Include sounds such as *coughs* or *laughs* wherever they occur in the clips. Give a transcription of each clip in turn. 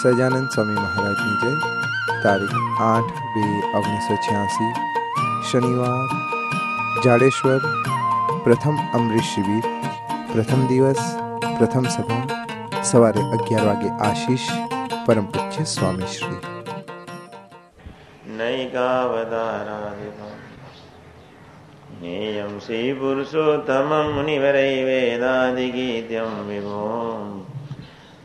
सजानंद स्वामी महाराज की जय। तारीख आठ बे ओगनीस सौ छियासी, शनिवार, जाडेश्वर, प्रथम अमृत शिविर, प्रथम दिवस, प्रथम सभा, सवार अगर वागे आशीष, परम पुच्छ स्वामी श्री। नेयम श्री पुरुषोत्तम मुनिवरै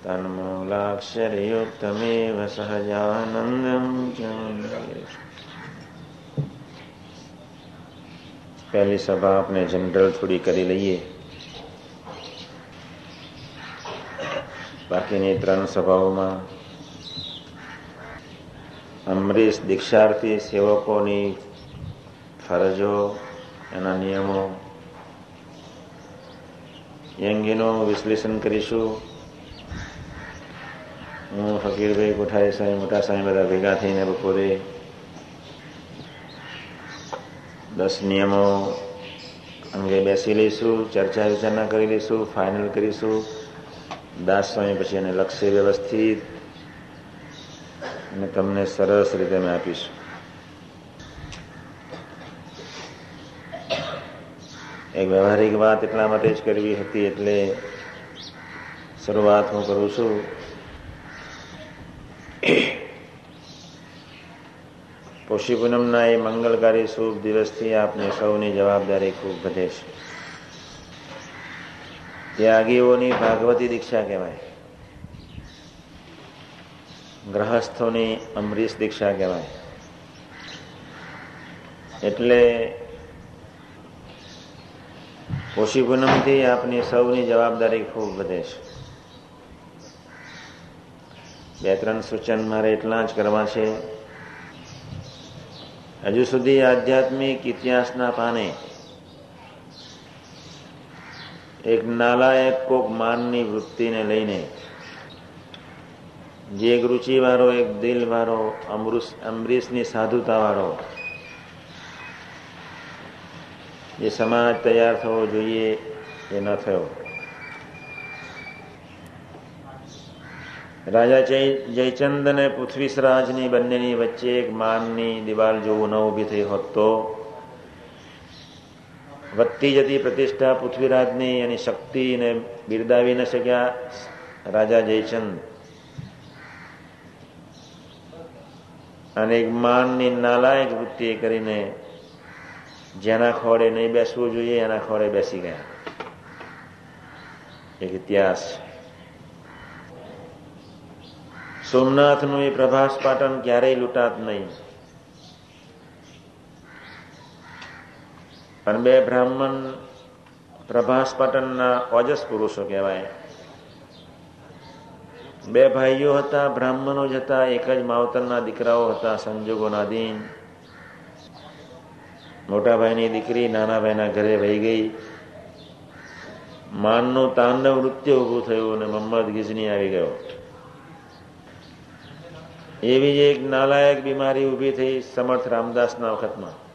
तन्मूलाक्षरयुक्तमेव सहजानन्दं च પહેલી સભા આપણે જનરલ થોડી કરી લઈએ બાકીની ત્રણ સભાઓમાં અમરીશ દીક્ષાર્થી સેવકોની ફરજો એના નિયમો એ અંગેનું વિશ્લેષણ કરીશું હું ફકીરભાઈ કોઠારી સાહેબ મોટા સાહેબ બધા ભેગા થઈને બપોરે દસ નિયમો અંગે બેસી લઈશું, ચર્ચા વિચારણા કરી લઈશું ફાઇનલ કરીશું. દાસ સ્વામી પછી એને લક્ષ્ય વ્યવસ્થિત અને તમને સરસ રીતે અમે આપીશું. એક વ્યવહારિક વાત એટલા માટે જ કરવી હતી એટલે શરૂઆત હું કરું છું. પોષી પૂનમના એ મંગલકારી શુભ દિવસથી આપને સૌની જવાબદારી ખૂબ વધે છે. ત્યાગીઓની ભાગવતી દીક્ષા કહેવાય. ગ્રહસ્થોની અમરીશ દીક્ષા કહેવાય. એટલે પોષી પૂનમથી આપની સૌની જવાબદારી ખૂબ વધે છે. બે ત્રણ સૂચન મારે એટલા જ કરવા છે. હજુ સુધી આધ્યાત્મિક ઇતિહાસના પાને એક નાલાયક કોક માનની વૃત્તિને લઈને જે એક રુચિવાળો, એક દિલવાળો અમૃત અમરીશની સાધુતાવાળો જે સમાજ તૈયાર થવો જોઈએ એ ન થયો. રાજા જયચંદ અને પૃથ્વીસરાજની બંનેની વચ્ચે એક માનની દિવાલ જોવું ન ઊભી થઈ હોત તો? વધતી જતી પ્રતિષ્ઠા પૃથ્વીરાજની એની શક્તિને બિરદાવી ન શક્યા રાજા જયચંદ. અને એક માનની નાલાયક વૃત્તિ કરીને જેના ખોડે નહીં બેસવું જોઈએ એના ખોડે બેસી ગયા. એક ઇતિહાસ. સોમનાથનું એ પ્રભાસ પાટણ ક્યારેય લૂંટાત નહીં. પણ બે બ્રાહ્મણ પ્રભાસ પાટણના ઓજસ પુરુષો કહેવાય. બે ભાઈઓ હતા, બ્રાહ્મણો જ હતા, એક જ માવતરના દીકરાઓ હતા, સંજોગોના દિન. મોટા ભાઈની દીકરી નાના ભાઈના ઘરે વહી ગઈ. માનનું તાંડવ નૃત્ય ઊભું થયું અને મમ્મદ ગિઝની આવી ગયો. એવી એક નાલાયક બીમારી ઊભી થઈ સમર્થ રામદાસના વખતમાં.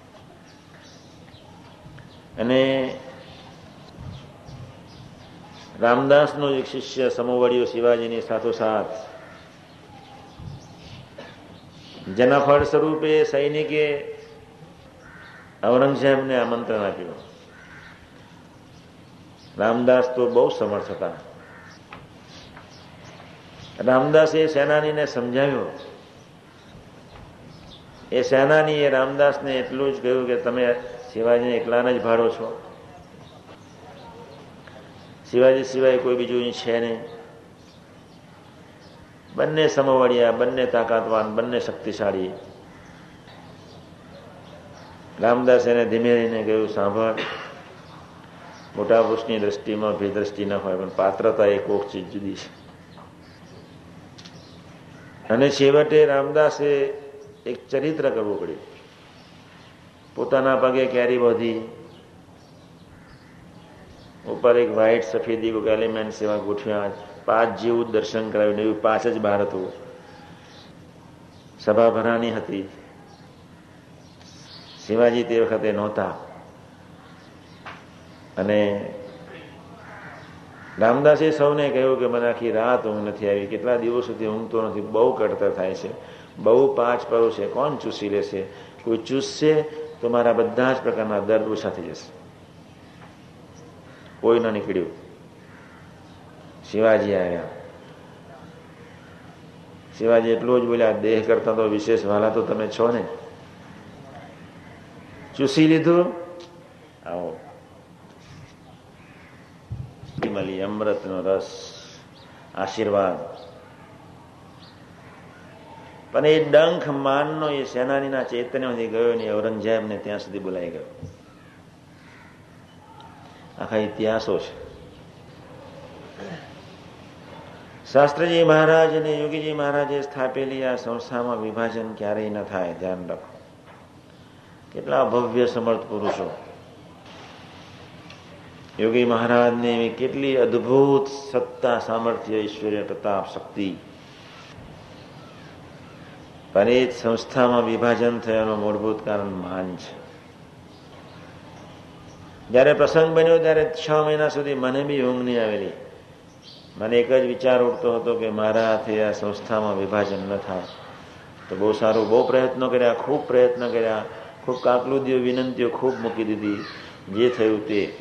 અને રામદાસનો એક શિષ્ય સમોવડીઓ શિવાજીની સાથોસાથ જેના ફળ સ્વરૂપે સૈનિકે ઔરંગઝેબને આમંત્રણ આપ્યું. રામદાસ તો બહુ સમર્થ હતા. રામદાસે સેનાનીને સમજાવ્યો એ સેનાની, એ રામદાસને એટલું જ કહ્યું કે તમે શિવાજીને એકલાને જ ભાડો છો. શિવાજી સિવાય કોઈ બીજું છે નહીં. બંને સમવડિયા, બંને તાકાતવાન, બંને શક્તિશાળી. રામદાસ એને ધીમે ધીમે કહ્યું, સાંભળ, મોટા પુરુષની દ્રષ્ટિમાં ભેદ્રષ્ટિ ન હોય, પણ પાત્રતા એ કોક ચીજ જુદી છે. અને છેવટે રામદાસે એક ચરિત્ર કરવું પડ્યું. પોતાના પગે કેરી વધી ઉપર એક વ્હાઇટ સફેદી એલિમેન્ટ સેવા ગોઠવ્યા. પાંચ જેવું દર્શન કરાવ્યું એવું પાંચ જ બહાર હતું. સભા ભરાની હતી. શિવાજી તે વખતે નહોતા. અને રામદાસે સૌને કહ્યું કે મને આખી રાત ઊંઘ નથી આવી. કેટલા દિવસ સુધી ઊંઘતો નથી. બહુ કડતર થાય છે. બહુ પાંચ પરો છે. કોણ ચૂસી લેશે? કોઈ ચૂસશે તો મારા બધા જ પ્રકારના દર્દ ઓછા થઈ જશે. કોઈ ન નીકળ્યું. શિવાજી આવ્યા. શિવાજી એટલું જ બોલ્યા દેહ કરતા તો વિશેષ વાલા તો તમે છો ને. ચૂસી લીધું. આવો. મળી અમૃતનો રસ, આશીર્વાદ. પણ એ ડંખ માનનો એ સેનાનીના ચૈતન્યમાંથી ગયો ને ઔરંગઝેબને ત્યાં સુધી બોલાઈ ગયો. આખા ઇતિહાસો છે. શાસ્ત્રીજી મહારાજ અને યોગીજી મહારાજે સ્થાપેલી આ સંસ્થામાં વિભાજન ક્યારેય ન થાય, ધ્યાન રાખો. કેટલા ભવ્ય સમર્થ પુરુષો. યોગી મહારાજને એવી કેટલી અદ્ભુત સત્તા, સામર્થ્ય ઈશ્વર્ય પ્રતાપ, શક્તિ એ સંસ્થામાં વિભાજન થયાનું મૂળભૂત કારણ માન છે. જ્યારે પ્રસંગ બન્યો ત્યારે છ મહિના સુધી મને બી ઊંઘ નહીં આવેલી. મને એક જ વિચાર ઉઠતો હતો કે મારા હાથે આ સંસ્થામાં વિભાજન ન થાય. તો બહુ સારું, બહુ પ્રયત્નો કર્યા, ખૂબ પ્રયત્ન કર્યા, ખૂબ કાકલુદીઓ, વિનંતીઓ ખૂબ મૂકી દીધી. જે થયું તે.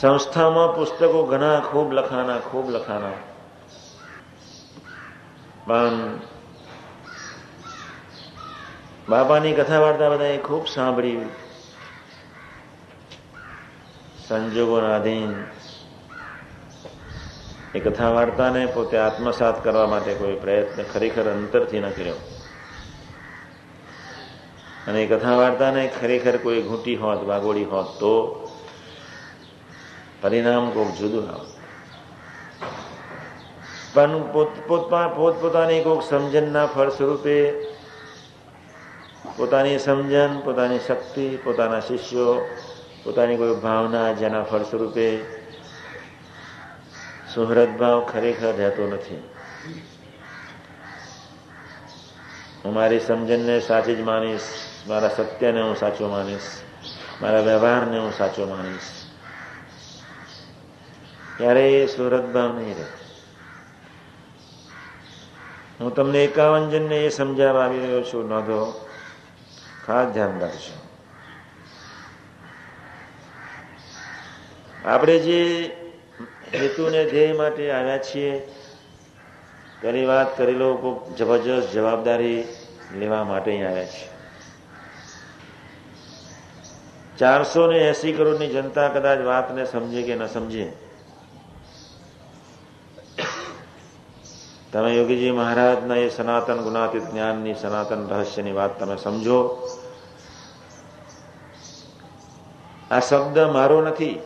સંસ્થામાં પુસ્તકો ઘણા, ખૂબ લખાના ખૂબ લખાના પણ બાપાની કથા વાર્તા બધાએ ખૂબ સાંભળી. સંજોગોના આધીન એ કથા વાર્તાને પોતે આત્મસાત કરવા માટે કોઈ પ્રયત્ન ખરેખર અંતરથી ન કર્યો. અને એ કથા વાર્તાને ખરેખર કોઈ ઘૂંટી હોત વાગોડી હોત તો પરિણામ કોઈક જુદું આવે પણ પોતપોતાની કોઈક સમજણના ફળ સ્વરૂપે પોતાની સમજણ, પોતાની શક્તિ, પોતાના શિષ્યો, પોતાની કોઈ ભાવના જેના ફળ સ્વરૂપે સુહૃદ ભાવ ખરેખર રહેતો નથી. હું મારી સમજણને સાચી જ માનીશ, મારા સત્યને હું સાચો માનીશ, મારા વ્યવહારને હું સાચો માનીશ. ત્યારે એ સુરત ભાવ નહીં રહે. હું તમને એકાવન જણને એ સમજાવવા આવી રહ્યો છું, નોંધો. ખાસ ધ્યાન રાખજો. આપણે જે હેતુને ધ્યેય માટે આવ્યા છીએ કરી વાત કરી લો જબરજસ્ત જવાબદારી લેવા માટે આવ્યા છીએ. ચારસો ને એસી કરોડની જનતા કદાચ વાતને સમજે કે ન સમજે. તમે યોગીજી મહારાજના એ સનાતન ગુણાતીત જ્ઞાનની સનાતન રહસ્યની વાત તમે સમજો. આ શબ્દ મારો નથી.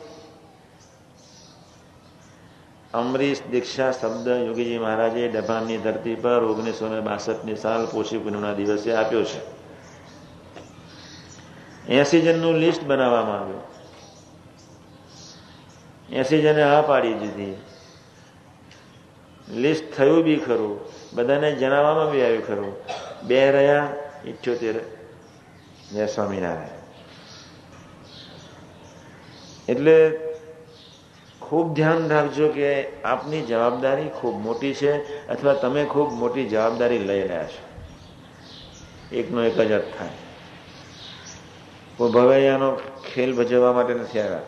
અમરીશ દીક્ષા શબ્દ યોગીજી મહારાજે ડભાનની ધરતી પર ઓગણીસો ને બાસઠની સાલ પોષી પૂનમના દિવસે આપ્યો છે. એસી જણનું લિસ્ટ બનાવવામાં આવ્યું. એસી જણે હા પાડી દીધી. લિસ્ટ થયું બી ખરું. બધાને જણાવવામાં બી આવ્યું ખરું. બે રહ્યા, ઇઠ્યોતેર. જય સ્વામિનારાયણ. એટલે ખૂબ ધ્યાન રાખજો કે આપની જવાબદારી ખૂબ મોટી છે અથવા તમે ખૂબ મોટી જવાબદારી લઈ રહ્યા છો. એકનો એક જ અર્થ થાય. કોઈ ભવૈયાનો ખેલ ભજવવા માટે નથી આવ્યા.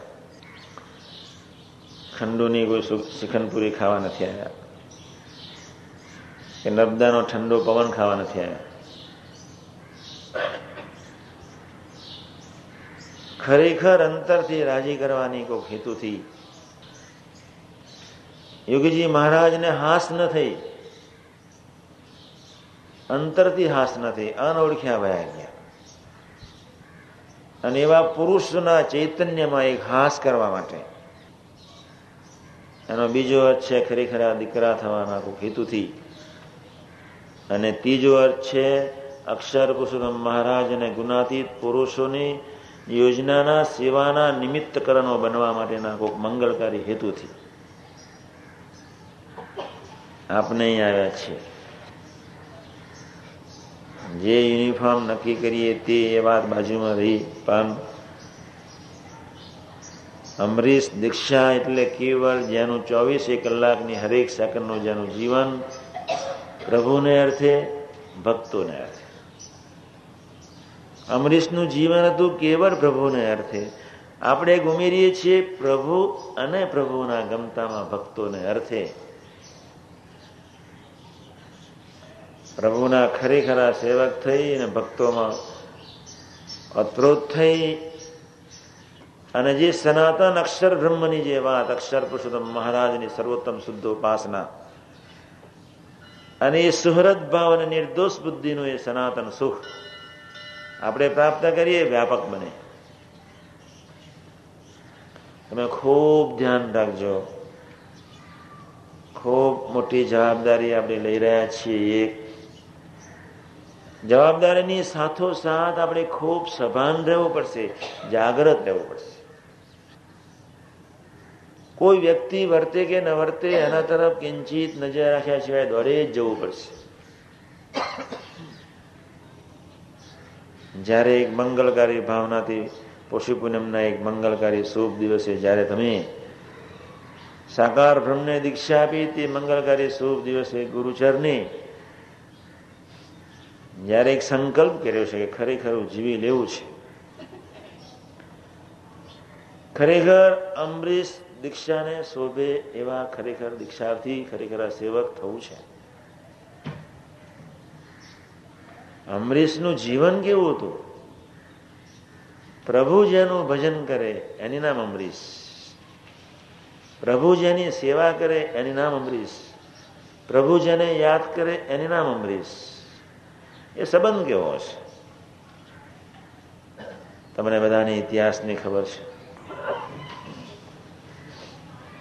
ખંડુની કોઈ શિખનપુરી ખાવા નથી આવ્યા. કે નર્મદાનો ઠંડો પવન ખાવા નથી આવ્યા. ખરેખર અંતરથી રાજી કરવાની કોઈ હેતુથી યોગીજી મહારાજને હાસ ન થઈ. અંતરથી હાસ ન થઈ. અનઓળખ્યા વયા ગયા. અને એવા પુરુષના ચૈતન્યમાં એક હાસ કરવા માટે. એનો બીજો અર્થ છે, ખરેખર દીકરા થવાના કોઈ હેતુથી અને ત્રીજો અર્થ છે, અક્ષર પુરુષોત્તમ મહારાજ અને ગુનાતીત પુરુષોની યોજનાના સેવાના નિમિત્તકરણો બનવા માટેના કોઈક મંગળકારી હેતુથી. આપને આવ્યા છીએ જે યુનિફોર્મ નક્કી કરીએ તે એ વાત બાજુમાં રહી, પણ અમરીશ દીક્ષા એટલે કેવળ જેનું ચોવીસે કલાકની હરેક સેકન્ડનું જેનું જીવન પ્રભુને અર્થે, ભક્તોને અર્થે. અમરીશનું જીવન હતું કેવળ પ્રભુને અર્થે. આપણે ઉમેરીએ છીએ પ્રભુ અને પ્રભુના ગમતામાં ભક્તોને અર્થે. પ્રભુના ખરેખરા સેવક થઈ અને ભક્તોમાં અત્રોત થઈ. અને જે સનાતન અક્ષર બ્રહ્મની જે વાત અક્ષર પુરુષોત્તમ મહારાજની સર્વોત્તમ શુદ્ધ ઉપાસના અને એ સુહૃદ ભાવ અને નિર્દોષ બુદ્ધિનું એ સનાતન સુખ. આપણે પ્રાપ્ત કરીએ, વ્યાપક બને. તમે ખૂબ ધ્યાન રાખજો. ખૂબ મોટી જવાબદારી આપણે લઈ રહ્યા છીએ. જવાબદારીની સાથોસાથ આપણે ખૂબ સભાન રહેવું પડશે, જાગ્રત રહેવું પડશે. કોઈ વ્યક્તિ વર્તે કે ન વર્તે, એના તરફ કિંચિત નજર રાખ્યા સિવાય દોડે જ જવું પડશે. જ્યારે એક મંગલકારી ભાવનાથી પોષી પૂનમના એક મંગલકારી શુભ દિવસે જ્યારે તમે સાકાર બ્રહ્મને દીક્ષા આપી, તે મંગલકારી શુભ દિવસે ગુરુચરની જ્યારે એક સંકલ્પ કર્યો છે કે ખરેખર જીવી લેવું છે. ખરેખર અમરીશ દીક્ષાને શોભે એવા ખરેખર દીક્ષાર્થી, ખરેખર સેવક થવું છે. અમરીશનું જીવન કેવું હતું? પ્રભુ જેનું ભજન કરે, એની નામ અમરીશ. પ્રભુ જેની સેવા કરે, એની નામ અમરીશ. પ્રભુ જેને યાદ કરે, એની નામ અમરીશ. એ સંબંધ કેવો છે તમને બધાની ઇતિહાસની ખબર છે.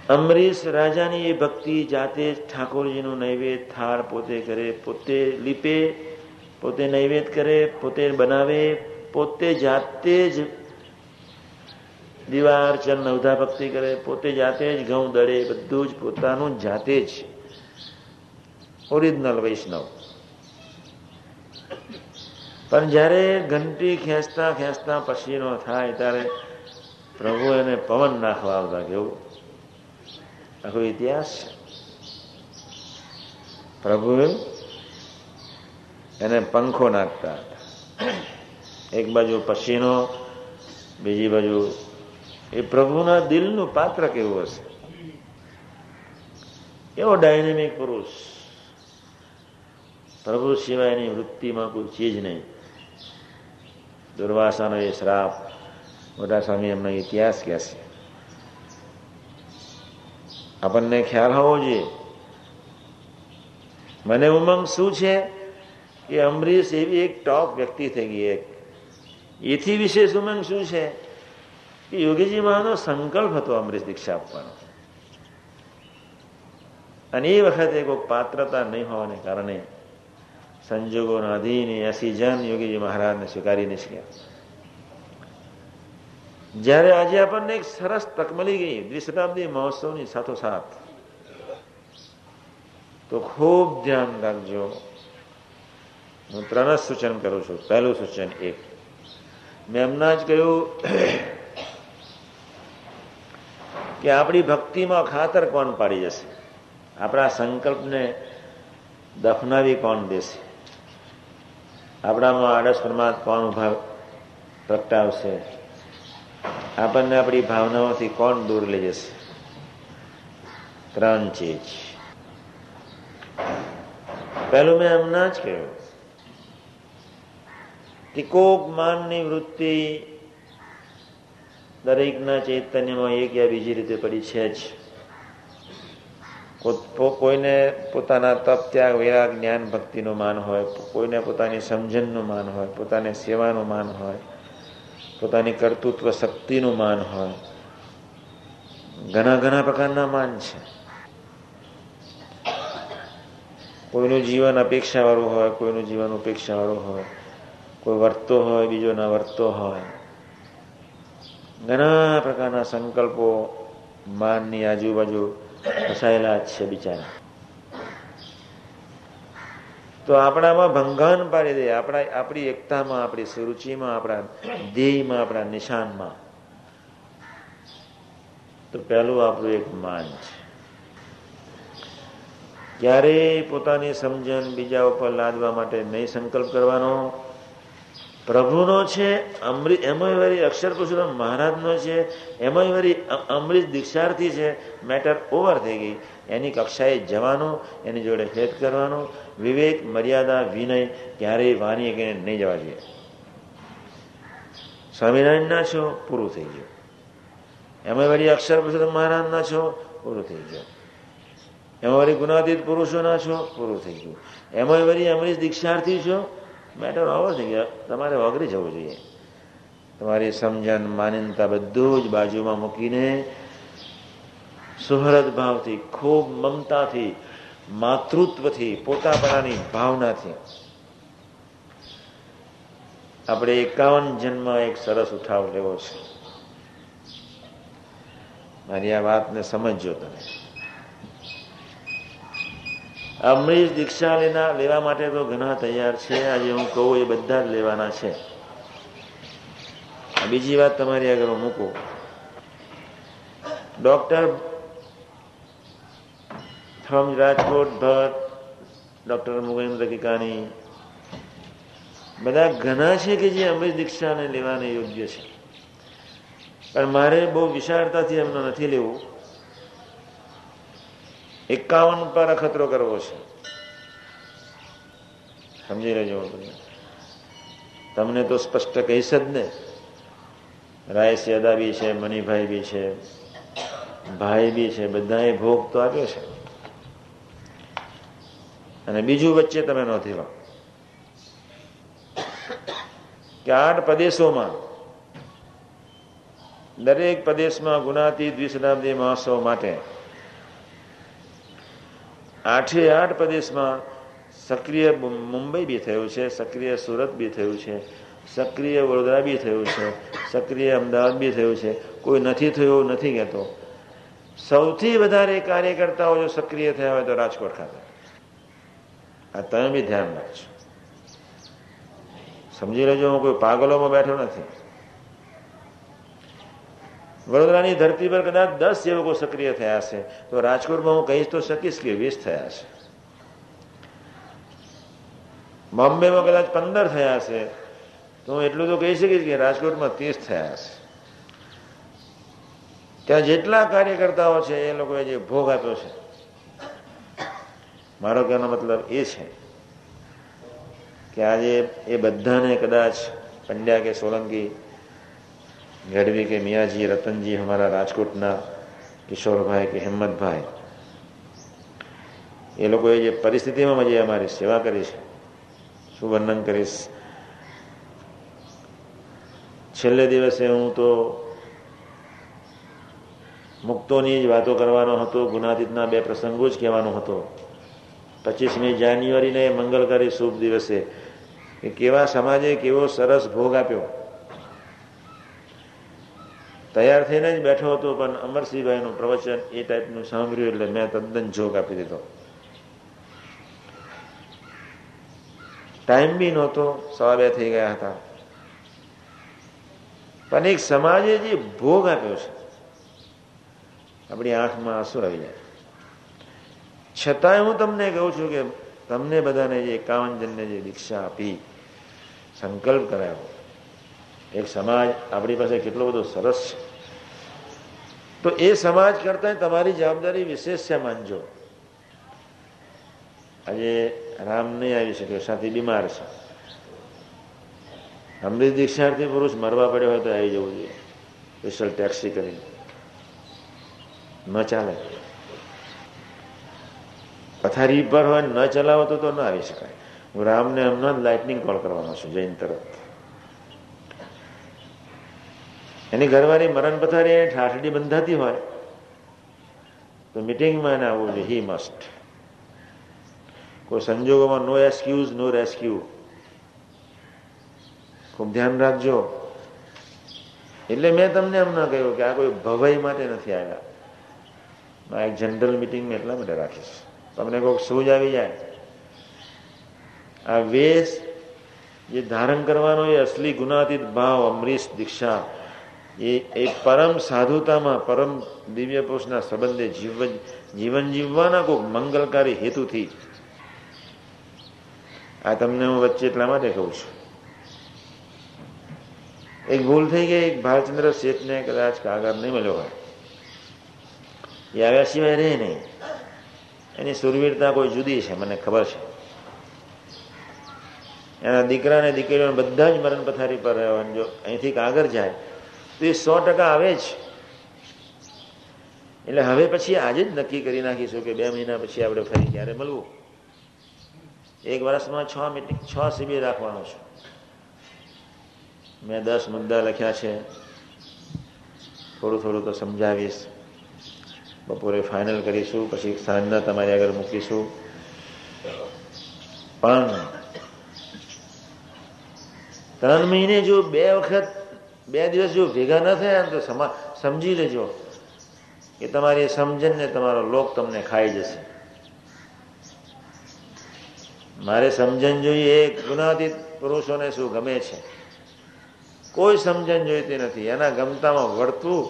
અમરીશ રાજાની એ ભક્તિ જાતે જ ઠાકોરજીનું નૈવેદ થાળ પોતે કરે, પોતે લીપે, પોતે નૈવેદ કરે, પોતે બનાવે, પોતે જાતે જ દિવાર અર્ચન નવધા ભક્તિ કરે, પોતે જાતે જ ઘઉં દળે, બધું જ પોતાનું જાતે જ ઓરિજિનલ વૈષ્ણવ. પણ જ્યારે ઘંટી ખેંચતા ખેંચતા પછીનો થાય ત્યારે પ્રભુ એને પવન નાખવા આવતા કેવું આખો ઇતિહાસ પ્રભુ એને પંખો નાખતા એક બાજુ પસીનો બીજી બાજુ એ પ્રભુના દિલનું પાત્ર કેવું હશે એવો ડાયનેમિક પુરુષ પ્રભુ સિવાયની વૃત્તિમાં કોઈ ચીજ નહીં દુર્વાસાનો એ શ્રાપ મોટા સ્વામી એમનો ઇતિહાસ કહે છે આપણને ખ્યાલ હોવો જોઈએ. મને ઉમંગ શું છે? કે અમરીશ એવી એક ટોપ વ્યક્તિ થઈ ગઈ એક. એથી વિશેષ ઉમંગ શું છે? કે યોગીજી મહાનો સંકલ્પ હતો અમરીશ દીક્ષા આપવાનો. અને એ વખતે કોઈ પાત્રતા નહીં હોવાને કારણે સંજોગોના અધીન એસી જન યોગીજી મહારાજને સ્વીકારી નીકળ્યા જ્યારે આજે આપણને એક સરસ તક મળી ગઈ, દ્વિશતાબ્દી મહોત્સવની સાથોસાથ. તો ખૂબ ધ્યાન રાખજો. હું ત્રણ જ સૂચન કરું છું. પહેલું સૂચન એક. મેં હમણાં જ કહ્યું કે આપણી ભક્તિમાં ખાતર કોણ પાડી જશે? આપણા સંકલ્પને દફનાવી કોણ દેશે? આપણામાં આડસ પરમાત્મા કોણ ઊભા પ્રગટાવશે? આપણને આપણી ભાવનાઓથી કોણ દૂર લઈ જશે? ત્રણ ચીજ પહેલું મેં હમણાં જ કહ્યું ટીકોક માનની વૃત્તિ દરેકના ચૈતન્યમાં એક યા બીજી રીતે પડી છે જ. કોઈને પોતાના તપ ત્યાગ, વિરાગ, જ્ઞાન ભક્તિનું માન હોય, કોઈને પોતાની સમજણનું માન હોય, પોતાને સેવાનું માન હોય. પોતાની કર્તૃત્વ શક્તિનું માન હોય. ઘણા ઘણા પ્રકારના માન છે. કોઈનું જીવન અપેક્ષાવાળું હોય, કોઈનું જીવન ઉપેક્ષાવાળું હોય, કોઈ વર્તો હોય, બીજો ના વર્તો હોય. ઘણા પ્રકારના સંકલ્પો માનની આજુબાજુ ફસાયેલા જ છે બિચારા. તો આપણામાં ભંગાન પાડી દે. આપણા, આપણી એકતામાં, આપણી સુરુચિમાં, આપણા ધ્યેયમાં, આપણા નિશાનમાં. તો પહેલું આપણું એક માન છે. ક્યારેય પોતાની સમજણ બીજા ઉપર લાદવા માટે નહીં સંકલ્પ કરવાનો. પ્રભુનો છે અમૃત એમાં વરી અક્ષર પુરુષોત્તમ મહારાજનો છે એમાં વરી અમૃત દીક્ષાર્થી છે. મેટર ઓવર થઈ ગઈ. એની કક્ષાએ જવાનું, એની જોડે ભેદ કરવાનો. વિવેક, મર્યાદા, વિનય ક્યારેય વાણી કે નહીં જવા જોઈએ. સ્વામિનારાયણના છો, પૂરું થઈ ગયું. એમાં વળી અક્ષર પુરુષોત્તમ મહારાજના છો, પૂરું થઈ ગયું. એમાં વળી ગુનાતીત પુરુષોના છો, પૂરું થઈ ગયું. એમાં વળી અમરીશ દીક્ષાર્થી છો મેટર ઓવર થઈ ગયા. તમારે વગરી જવું જોઈએ. તમારી સમજણ, માન્યતા બધું જ બાજુમાં મૂકીને સુહૃદ ભાવથી, ખૂબ મમતાથી, માતૃત્વથી, પોતાપણાની ભાવનાથી. આપણે એકાવન જન્મ એક સરસ ઉઠાવ લેવો છે. મારી આ વાતને સમજજો તમે. અમરીશ દીક્ષા લેના લેવા માટે તો ઘણા તૈયાર છે. આજે હું કહું એ બધા જ લેવાના છે. બીજી વાત તમારી આગળ મૂકું. Doctor from Rajkot Bhatt doctor Mugendra Kikani બધા ઘણા છે કે જે અમરીશ દીક્ષાને લેવાને યોગ્ય છે. પણ મારે બહુ વિશાળતાથી એમનો નથી લેવું. એકાવન પર અખતરો કરવો છે. સમજી લેજો તમને તો સ્પષ્ટ કહીશ જ ને. રાયસ યાદા બી છે મનીભાઈ બી છે, ભાઈ બી છે, બધાએ ભોગ તો આપ્યો છે. અને બીજું વચ્ચે તમે નોંધી લો કે આઠ પ્રદેશોમાં, દરેક પ્રદેશમાં ગુનાતી દ્વિશતાબ્દી મહોત્સવ માટે, આઠે આઠ પ્રદેશમાં સક્રિય મુંબઈ બી થયું છે, સક્રિય સુરત બી થયું છે, સક્રિય વડોદરા બી થયું છે, સક્રિય અમદાવાદ બી થયું છે. કોઈ નથી થયું, નથી કહેતો સૌથી વધારે કાર્યકર્તાઓ જો સક્રિય થયા હોય તો રાજકોટ ખાતે. આ તમે બી ધ્યાન રાખજો. સમજી લેજો, હું કોઈ પાગલોમાં બેઠો નથી. વડોદરાની ધરતી પર કદાચ દસ સેવકો સક્રિય થયા છે તો રાજકોટમાં હું કહીશ તો શકીશ કે વીસ થયા છે બોમ્બેમાં કદાચ પંદર થયા છે તો હું એટલું તો કહી શકીશ કે રાજકોટમાં ત્રીસ થયા છે ત્યાં જેટલા કાર્યકર્તાઓ છે, એ લોકોએ જે ભોગ આપ્યો છે મારો કહેવાનો મતલબ એ છે કે આજે એ બધાને કદાચ પંડ્યા કે સોલંકી, ગઢવી કે મિયાજી, રતનજી અમારા રાજકોટના કિશોરભાઈ કે હિંમતભાઈ, એ લોકોએ જે પરિસ્થિતિમાં જે અમારી સેવા કરી છે, શું વર્ણન કરીશ? છેલ્લે દિવસે હું તો મુક્તોની જ વાતો કરવાનો હતો, ગુનાતીતના બે પ્રસંગો જ કહેવાનો હતો. પચીસમી જાન્યુઆરીને મંગલકારી શુભ દિવસે. કે કેવા સમાજે કેવો સરસ ભોગ આપ્યો. તૈયાર થઈને જ બેઠો હતો, પણ અમરસિંહભાઈનું પ્રવચન એ ટાઈપનું સાંભળ્યું એટલે મેં તદ્દન જોગ આપી દીધો. ટાઈમ બી નહોતો, સવા બે થઈ ગયા હતા. પણ એક સમાજે જે ભોગ આપ્યો છે, આપણી આંખમાં આંસુ આવી જાય. છતાંય હું તમને કહું છું કે તમને બધાને જે એકાવન જણને જે દીક્ષા આપી, સંકલ્પ કરાયો એક સમાજ આપણી પાસે કેટલો બધો સરસ છે. તો એ સમાજ કરતા તમારી જવાબદારી વિશેષ છે, માનજો. આજે રામ નહીં આવી શક્યો સાથી બીમાર છે. અમૃત દીક્ષાર્થી પુરુષ મરવા પડ્યો હોય તો આવી જવું જોઈએ. સ્પેશિયલ ટેક્સી કરીને. ન ચાલે. પથારી પર હોય ન ચલાવો તો ન આવી શકાય. હું રામને હમણાં જ લાઇટનિંગ કોલ કરવાનો છું, જૈન તરફ એની ઘરવાળી મરણ પથારી ઠાઠડી બંધાતી હોય, તો મિટિંગમાં એને આવવું જોઈએ હી મસ્ટ કોઈ સંજોગોમાં નો એસ્ક્યુઝ નો રેસ્ક્યુ ખૂબ ધ્યાન રાખજો. એટલે મેં તમને એમ ના કહ્યું કે આ કોઈ ભવાઈ માટે નથી આવ્યા. આ એક જનરલ મિટિંગ મેં એટલા માટે રાખીશ. તમને કોઈક સૂજ આવી જાય. આ વેશ જે ધારણ કરવાનો એ અસલી ગુનાતીત ભાવ અમરીશ દીક્ષા. એ એ પરમ સાધુતામાં, પરમ દિવ્ય પુરુષના સંબંધે જીવન જીવન જીવવાના કોઈક મંગલકારી હેતુથી. આ તમને હું વચ્ચે એટલા માટે કહું છું. એક ભૂલ થઈ ગઈ, એક ભાલચંદ્ર શેઠને કદાચ કાગળ નહીં મળ્યો હોય. એ આવ્યા સિવાય રહે નહીં. એની સુરવીરતા કોઈ જુદી છે, મને ખબર છે. એના દીકરા અને દીકરીઓને બધા જ મરણ પથારી પર રહેવાનું, જો અહીંથી આગળ જાય, તો એ સો ટકા આવે જ. એટલે હવે પછી આજે જ નક્કી કરી નાખીશું કે બે મહિના પછી આપણે ફરી ક્યારે મળવું. એક વર્ષમાં છ મિટિંગ છ શિબિર રાખવાનો છે. મેં દસ મુદ્દા લખ્યા છે. થોડું થોડું તો સમજાવીશ. બપોરે ફાઇનલ કરીશું, પછી સાંજના તમારી આગળ મૂકીશું. પણ ત્રણ મહિને જો બે વખત, બે દિવસ જો ભેગા ન થયા તો સમજી લેજો કે તમારી સમજણ ને તમારો લોક તમને ખાઈ જશે. મારે સમજણ જોઈએ એ ગુનાતીત પુરુષોને શું ગમે છે? કોઈ સમજણ જોઈતી નથી. એના ગમતામાં વળતું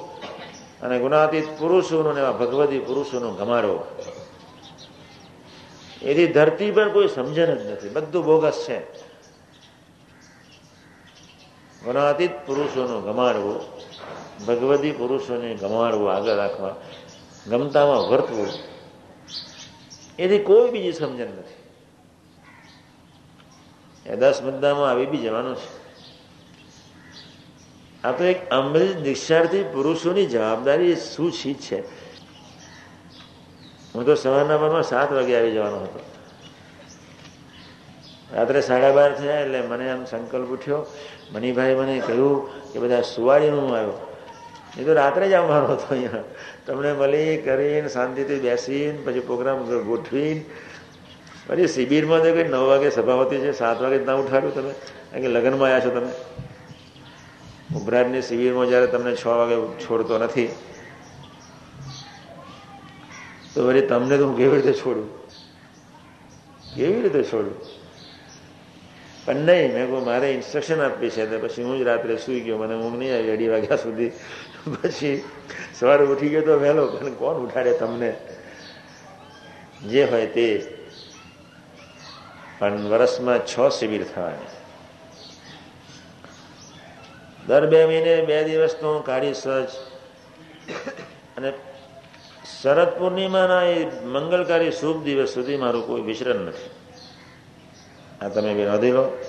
અને ગુનાતીત પુરુષોનું એવા ભગવતી પુરુષોનો ગમારો એથી ધરતી પર કોઈ સમજણ જ નથી. બધું બોગસ છે. ગુણાતીત પુરુષોનું ગમાડવું, ભગવતી પુરુષોને ગમાડવું આગળ રાખવા, ગમતામાં વર્તવું, એથી કોઈ બીજી સમજણ નથી. એ દસ મુદ્દામાં આવી બી જવાનું છે. આ તો એક અમૃત નિષ્ઠાર્થી પુરુષોની જવાબદારી ચીજ છે? હું તો સવારના પરમાં સાત વાગે આવી જવાનો હતો. રાત્રે સાડા બાર થયા એટલે મને આમ સંકલ્પ ઉઠ્યો. મનીભાઈ મને કહ્યું કે બધા સુવાડીનું આવ્યો. એ તો રાત્રે જ આવવાનો હતો અહીંયા. તમને મળી કરીને શાંતિથી બેસીને પછી પ્રોગ્રામ ગોઠવીને. પછી શિબિરમાં તો કંઈ નવ વાગે સભાવતી છે, સાત વાગે ના ઉઠાડ્યું તમે. કારણ કે લગ્નમાં આવ્યા છો તમે. ઉભરાટની શિબિરમાં જ્યારે તમને છ વાગે છોડતો નથી, તો પછી તમને તો હું કેવી રીતે છોડું? કેવી રીતે છોડું? પણ નહીં, મેં કહું મારે ઇન્સ્ટ્રક્શન આપી છે તો પછી હું જ રાત્રે સૂઈ ગયો. મને ઊંઘ નહીં આવી અઢી વાગ્યા સુધી. પછી સવારે ઉઠી ગયો તો વહેલો, પણ કોણ ઉઠાડે તમને? જે હોય તે. પણ વર્ષમાં છ શિબિર થવાની. દર બે મહિને બે દિવસ તો હું કાઢી સજ. અને શરદ પૂર્ણિમાના એ મંગલકારી શુભ દિવસ સુધી મારું કોઈ વિચરણ નથી. આ તમે નોંધી લો.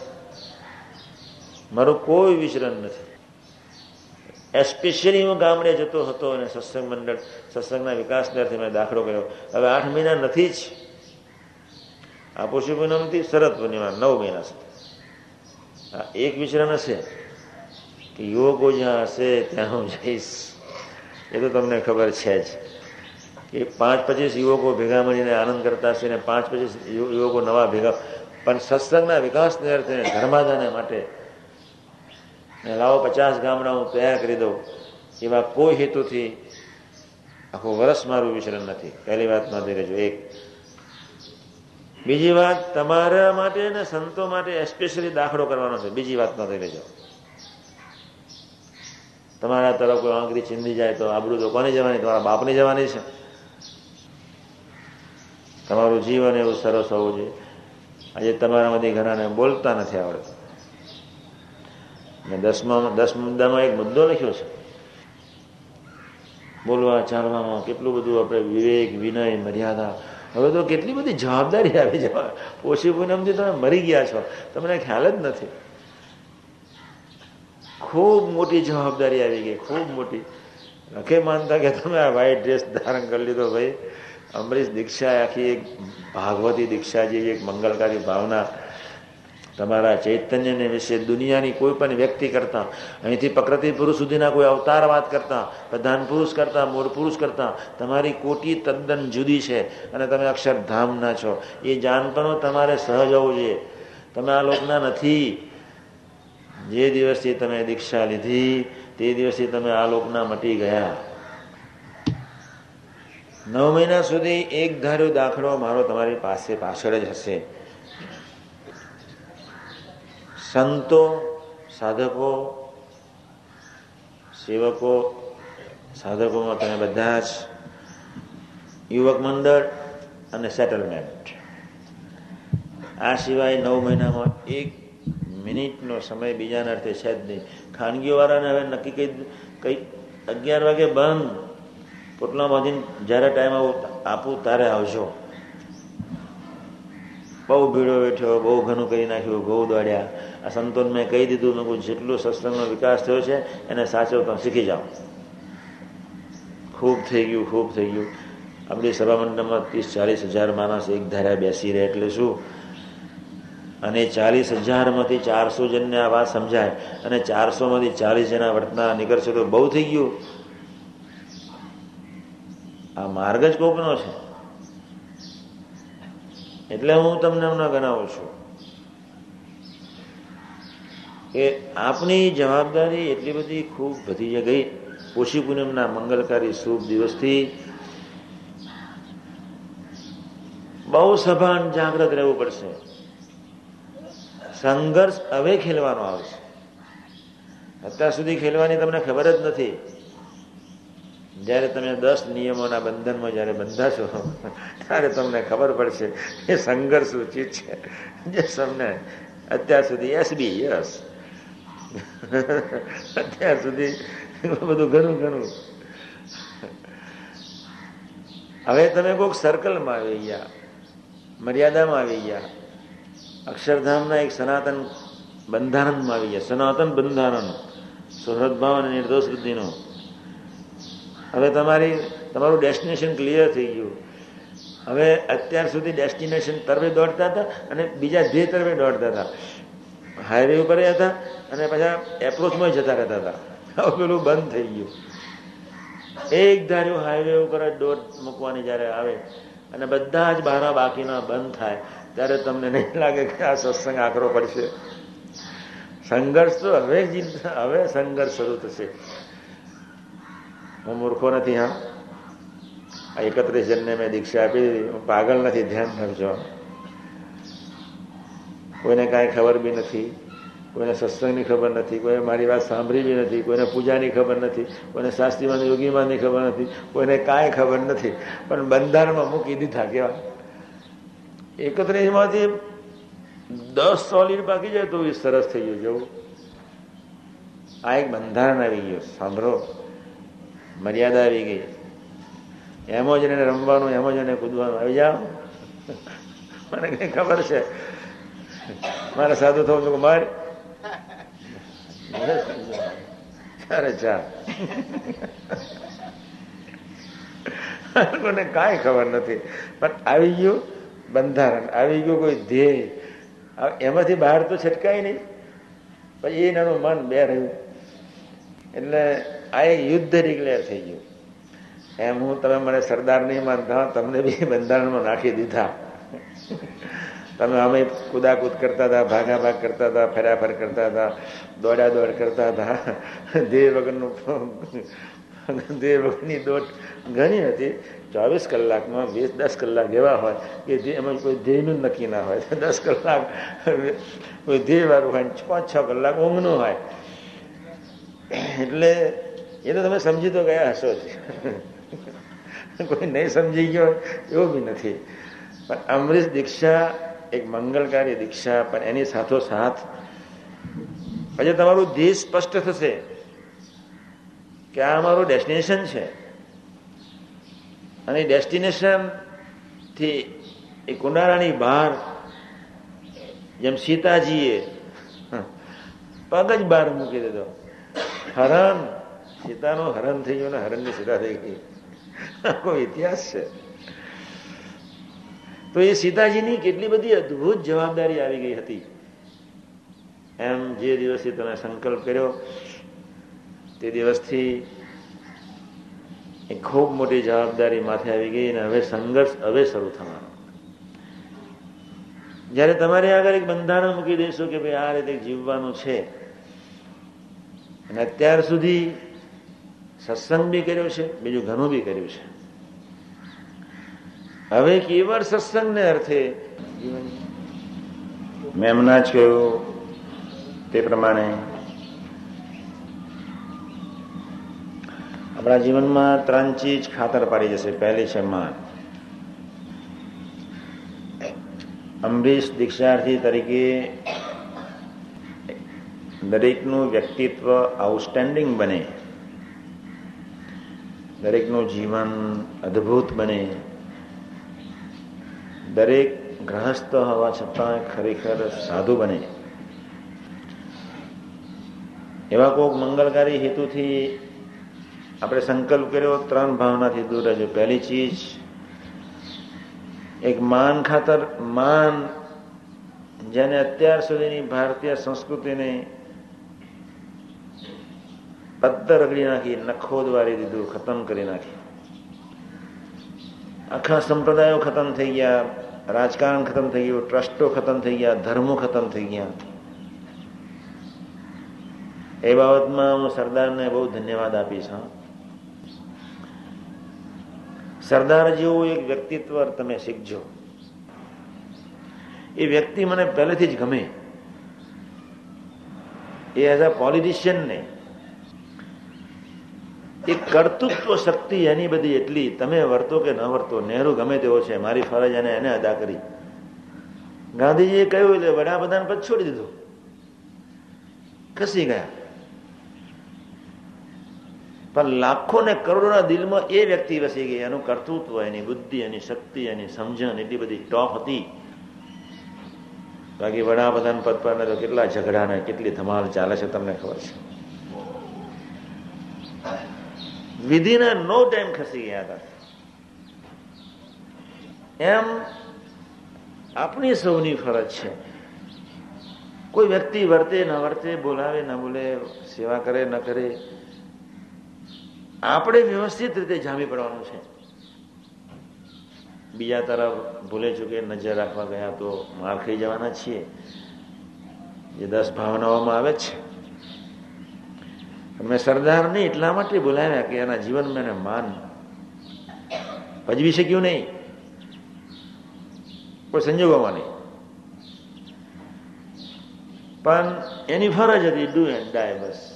મારું કોઈ વિચરણ નથી. એસ્પેશિયલી હું ગામડે જતો હતો અને સત્સંગ મંડળ, સત્સંગના વિકાસ દરથી મેં દાખલો કર્યો. હવે આઠ મહિના નથી જ. આ પોષી પૂનમથી શરદ પૂર્ણિમા નવ મહિના સુધી. એક વિચરણ હશે. કે યોગો જ્યાં હશે, ત્યાં હું જઈશ. એ તો તમને ખબર છે જ. કે પાંચ પચીસ યુવકો ભેગા મળીને આનંદ કરતા હશે ને પાંચ પચીસ યુવકો નવા ભેગા. પણ સત્સંગના વિકાસને અર્થે ધર્માદાને માટે. લાવો પચાસ ગામડા હું તૈયાર કરી દઉં. એવા કોઈ હેતુથી આખું વર્ષ મારું વિચરણ નથી. પહેલી વાત નોંધી લેજો. એક. બીજી વાત, તમારા માટે ને સંતો માટે એસ્પેશિયલી દાખલો કરવાનો છે. બીજી વાત નોંધી લેજો. તમારા તરફ કોઈ આંગળી છીંદી જાય તો આબરૂ તો કોને જવાની? તમારા બાપને જવાની છે. તમારું જીવન એવું સરસ હોવું જોઈએ. આજે તમારામાંથી ઘણાને બોલતા નથી આવડતું. મેં દસમા દસ મુદ્દામાં એક મુદ્દો લખ્યો છે. બોલવા, ચાલવામાં કેટલું બધું આપણે વિવેક, વિનય, મર્યાદા, હવે તો કેટલી બધી જવાબદારી આવી જવા પોષી પૂનમથી તમે મરી ગયા છો. તમને ખ્યાલ જ નથી. ખૂબ મોટી જવાબદારી આવી ગઈ, ખૂબ મોટી. નથી માનતા કે તમે આ વ્હાઈટ ડ્રેસ ધારણ કરી લીધો ભાઈ. અમરીશ દીક્ષા આખી એક ભાગવતી દીક્ષા જેવી એક મંગલકારી ભાવના તમારા ચૈતન્યને વિશે દુનિયાની કોઈ પણ વ્યક્તિ કરતા, અહીંથી પ્રકૃતિ પુરુષ સુધીના કોઈ અવતાર વાત કરતા, પ્રધાન પુરુષ કરતા, મૂળ પુરુષ કરતા, તમારી કોટી તદ્દન જુદી છે અને તમે અક્ષરધામના છો. એ જાણપણો તમારે સહજ હોવું જોઈએ. તમે આ લોકના નથી. જે દિવસથી તમે દીક્ષા લીધી, તે દિવસથી તમે આ લોકના મટી ગયા. નવ મહિના સુધી એક ધાર્યો દાખલો મારો તમારી પાસે પાછળ જ હશે. સંતો, સાધકો, સેવકો, સાધકોમાં તમે બધા જ યુવક મંડળ અને સેટલમેન્ટ. આ સિવાય નવ મહિનામાં એક મિનિટનો સમય બીજાના અર્થે છે જ નહીં. ખાનગીવાળાને હવે નક્કી કહી કંઈક અગિયાર વાગે બંધ. પોટલા બાંધીને જ્યારે ટાઈમ આવું આપું ત્યારે આવજો. બહુ ભીડો બેઠ્યો બહુ ઘણું કરી નાખ્યું, બહુ દોડ્યા. આ સંતોન મેં કહી દીધું, મેં જેટલું સત્સંગનો વિકાસ થયો છે, એને સાચવતા શીખી જાઓ. ખૂબ થઈ ગયું, ખૂબ થઈ ગયું. આપણી સભા ત્રીસ ચાલીસ હજાર માણસ એક ધારા બેસી રહે એટલે શું? અને ચાલીસ હજારમાંથી ચારસો જણને આ વાત સમજાય. અને ચારસોમાંથી ચાલીસ જણા વર્તના નીકળશે તો બહુ થઈ ગયું. આ માર્ગ જ કોકનો છે. એટલે હું તમને હમણાં ગણાવું છું કે આપની જવાબદારી એટલી બધી ખૂબ વધી ગઈ. ઓછી પૂનમના મંગલકારી શુભ દિવસથી બહુ સભાન જાગ્રત રહેવું પડશે. સંઘર્ષ હવે ખેલવાનો આવશે. અત્યાર સુધી ખેલવાની તમને ખબર જ નથી. જ્યારે તમે દસ નિયમોના બંધનમાં જ્યારે બંધાશો, ત્યારે તમને ખબર પડશે એ સંઘર્ષ ઉચિત છે. જે તમને અત્યાર સુધી એસ બી યસ અત્યાર સુધી બધું ઘણું ઘણું. હવે તમે કોઈક સર્કલમાં આવી ગયા, મર્યાદામાં આવી ગયા. અક્ષરધામના એક સનાતન બંધારણમાં આવી ગયા. સનાતન બંધારણ. સુહૃદભાવ અને નિર્દોષ બુદ્ધિનું. હવે તમારી, તમારું ડેસ્ટિનેશન ક્લિયર થઈ ગયું. હવે અત્યાર સુધી ડેસ્ટિનેશન તરફે દોડતા હતા અને બીજા ધ્યેય તરફે દોડતા હતા. હાઈવે ઉપર હતા અને પાછા એપ્રોચમાં જતા રહેતા હતા. હવે પેલું બંધ થઈ ગયું. એક ધાર્યું હાઈવે ઉપર જ દોડ મૂકવાની જ્યારે આવે અને બધા જ બહાર બાકીના બંધ થાય. ત્યારે તમને નહીં લાગે કે આ સત્સંગ આકરો પડશે. સંઘર્ષ તો હવે હવે સંઘર્ષ શરૂ થશે. હું મૂર્ખો નથી, હા. આ એકત્રીસ જણને મેં દીક્ષા આપી. દીધી હું પાગલ નથી, ધ્યાન રાખજો. કોઈને કાંઈ ખબર બી નથી, કોઈને સત્સંગની ખબર નથી કોઈને મારી વાત સાંભળી બી નથી, કોઈને પૂજાની ખબર નથી, કોઈને શાસ્ત્રીમાં યોગીમાંની ખબર નથી, કોઈને કાંઈ ખબર નથી. પણ બંધારણમાં મૂકી દીધા, કેવા? એકત્રીસમાંથી દસ સોલિડ બાકી જાય તો એ સરસ થઈ ગયું જવું આ એક બંધારણ આવી ગયું, સાંભળો. મર્યાદા આવી ગઈ. એમ જ એને રમવાનું, એમ જ એને કૂદવાનું. આવી જાઓ. મને કઈ ખબર છે. મારે સાધુ થવું છું કુમાર ચારે ચાર. કોને કાંઈ ખબર નથી. પણ આવી ગયું. બંધારણ. આવી ગયું કોઈ ધ્યેય. એમાંથી બહાર તો છટકાય નહીં. પછી એનાનું મન બે રહ્યું. એટલે આ એક યુદ્ધ ડિક્લેર થઈ ગયું. એમ હું તમે મને સરદાર નહીં માનતા તમને બી બંધારણમાં નાખી દીધા. તમે અમે કુદાકૂદ કરતા હતા ભાગા ભાગ કરતા હતા, ફેરાફેર કરતા હતા દોડા દોડ કરતા હતા. ધ્યેય વગરનું ધ્યેય વગરની દોડ ઘણી હતી. ચોવીસ કલાકમાં વીસ, દસ કલાક એવા હોય કે એમાં કોઈ ધ્યેયનું નક્કી ના હોય. *laughs* દસ કલાક કોઈ ધ્યેયવાળું હોય પાંચ, છ કલાક ઊંઘનું હોય. એટલે એ તો તમે સમજી તો ગયા હશો જ. *laughs* કોઈ નહીં સમજી ગયો એવું બી નથી. પણ અમરીશ દીક્ષા એક મંગલકારી દીક્ષા, પણ એની સાથોસાથ પછી તમારું ધ્યેય સ્પષ્ટ થશે કે આ અમારું ડેસ્ટિનેશન છે. અને ડેસ્ટિનેશનથી એ કુંડારાની બહાર, જેમ સીતાજીએ પગ જ બહાર મૂકી દીધો. હરણ, સીતાનું હરણ થઈ ગયું હરણની સીતા થઈ ગઈ. કોઈ ઇતિહાસ છે. તો એ સીતાજીની કેટલી બધી અદભુત જવાબદારી આવી ગઈ હતી. એમ જે દિવસથી તમે સંકલ્પ કર્યો, તે દિવસથી એ ખૂબ મોટી જવાબદારી માથે આવી ગઈ અને હવે સંઘર્ષ હવે શરૂ થવાનો. જ્યારે તમારે આગળ એક બંધારણ મૂકી દઈશું કે ભાઈ આ રીતે જીવવાનું છે. અને અત્યાર સુધી સત્સંગ બી કર્યો છે, બીજું ઘણું બી કર્યું છે. હવે કેવળ સત્સંગને અર્થે મેં હમણાં જ કહ્યું તે પ્રમાણે આપણા જીવનમાં ત્રણ ચીજ ખાતર પાડી જશે. પહેલી છે માન અમરીશ દીક્ષાર્થી તરીકે દરેકનું વ્યક્તિત્વ આઉટસ્ટેન્ડિંગ બને. દરેકનું જીવન અદ્ભુત બને. દરેક ગ્રહસ્થ હોવા છતાં ખરેખર સાધુ બને. એવા કોઈક મંગલકારી હેતુથી આપણે સંકલ્પ કર્યો, ત્રણ ભાવનાથી દૂર રહેજો. પહેલી ચીજ, એક માન ખાતર. માન જેને અત્યાર સુધીની ભારતીય સંસ્કૃતિને પદ્ધર રગડી નાખી નખો દ્વારી દીધું ખતમ કરી નાખી. આખા સંપ્રદાયો ખતમ થઈ ગયા, રાજકારણ ખતમ થઈ ગયું, ટ્રસ્ટો ખતમ થઈ ગયા, ધર્મો ખતમ થઈ ગયા. એ બાબતમાં હું સરદારને બહુ ધન્યવાદ આપીશ, હા. સરદાર જેવું એક વ્યક્તિત્વ તમે શીખજો. એ વ્યક્તિ મને પહેલેથી જ ગમે. એ એઝ અ પોલિટિશિયન ને એ કર્તૃત્વ શક્તિ એની બધી એટલી, તમે વર્તો કે ન વર્તો, નહેરુ ગમે તેવો છે, મારી ફરજ એને એને અદા કરી. ગાંધીજીએ કહ્યું એટલે વડાપ્રધાન પદ છોડી દીધું. ખસી ગયા? પણ લાખો ને કરોડોના દિલમાં એ વ્યક્તિ વસી ગઈ. એનું કર્તૃત્વ, એની બુદ્ધિ, એની શક્તિ, એની સમજણ, એટલી બધી ટોપ હતી. બાકી વડાપ્રધાન પદ પર તો કેટલા ઝઘડા ને કેટલી ધમાલ ચાલે છે તમને ખબર છે. વિધિના નો ટાઈમ ખસી ગયા હતા. એમ આપણી સૌની ફરજ છે. કોઈ વ્યક્તિ વર્તે, ન વર્તે, બોલાવે, ન બોલે, સેવા કરે, ન કરે આપણે વ્યવસ્થિત રીતે જામી પડવાનું છે. બીજા તરફ ભૂલે ચૂકે નજર રાખવા ગયા તો માર ખાઈ જવાના છીએ. જે દસ ભાવનાઓમાં આવે છે. મેં સરદારને એટલા માટે બોલાવ્યા કે એના જીવનમાં એને માન ભજવી શક્યું નહીં? કોઈ સંજોગોમાં નહીં. પણ એની ફરજ હતી ડુ એન્ડ ડાય બસ.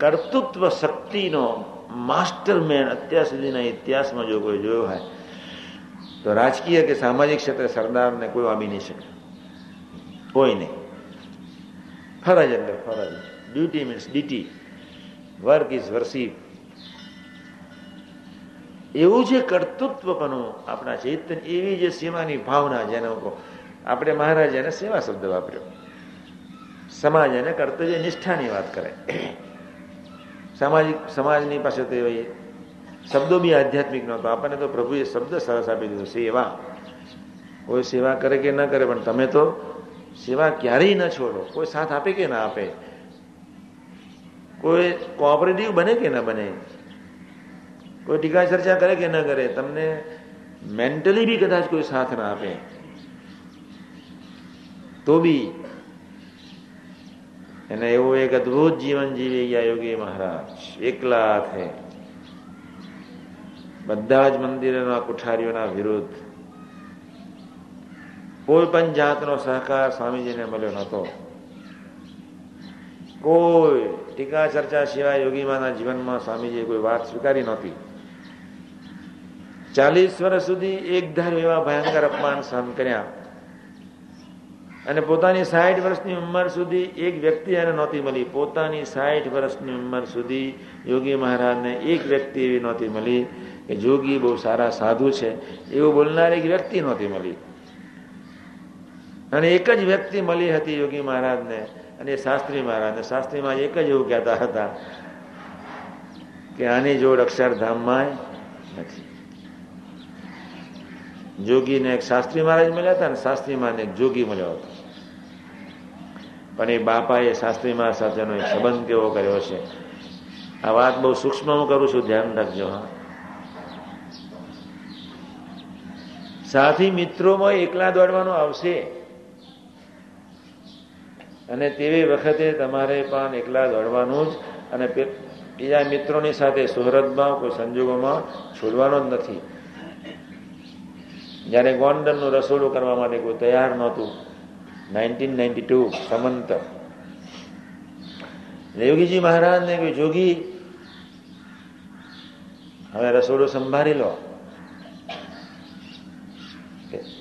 કર્તૃત્વ શક્તિનો માસ્ટર મેન અત્યાર સુધીના ઇતિહાસમાં જો કોઈ જોયો હોય, તો રાજકીય કે સામાજિક ક્ષેત્રે સરદારને કોઈ વામી નહીં શકે. કોઈ નહીં. ફરજ એટલે ફરજ. Duty means DT work is worship એવું જે કર્તૃત્વપણું આપણા ચૈતન્ય, એવી જે સેવાની ભાવના જેને આપણે મહારાજ એને સેવા શબ્દ વાપર્યો. સમાજ એને કર્તવ્ય નિષ્ઠાની વાત કરે સામાજિક સમાજની પાસે તો એવા શબ્દો બી આધ્યાત્મિક નહોતો આપણને તો પ્રભુએ શબ્દ સરસ આપી દીધો, સેવા. કોઈ સેવા કરે કે ન કરે, પણ તમે તો સેવા ક્યારેય ન છોડો. કોઈ સાથ આપે કે ના આપે? કોઈ કોઓપરેટિવ બને કે ન બને? કોઈ ટીકા ચર્ચા કરે કે ન કરે? તમને મેન્ટલી બી કદાચ કોઈ સાથ ના આપે. તો બી એને એવું એક અદભુત જીવન જીવી ગયા યોગી મહારાજ. એકલા હાથે બધા જ મંદિરોના કુઠારીઓના વિરુદ્ધ. કોઈ પણ જાતનો સહકાર સ્વામીજીને મળ્યો નહોતો. કોઈ ટીકા ચર્ચા સિવાય યોગીમાના જીવનમાં સ્વામીજીએ કોઈ વાત સ્વીકારી નહોતી. ચાલીસ વર્ષ સુધી એક ધાર એવા ભયંકર અપમાન સહન કર્યા. અને પોતાની સાઠ વર્ષની ઉંમર સુધી એક વ્યક્તિ એને નહોતી મળી. પોતાની સાઠ વર્ષની ઉંમર સુધી યોગી મહારાજને એક વ્યક્તિ એવી નહોતી મળી કે જોગી બહુ સારા સાધુ છે. એવું બોલનાર એક વ્યક્તિ નહોતી મળી. અને એક જ વ્યક્તિ મળી હતી યોગી મહારાજને અને શાસ્ત્રી મહારાજને. શાસ્ત્રીમાં એક જ એવું કહેતા હતા કે આની જોડ અક્ષરધામમાં નથી. જોગીને એક શાસ્ત્રી મહારાજ મળ્યા હતા અને શાસ્ત્રી એક જોગી મળ્યો હતો. પણ એ બાપાએ શાસ્ત્રી મા સાથેનો એક સંબંધ કેવો કર્યો છે? આ વાત બહુ સૂક્ષ્મ હું કરું છું, ધ્યાન રાખજો, હા. સાથી મિત્રોમાં એકલા દોડવાનો આવશે. અને તેવી વખતે તમારે પણ એકલા દોડવાનું જ, અને બીજા મિત્રોની સાથે સુહરતમાં કોઈ સંજોગોમાં છોડવાનો જ નથી. જ્યારે ગોંડલનું રસોડું કરવા માટે કોઈ તૈયાર નહોતું નાઇન્ટીન નાઇન્ટી ટુ સમંતર યોગીજી મહારાજને કોઈ જોગી, હવે રસોડું સંભાળી લો.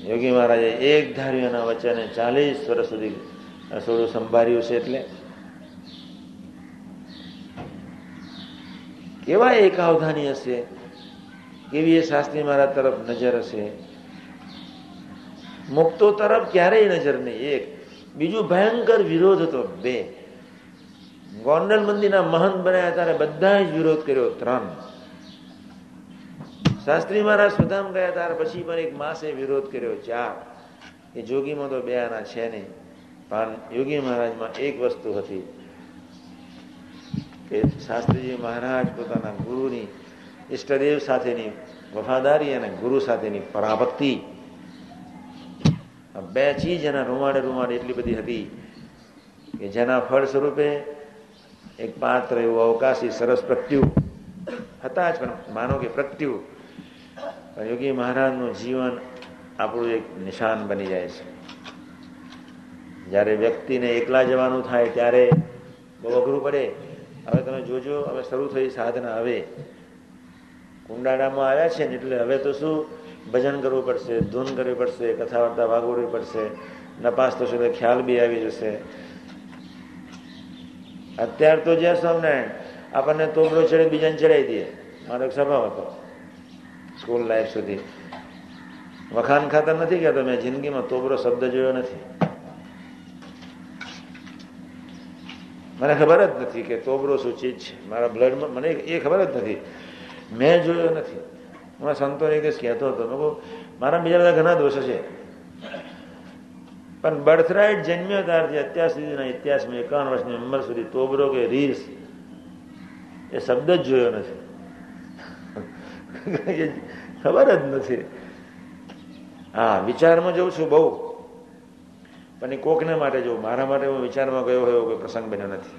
યોગી મહારાજે એક ધાર્યું એના વચ્ચે ચાલીસ વર્ષ સુધી રસોડું સંભાળ્યું છે એટલે. કેવા એકાવધાની હશે? કેવી એ શાસ્ત્રી મારા તરફ નજર હશે? મુક્તો તરફ ક્યારેય નજર નહીં. એક. બીજું ભયંકર વિરોધ હતો. બે. ગોંડલ મંદિરના મહંત બન્યા ત્યારે બધા જ વિરોધ કર્યો. ત્રણ. શાસ્ત્રી મહારાજ સુધામ ગયા ત્યારે પછી પણ એક માસે વિરોધ કર્યો. ચાર. એ જોગીમાં તો બે આના છે નહીં. પણ યોગી મહારાજમાં એક વસ્તુ હતી કે શાસ્ત્રીજી મહારાજ પોતાના ગુરુની, ઈષ્ટદેવ સાથેની વફાદારી અને ગુરુ સાથેની પરાભક્તિ બે ચીજ એના રૂમાડે રૂમાડે એટલી બધી હતી કે જેના ફળ સ્વરૂપે એક પાત્ર એવું અવકાશી સરસ પ્રત્યુ હતા જ, પણ માનો કે પ્રત્યુ યોગી મહારાજનું જીવન આપણું એક નિશાન બની જાય છે. જ્યારે વ્યક્તિને એકલા જવાનું થાય ત્યારે બહુ અઘરું પડે. હવે તમે જોજો, હવે શરૂ થઈ સાધના, હવે. કુંડાડામાં આવ્યા છે ને એટલે હવે તો શું? ભજન કરવું પડશે, ધૂન કરવી પડશે કથા વાર્તા વાગોડવી પડશે, નપાસ થશે તો ખ્યાલ બી આવી જશે. અત્યાર તો જ્યાં સ્વામિનારાયણ આપણને તોબડો ચડે બીજાને ચડાવી દઈએ મારો એક સ્વભાવ હતો સ્કૂલ લાઈફ સુધી. વખાણ ખાતર નથી કહેતો મેં, જિંદગીમાં તોબરો શબ્દ જોયો નથી. મને ખબર જ નથી કે તોબરો શું ચીજ છે. મારા બ્લડમાં મને એ ખબર જ નથી. મેં જોયો નથી. હું સંતો એક દિવસ કહેતો હતો, મેં મારા બીજા બધા ઘણા દોષો છે. પણ બર્થરાઇટ જન્મ્યો ત્યારથી અત્યાર સુધીના ઇતિહાસમાં એકાવન વર્ષની ઉંમર સુધી તોબરો કે રીસ એ શબ્દ જ જોયો નથી. *laughs* ખબર જ નથી. હા, વિચારમાં જઉં છું બહુ. પણ એ કોકને માટે જવું મારા માટે હું વિચારમાં ગયો હોય કોઈ પ્રસંગ બન્યો નથી.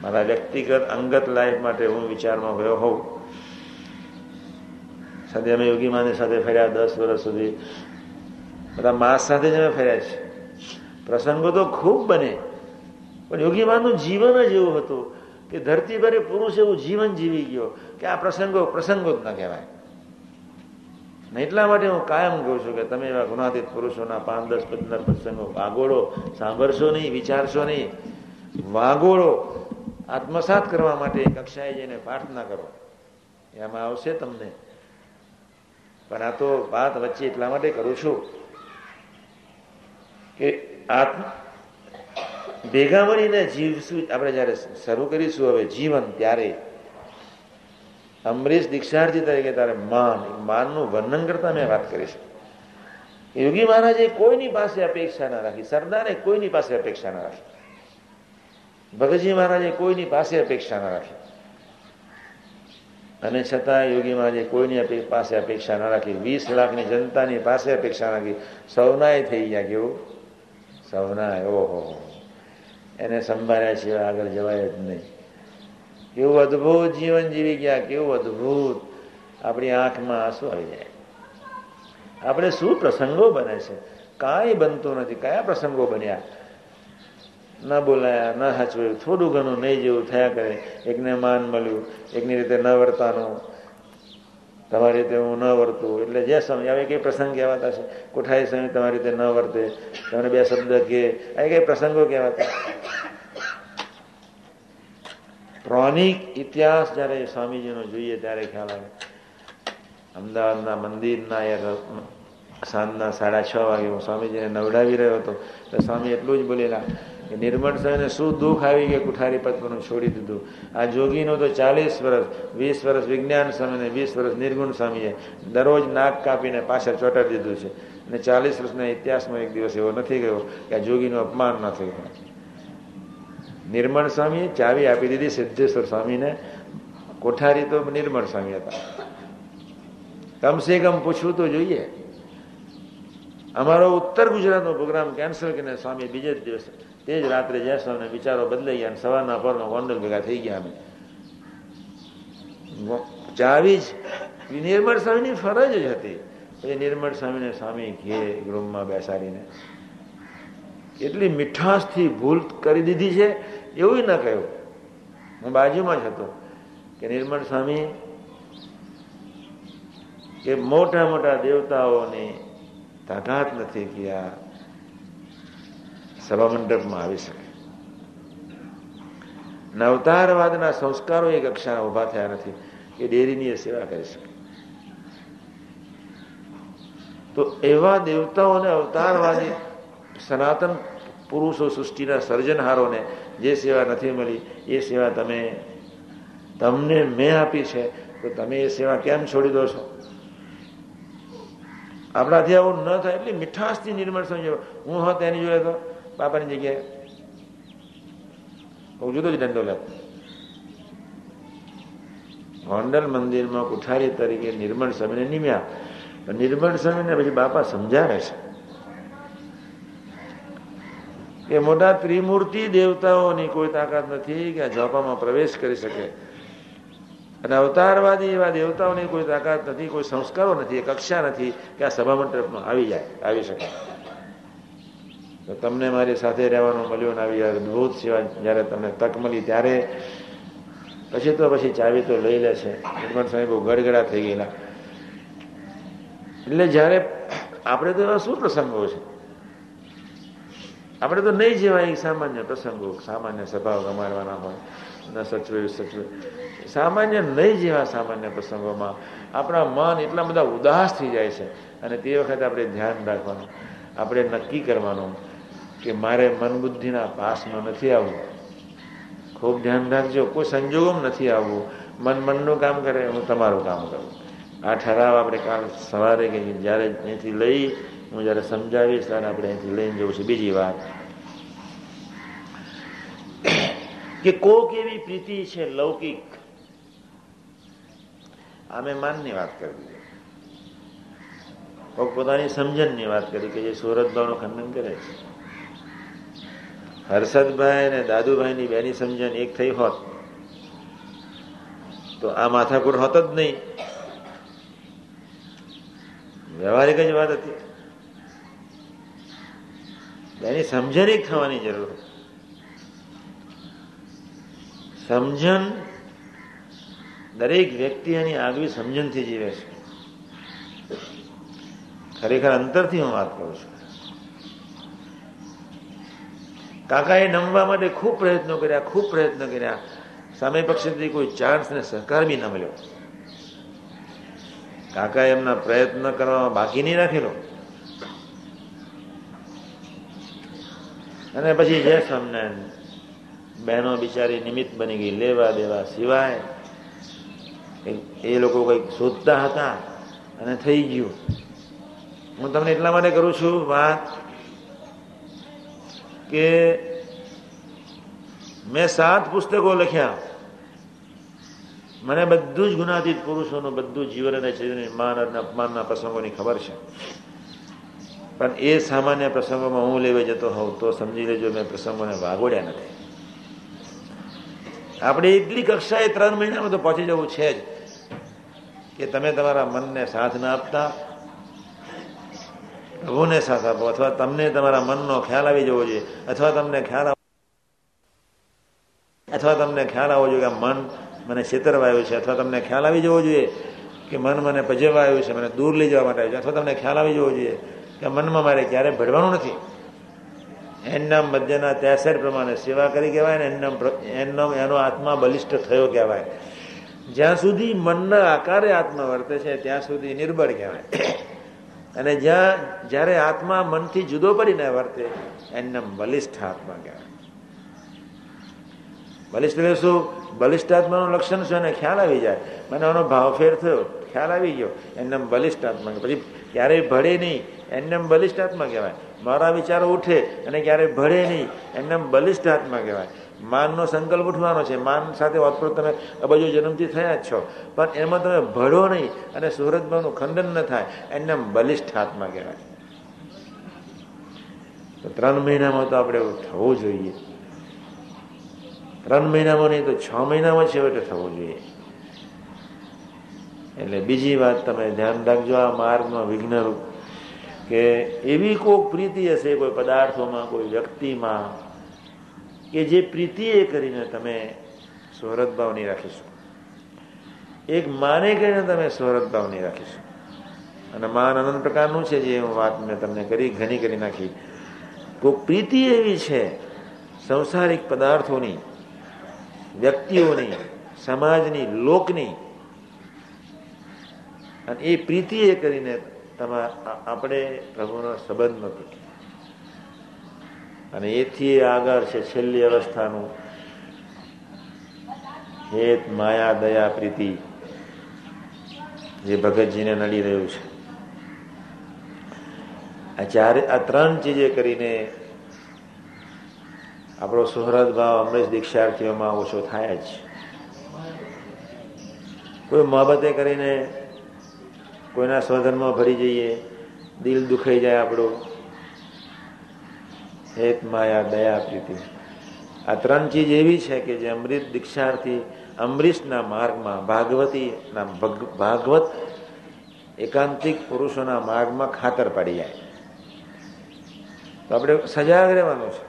મારા વ્યક્તિગત અંગત લાઈફ માટે હું વિચારમાં ગયો હોઉં. સાથે અમે યોગી માની સાથે ફર્યા દસ વર્ષ સુધી. બધા માસ સાથે જ અમે ફર્યા છે પ્રસંગો તો ખૂબ બને. પણ યોગી માનું જીવન જ એવું હતું કે ધરતી પર પુરુષ એવું જીવન જીવી ગયો કે આ પ્રસંગો પ્રસંગો જ ન કહેવાય. એટલા માટે હું કાયમ કહું છું કે તમે એવા ગુણાતીત પુરુષોના પાંચ, દસ, પંદર પ્રસંગો વાગોળો, સાંભળશો નહીં, વિચારશો નહીં. વાગોળો આત્મસાત કરવા માટે કક્ષાએ જઈને પ્રાર્થના કરો. એમાં આવશે તમને પણ આ તો વાત વચ્ચે એટલા માટે કરું છું કે આત્મ ભેગા મળીને જીવશું. આપણે જયારે શરૂ કરીશું હવે જીવન ત્યારે અમરીશ દીક્ષાર્થી તરીકે તારે માન માનનું વર્ણન કરતા મેં વાત કરીશ યોગી મહારાજે કોઈની પાસે અપેક્ષા ના રાખી, સરદારે કોઈની પાસે અપેક્ષા ના રાખી. ભગતજી મહારાજે કોઈની પાસે અપેક્ષા ના રાખી. અને છતાં યોગી મહારાજે કોઈની પાસે અપેક્ષા ના રાખી, વીસ લાખની જનતાની પાસે અપેક્ષા રાખી, સૌનાય થઈ ગયા કેવું? સૌનાય, ઓહો. એને સંભાળ્યા સિવાય આગળ જવાય જ નહીં. કેવું અદભુત જીવન જીવી ગયા, કેવું અદભુત. આપણી આંખમાં આંસુ આવી જાય. આપણે શું પ્રસંગો બને છે? કાંઈ બનતું નથી. કયા પ્રસંગો બન્યા? ન બોલાયા ના સાચવ્યું થોડું ઘણું નહીં જેવું થયા કરે. એકને માન મળ્યું, એકની રીતે ન વર્તાનું. તમારી રીતે હું ન વર્તું. એટલે જે સમય આવે કઈ પ્રસંગ કહેવાતા છે? કોઠાઈ સમય તમારી રીતે ન વર્તે. તમને બે શબ્દ કે આ કઈ પ્રસંગો કહેવાતા? પૌરાણિક ઇતિહાસ જ્યારે સ્વામીજીનો જોઈએ ત્યારે ખ્યાલ આવે. અમદાવાદના મંદિરના સાંજના સાડા છ વાગે હું સ્વામીજીને નવડાવી રહ્યો હતો. તો સ્વામી એટલું જ બોલેલા કે નિર્મળ સ્વામીને શું દુઃખ આવી ગયા કુઠારી પત્રનું છોડી દીધું? આ જોગીનો તો ચાલીસ વર્ષ, વીસ વર્ષ વિજ્ઞાન સ્વામીને, વીસ વર્ષ નિર્ગુણ સ્વામીએ દરરોજ નાક કાપીને પાછળ ચોટાડી દીધું છે. અને ચાલીસ વર્ષના ઇતિહાસમાં એક દિવસ એવો નથી ગયો કે આ જોગીનું અપમાન ન થયું નિર્મળ સ્વામીએ ચાવી આપી દીધી સિદ્ધેશ્વર સ્વામીને. કોઠારી તો નિર્મળ સ્વામી હતા. કમસે કમ પૂછવું તો જોઈએ. અમારો ઉત્તર ગુજરાતનો પ્રોગ્રામ કેન્સલ કરીને સ્વામી બીજે જ દિવસે. તે જ રાત્રે જ્યાં સ્વામીને વિચારો બદલાઈ ગયા સવારના પરમાં ગોંડલ ભેગા થઈ ગયા અમે. ચાવી જ. નિર્મળ સ્વામીની ફરજ જ હતી. પછી નિર્મળ સ્વામીને સ્વામી ઘે રૂમમાં બેસાડીને એટલી મીઠાશથી ભૂલ કરી દીધી છે, એવું ન કહ્યું. હું બાજુમાં જ હતો કે નિર્મળ સ્વામી, કે મોટા મોટા દેવતાઓની તાકાત નથી કે આ સભા આવી શકે. નવતારવાદના સંસ્કારો એ કક્ષાના ઊભા થયા નથી. એ ડેરીની સેવા કરી શકે. તો એવા દેવતાઓને અવતારવાદી સનાતન પુરુષો સૃષ્ટિના સર્જનહારોને જે સેવા નથી મળી, એ સેવા તમે, તમને મેં આપી છે, તો તમે એ સેવા કેમ છોડી દો છો? આપણાથી આવું ન થાય એટલી મીઠાશથી નિર્મળ સમજો હું હોત એની જોડે તો બાપાની જગ્યાએ હું જુદો જ દંડો લેતો ગોંડલ મંદિરમાં કુઠારી તરીકે નિર્મળ સ્વામીને નિમ્યા. નિર્મળ સ્વામીને પછી બાપા સમજાવે છે. કે મોટા ત્રિમૂર્તિ દેવતાઓની કોઈ તાકાત નથી કે આ ઝાપામાં પ્રવેશ કરી શકે. અને અવતારવાદી એવા દેવતાઓની કોઈ તાકાત નથી, કોઈ સંસ્કારો નથી કક્ષા નથી કે આ સભા તરફમાં આવી જાય, આવી શકે. તો તમને મારી સાથે રહેવાનું મળ્યું ને આવી અદભુત સેવા જ્યારે તમને તક મળી ત્યારે પછી તો પછી ચાવી તો લઈ લે છે. નિર્મળ સ્વામી બહુ ગડગડા થઈ ગયેલા. એટલે જ્યારે આપણે તો એવા શું પ્રસંગો છે? આપણે તો નહીં જેવા સામાન્ય પ્રસંગો, સામાન્ય સભાઓ ગમાડવાના હોય. ન સચવે સચવે સામાન્ય નહીં જેવા સામાન્ય પ્રસંગોમાં આપણા મન એટલા બધા ઉદાસ થઈ જાય છે. અને તે વખતે આપણે ધ્યાન રાખવાનું, આપણે નક્કી કરવાનું કે મારે મન બુદ્ધિના પાસમાં નથી આવવું. ખૂબ ધ્યાન રાખજો, કોઈ સંજોગોમાં નથી આવવું. મન મનનું કામ કરે, હું તમારું કામ કરું. આ ઠરાવ આપણે કાલ સવારે કે જ્યારે અહીંથી લઈ, હું જ્યારે સમજાવીશ ત્યારે આપણે અહીંથી લઈને જવું છે. બીજી વાત, કે કોક એવી પ્રીતિ છે લૌકિક અમે માનની વાત કરી કોઈક પોતાની સમજણની વાત કરી કે જે સુરતભાવનું ખંડન કરે છે. હર્ષદભાઈ અને દાદુભાઈની બેની સમજણ એક થઈ હોત, તો આ માથાકૂટ હોત જ નહીં. વ્યવહારિક જ વાત હતી. એની સમજણ એક થવાની જરૂર સમજણ દરેક વ્યક્તિ એની આગવી સમજણથી જીવે છે. ખરેખર અંતરથી હું વાત કરું છું. કાકાએ નમવા માટે ખૂબ પ્રયત્નો કર્યા, ખૂબ પ્રયત્ન કર્યા. સામે પક્ષેથી કોઈ ચાન્સ ને સહકાર બી ન મળ્યો. કાકા એમના પ્રયત્ન કરવામાં બાકી નહીં રાખેલો. અને પછી જય સ્વામિનારાયણ બહેનો બિચારી નિમિત્ત બની ગઈ, લેવા દેવા સિવાય એ લોકો કંઈક શોધતા હતા અને થઈ ગયું. હું તમને એટલા માટે કરું છું વાત કે મેં સાત પુસ્તકો લખ્યા. મને બધું જ ગુનાતીત પુરુષોનું બધું જીવન અને માન અને અપમાનના પ્રસંગોની ખબર છે. પણ એ સામાન્ય પ્રસંગોમાં હું લેવા જતો હોઉં તો સમજી લેજો મેં પ્રસંગોને વાગોડ્યા નથી. આપણે એટલી કક્ષાએ ત્રણ મહિનામાં તો પહોંચી જવું છે જ. કે તમે તમારા મનને સાથ ના આપતા, પ્રભુને સાથ આપો, અથવા તમને તમારા મનનો ખ્યાલ આવી જવો જોઈએ, અથવા તમને ખ્યાલ અથવા તમને ખ્યાલ આવવો જોઈએ કે મન મને છેતરવાયું છે, અથવા તમને ખ્યાલ આવી જવો જોઈએ કે મન મને પજવવા આવ્યું છે, મને દૂર લઈ જવા માટે આવ્યું છે, અથવા તમને ખ્યાલ આવી જવો જોઈએ કે મનમાં મારે ક્યારે ભળવાનું નથી. એમના મધ્યના ત્યાસર પ્રમાણે સેવા કરી કહેવાય ને એમના એમનો એનો આત્મા બલિષ્ઠ થયો કહેવાય. જ્યાં સુધી મનના આકારે આત્મા વર્તે છે, ત્યાં સુધી નિર્બળ કહેવાય. અને જ્યાં, જ્યારે આત્મા મનથી જુદો પડીને વર્તે એમને બલિષ્ઠ આત્મા કહેવાય. બલિષ્ઠ એટલે શું? બલિષ્ઠ આત્માનું લક્ષણ છે અને ખ્યાલ આવી જાય. મને આનો ભાવફેર થયો. ખ્યાલ આવી ગયો. એમને બલિષ્ઠ આત્મા પછી ક્યારેય ભળે નહીં. એમને બલિષ્ઠ આત્મા કહેવાય. મારા વિચારો ઉઠે અને ક્યારેય ભળે નહીં. એમને બલિષ્ઠ આત્મા કહેવાય. માનનો સંકલ્પ ઉઠવાનો છે. માન સાથે ઓતપ્રોત તમે. અબજો જન્મથી થયા જ છો. પણ એમાં તમે ભળો નહીં અને સુરતભાવનું ખંડન ન થાય. એમને બલિષ્ઠ આત્મા કહેવાય. તો ત્રણ મહિનામાં તો આપણે એવું થવું જોઈએ. ત્રણ મહિનામાં નહીં તો છ મહિનામાં છેવટે થવું જોઈએ. એટલે બીજી વાત તમે ધ્યાન રાખજો. આ માર્ગમાં વિઘ્નરૂપ કે એવી કોઈક પ્રીતિ હશે કોઈ પદાર્થોમાં, કોઈ વ્યક્તિમાં, કે જે પ્રીતિ એ કરીને તમે શોહરત ભાવની રાખીશું એક માને કરીને તમે સ્વરત ભાવ નહીં રાખીશું અને માન અનંત પ્રકારનું છે જે વાત મેં તમને કરી, ઘણી કરી નાખી. કોઈ પ્રીતિ એવી છે, સંસારિક પદાર્થોની, વ્યક્તિઓની, સમાજની, લોકની. અને એ પ્રીતિ એ કરીને આપણે પ્રભુનો સંબંધ નથી. અને એથી આગળ છે છેલ્લી અવસ્થાનું હેત, માયા, દયા, પ્રીતિ, જે ભગતજીને નડી રહ્યું છે. આ ચારે આ ત્રણ ચીજે કરીને આપણો સુહૃદ ભાવ અમરેશ દીક્ષાર્થીઓમાં ઓછો થાય જ. કોઈ મોહબતે કરીને કોઈના સ્વધર્મમાં ભરી જઈએ, દિલ દુખાઈ જાય આપણું. હેત માયા, દયા પ્રીતિ આ ત્રણ ચીજ એવી છે કે જે અમૃત દીક્ષાર્થી અમરીશના માર્ગમાં, ભાગવતીના ભાગવત એકાંતિક પુરુષોના માર્ગમાં ખાતર પડી જાય. તો આપણે સજાગ રહેવાનું છે.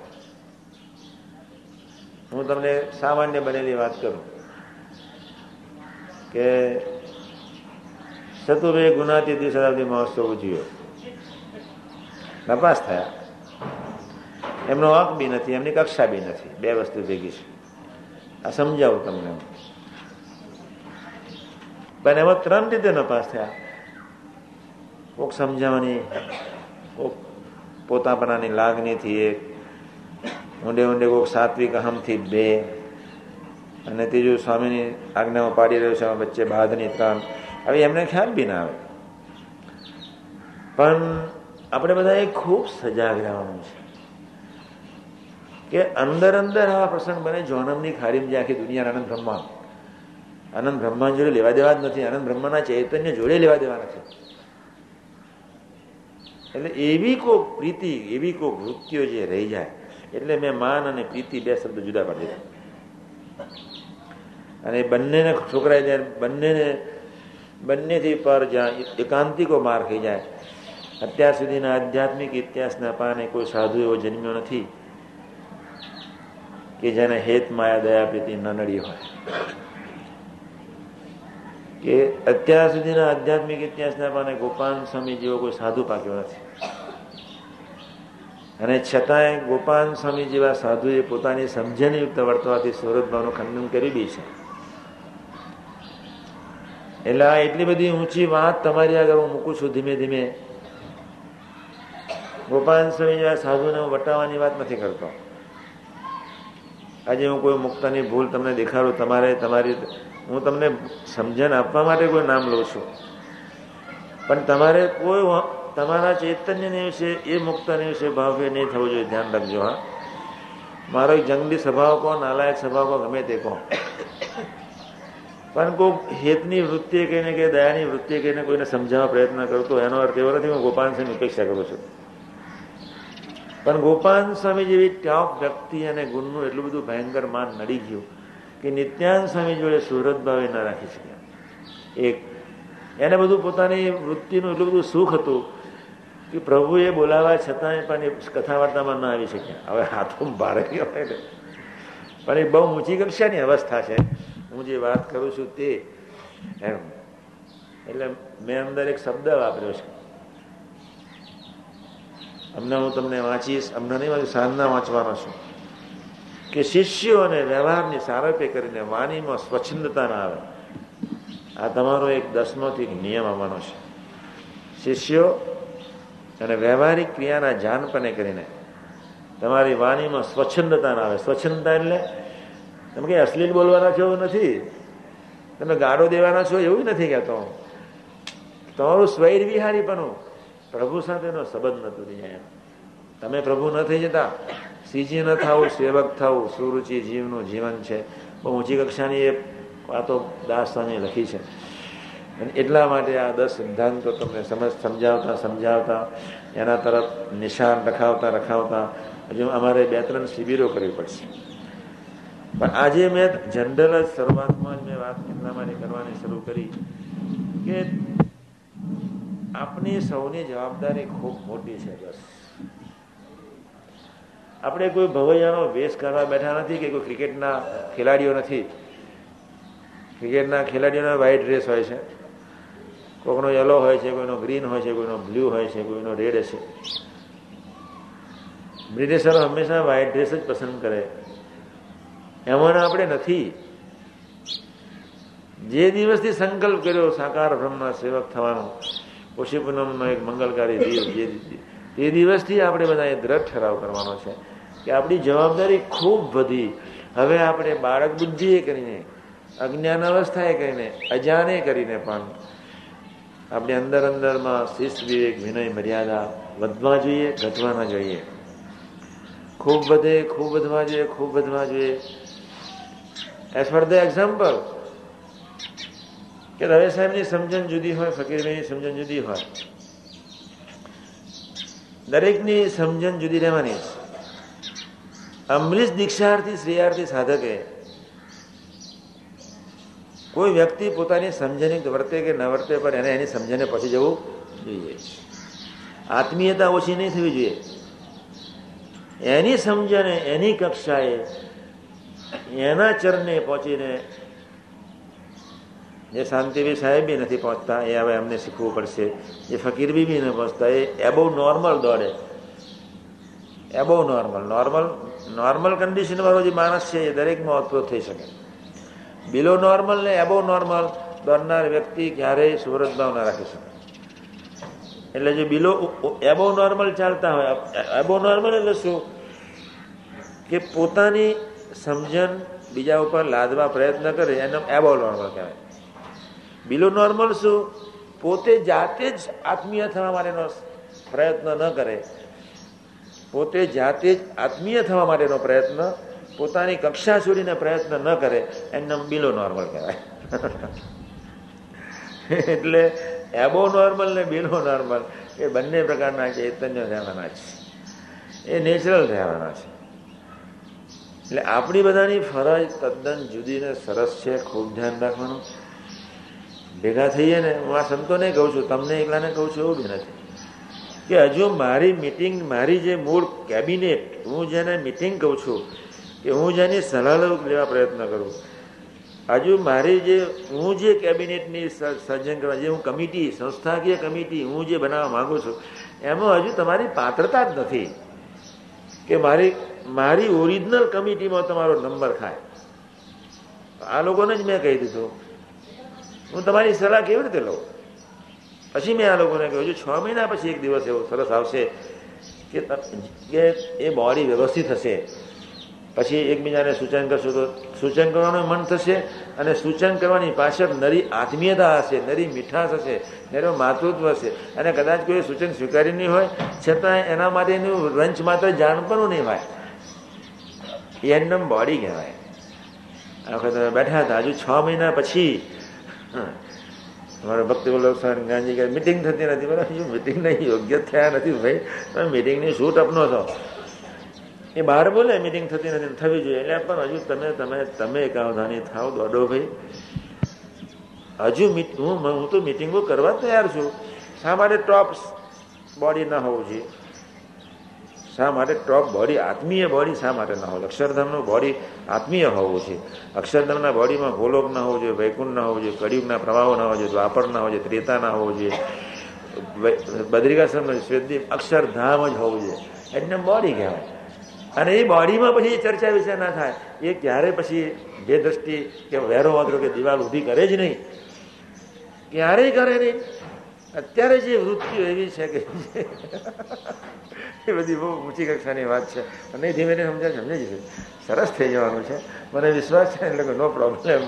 હું તમને સામાન્ય બનેલી વાત કરું કે ચતુર્વે ગુનાથી દ્વિશતાબ્દી મહોત્સવ ઉજવ્યો. નપાસ થયા. એમનો હક બી નથી, એમની કક્ષા બી નથી. બે વસ્તુ ભેગી છે. આ સમજાવું તમને પણ એમાં ત્રણ રીતે નપાસ થયા. કોક સમજાવવાની, કોક પોતાપણાની લાગણીથી એક, ઊંડે ઊંડે કોક સાત્વિક અહમથી બે. અને ત્રીજું સ્વામીની આજ્ઞામાં પાડી રહ્યો છે વચ્ચે બાદની ત્રણ. હવે એમને ખ્યાલ બી ના આવે. પણ આપણે બધા એ ખૂબ સજાગ રહેવાનું છે. કે અંદર અંદર આવા પ્રસંગ બને જોનમની ખારીમ જે આખી દુનિયા આનંદ બ્રહ્મા આનંદ બ્રહ્મા જોડે લેવા દેવા જ નથી, આનંદ બ્રહ્માના ચૈતન્ય જોડે લેવા દેવા નથી એટલે એવી કોઈ પ્રીતિ, એવી કોઈ વૃત્તિઓ જે રહી જાય, એટલે મેં માન અને પ્રીતિ બે શબ્દ જુદા પાડી દીધા. અને બંનેને છોકરાએ જ્યારે બંનેને બંનેથી પર જ્યાં એકાંતિકો માર થઈ જાય. અત્યાર સુધીના આધ્યાત્મિક ઇતિહાસના પાને કોઈ સાધુ એવો જન્મ્યો નથી કે જેને હેત માયા, દયા, પ્રીતિ ન નડી હોય. કે અત્યાર સુધીના આધ્યાત્મિક ઇતિહાસના પાને ગોપાલ સ્વામી જેવો કોઈ સાધુ પાક્યો નથી. અને છતાંય ગોપાલ સ્વામી જેવા સાધુએ પોતાની સમજણયુક્ત વર્તવાથી સુરતભાવનું ખંડન કરી બી છે. એટલે એટલી બધી ઊંચી વાત તમારી આગળ હું મૂકું છું ધીમે ધીમે. ગોપાલ સ્વામી સાધુને હું વટાવવાની વાત નથી કરતો. આજે હું કોઈ મુક્તાની ભૂલ તમને દેખાડું, તમારે તમારી હું તમને સમજણ આપવા માટે કોઈ નામ લઉં છું. પણ તમારે કોઈ તમારા ચૈતન્યને વિશે, એ મુક્તની વિશે ભાવ્ય નહીં થવું જોઈએ, ધ્યાન રાખજો, હા. મારો એક જંગલી સ્વભાવ કહો, નાલાયક સ્વભાવ કહો, ગમે તે કહો. પણ કોઈ હેતની વૃત્તિએ કહીને કે દયાની વૃત્તિએ કહીને કોઈને સમજાવવા પ્રયત્ન કરતો એનો અર્થ એવો નથી હું ગોપાલ સ્વામી ઉપેક્ષા કરું છું. પણ ગોપાલ સ્વામી જેવી ટોપ વ્યક્તિ અને ગુણનું એટલું બધું ભયંકર માન નડી ગયું કે નિત્યાન સ્વામી જોડે સુરત ભાવે ન રાખી શક્યા. એક, એને બધું પોતાની વૃત્તિનું એટલું બધું સુખ હતું કે પ્રભુએ બોલાવા છતાંય પણ એ કથા વાર્તામાં ન આવી શક્યા. હવે હાથો ભારે ગયો પણ એ બહુ ઊંચી કક્ષાની અવસ્થા છે. હું જે વાત કરું છું તે એમ. એટલે મેં અંદર એક શબ્દ વાપર્યો છે. અમને હું તમને વાંચીશ, અમને નહીં વાંચું સાંજના વાંચવાનો છું. કે શિષ્યો અને વ્યવહારની સારપે કરીને વાણીમાં સ્વચ્છંદતા ના આવે. આ તમારો એક દસમોથી નિયમ આવવાનો છે. શિષ્યો અને વ્યવહારિક ક્રિયાના જાનપણે કરીને તમારી વાણીમાં સ્વચ્છંદતા ના આવે. સ્વચ્છંદતા એટલે તમે કઈ અશ્લીલ બોલવાના છો એવું નથી. તમે ગાળો દેવાના છો એવું નથી કહેતો. તમારું સ્વૈર વિહારીપણું પ્રભુ સાથેનો સંબંધ નથી જાય તમે પ્રભુ ન થઈ જતા. સીજી ન થવું સેવક થવું સુરુચિ જીવનું જીવન છે. બહુ ઊંચી કક્ષાની એ વાતો દાસ સ્વામી લખી છે. અને એટલા માટે આ દસ સિદ્ધાંતો તમને સમજ સમજાવતા સમજાવતા, એના તરફ નિશાન રખાવતા રખાવતા, હજુ અમારે બે ત્રણ શિબિરો કરવી પડશે. પણ આજે મેં જનરલ જ શરૂઆતમાં જ મેં વાત એટલા માટે કરવાની શરૂ કરી કે આપણી સૌની જવાબદારી ખૂબ મોટી છે બસ. આપણે કોઈ ભવૈયાનો વેશ કરવા બેઠા નથી કે કોઈ ક્રિકેટના ખેલાડીઓ નથી. ક્રિકેટના ખેલાડીઓનો વ્હાઇટ ડ્રેસ હોય છે કોઈનો યલો હોય છે, કોઈનો ગ્રીન હોય છે, કોઈનો બ્લુ હોય છે, કોઈનો રેડ હશે. બ્રિટિશરો હંમેશા વ્હાઇટ ડ્રેસ જ પસંદ કરે. એમાંના આપણે નથી. જે દિવસથી સંકલ્પ કર્યો, સાકાર બ્રહ્મના સેવક થવાનો ઓછી પૂનમનો એક મંગલકારી દિવસ જે તે દિવસથી આપણે બધાએ દ્રઢ ઠરાવ કરવાનો છે કે આપણી જવાબદારી ખૂબ વધી. હવે આપણે બાળક બુદ્ધિએ કરીને, અજ્ઞાન અવસ્થાએ કરીને, અજાણે કરીને પણ આપણે અંદર અંદરમાં શિસ્ત, વિવેક, વિનય, મર્યાદા વધવા જોઈએ, ઘટવા ના જોઈએ. ખૂબ વધે, ખૂબ વધવા જોઈએ, ખૂબ વધવા જોઈએ. એઝ ફોર ધ એક્ઝામ્પલ કે રવે સાહેબની સમજણ જુદી હોય, ફકીરભાઈની સમજણ જુદી હોય. દરેકની સમજણ જુદી રહેવાની અમરીશ દીક્ષાર્થી શ્રેયાર્થી સાધકે કોઈ વ્યક્તિ પોતાની સમજણ વર્તે કે ન વર્તે પણ એને એની સમજણને પછી જવું જોઈએ. આત્મીયતા ઓછી નહીં થવી જોઈએ. એની સમજણે, એની કક્ષાએ એના ચરણે પહોંચીને જે શાંતિવી સાહેબ બી નથી પહોંચતા, એ હવે એમને શીખવું પડશે. જે ફકીર બી બી ન પહોંચતા, એ એબો નોર્મલ દોડે. એબો નોર્મલ નોર્મલ નોર્મલ કન્ડિશનવાળો જે માણસ છે, એ દરેકમાં ઓતપ્રોત થઈ શકે. બિલો નોર્મલ ને એબો નોર્મલ દોડનાર વ્યક્તિ ક્યારેય સુરત ભાવ રાખી શકે. એટલે જે બિલો એબો નોર્મલ ચાલતા હોય એબો નોર્મલ એટલે શું? કે પોતાની સમજણ બીજા ઉપર લાદવા પ્રયત્ન કરે, એનો એબો નોર્મલ કહેવાય. બિલો નોર્મલ શું? પોતે જાતે જ આત્મીય થવા માટેનો પ્રયત્ન ન કરે. પોતે જાતે જ આત્મીય થવા માટેનો પ્રયત્ન પોતાની કક્ષા છોડીને પ્રયત્ન ન કરે, એને બિલો નોર્મલ કહેવાય. *laughs* એટલે એબો નોર્મલ ને બિલો નોર્મલ એ બંને પ્રકારના ચૈતન્ય રહેવાના છે. એ નેચરલ રહેવાના છે. એટલે આપણી બધાની ફરજ તદ્દન જુદી ને સરસ છે, ખૂબ ધ્યાન રાખવાનું. ભેગા થઈએ ને, હું આ સંતોને કહું છું, તમને એકલાને કહું છું એવું બી નથી. કે હજુ મારી મિટિંગ મારી જે મૂળ કેબિનેટ હું જેને મિટિંગ કહું છું, કે હું જેની સલાહ લેવા પ્રયત્ન કરું. હજુ મારી જે, હું જે કેબિનેટની સર્જન કરવા, જે હું કમિટી સંસ્થાકીય કમિટી હું જે બનાવવા માગું છું, એમાં હજુ તમારી પાત્રતા જ નથી. કે મારી મારી ઓરિજિનલ કમિટીમાં તમારો નંબર ખાય. આ લોકોને જ મેં કહી દીધું. હું તમારી સલાહ કેવી રીતે લઉં? પછી મેં આ લોકોને કહ્યું છું છ મહિના પછી એક દિવસ એવો સરસ આવશે કે એ બોડી વ્યવસ્થિત હશે, પછી એકબીજાને સૂચન કરશો તો સૂચન કરવાનું મન થશે અને સૂચન કરવાની પાછળ નરી આત્મીયતા હશે, નરી મીઠાશ હશે નરો માતૃત્વ હશે. અને કદાચ કોઈ સૂચન સ્વીકારી નહીં હોય છતાં એના માટેનું રંચ માત્ર જાણપણું નહીં હોય. એમનેમ બોડી કહેવાય. આ વખતે બેઠા હતા, હજુ છ મહિના પછી. અમારા ભક્તિ વલ્લભ ગાંધી કે મિટિંગ થતી નથી. બરાબર હજુ મિટિંગ નહીં, યોગ્ય થયા નથી ભાઈ. તમે મિટિંગની શૂટ અપનો છો? એ બહાર બોલે મિટિંગ થતી નથી, થવી જોઈએ. એટલે પણ હજુ તમે તમે તમે એકાવધાની થાવ, દોડો ભાઈ. હજુ હું હું તો મિટિંગો કરવા તૈયાર છું. શા માટે ટોપ બોડી ના હોવું જોઈએ. શા માટે ટોપ બોડી આત્મીય બોડી શા માટે ના હોય અક્ષરધામનું બોડી આત્મીય હોવું છે. અક્ષરધામના બોડીમાં ગોલોક ન હોવું જોઈએ, વૈકુંઠ ન હોવું જોઈએ, કળિયુગના પ્રવાહો ન હોવો જોઈએ, દ્વાપર ના હોવો જોઈએ, ત્રેતા ના હોવું જોઈએ બદ્રિકાશ્રમ શ્વેતદીપ અક્ષરધામ જ હોવું જોઈએ. એટલે બોડી કહેવાય. અને એ બોડીમાં પછી ચર્ચા વિશે ના થાય. એ ક્યારે પછી બે દ્રષ્ટિ કે વેરો વાદરો કે દિવાલ ઊભી કરે જ નહીં. ક્યારેય કરે નહીં. અત્યારે જે વૃત્તિઓ એવી છે કે એ બધી બહુ ઊંચી કક્ષાની વાત છે. અને ધીમે ધીમે સમજાય સમજાય જશે સરસ થઈ જવાનું છે. મને વિશ્વાસ છે, એટલે નો પ્રોબ્લેમ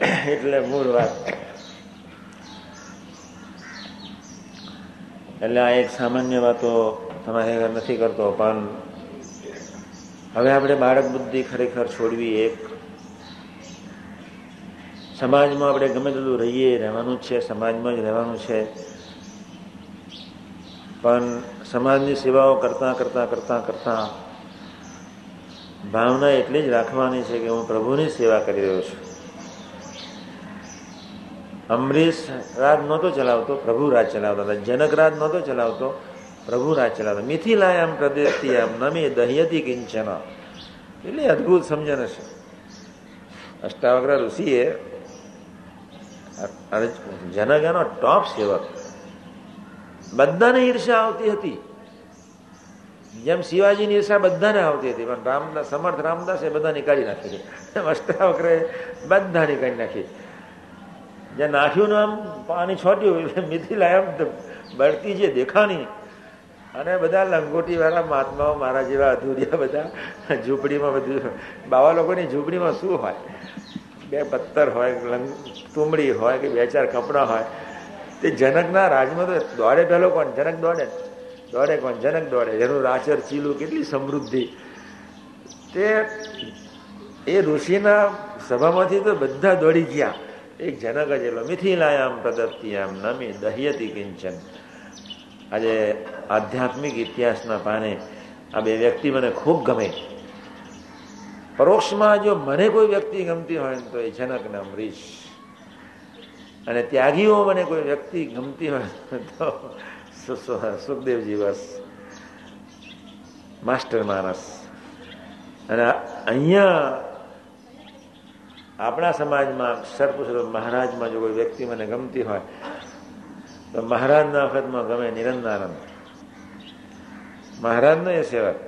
એટલે મૂળ વાત. એટલે આ એક સામાન્ય વાતો તમારે નથી કરતો, પણ હવે આપણે બાળક બુદ્ધિ ખરેખર છોડવી એક સમાજમાં આપણે ગમે તેટલું રહીએ, રહેવાનું છે, સમાજમાં જ રહેવાનું છે. પણ સમાજની સેવાઓ કરતાં કરતાં કરતાં કરતાં ભાવના એટલી જ રાખવાની છે કે હું પ્રભુની સેવા કરી રહ્યો છું. અમરીશ રાજ નહોતો ચલાવતો, પ્રભુ રાજ ચલાવતા હતા. જનક રાજ નહોતો ચલાવતો, પ્રભુ રાજ ચલાવતા મિથિલાયામ આમ નમી દહ્યતી કિંચન. એટલે અદ્ભુત સમજણ હશે. અષ્ટાવગ્ર ઋષિએ જનક એનો ટોપ સેવક. બધાને ઈર્ષા આવતી હતી. જેમ શિવાજીની ઈર્ષા બધાને આવતી હતી, પણ રામદાસ સમર્થ રામદાસ બધાની કાઢી નાખી અષ્ટાવક્રે બધાની કાઢી નાખી. જે નાખ્યું આમ પાણી છોટ્યું મિથિલા એમ બળતી જે દેખાણી. અને બધા લંગોટી વાળા મહાત્માઓ મારા જેવા અધૂરિયા બધા ઝૂંપડીમાં બધું, બાવા લોકોની ઝૂંપડીમાં શું હોય? બે પથ્થર હોય તુમડી હોય કે બે ચાર કપડાં હોય, તે જનકના રાજમાં તો દોડે પહેલો કોણ? જનક દોડે દોડે કોણ? જનક દોડે. એનું રાચર ચીલું કેટલી સમૃદ્ધિ. તે, એ ઋષિના સભામાંથી તો બધા દોડી ગયા. એક જનક જ એટલો મિથિલાયામ પ્રદત્તિયામ નમી દહ્યતી કિંચન. આજે આધ્યાત્મિક ઇતિહાસના પાને આ બે વ્યક્તિ મને ખૂબ ગમે. પરોક્ષમાં જો મને કોઈ વ્યક્તિ ગમતી હોય તો એ જનક ને અમરીશ. અને ત્યાગીઓ મને કોઈ વ્યક્તિ ગમતી હોય તો સુખદેવજી બસ. માસ્ટર માણસ. અને અહીંયા આપણા સમાજમાં સર્પુરુષ મહારાજમાં જો કોઈ વ્યક્તિ મને ગમતી હોય, તો મહારાજના વખતમાં ગમે નિરંદાનંદ મહારાજનો એ સેવક.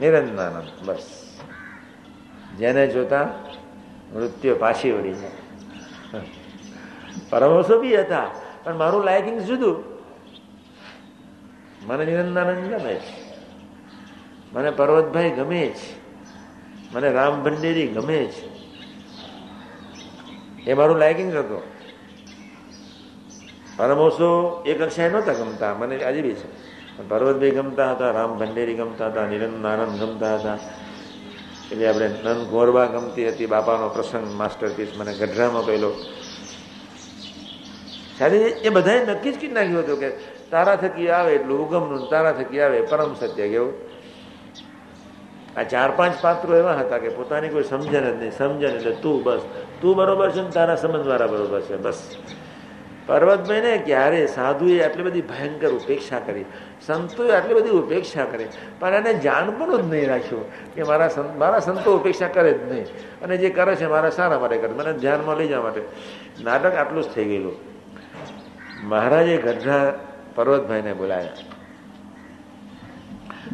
નિરંદાનંદ બસ. જેને જોતા મૃત્યુ પાછી વળી જાય. પરમહંસો બી હતા, પણ મારું લાઇકિંગ જુદું. મને નિરંજનાનંદ ગમે છે. મને પર્વતભાઈ ગમે છે. મને રામ ભંડેરી ગમે છે. એ મારું લાઇકિંગ હતું. પરમહંસો એ કક્ષાએ નહોતા ગમતા, મને આજે બી છે. પર્વતભાઈ ગમતા હતા, રામ ભંડેરી ગમતા હતા નિરંદાનંદ ગમતા હતા. એટલે આપણે નંદ ગોરબા ગમતી હતી, બાપાનો પ્રસંગ માસ્ટરપીસ મને ગઢરામાં પહેલો. સાથે એ બધાએ નક્કી જ કરી નાખ્યું હતું કે તારા થકી આવે એટલું ઉગમનું તારા થકી આવે પરમ સત્ય કેવું? આ ચાર પાંચ પાત્રો એવા હતા કે પોતાની કોઈ સમજણ જ નહીં, સમજણ એટલે તું, બસ. તું બરોબર છે ને તારા સમજવાળા બરોબર છે, બસ. પર્વતભાઈને ક્યારે સાધુએ આટલી બધી ભયંકર ઉપેક્ષા કરી? સંતોએ આટલી બધી ઉપેક્ષા કરી. પણ એને જાણપણું જ નહીં રાખ્યું કે મારા સંત, મારા સંતો ઉપેક્ષા કરે જ નહીં. અને જે કરે છે મારા સારા માટે કરે મને ધ્યાનમાં લઈ જવા માટે. નાટક આટલું જ થઈ ગયેલું. મહારાજે ગઢડા પર્વતભાઈને બોલાયા.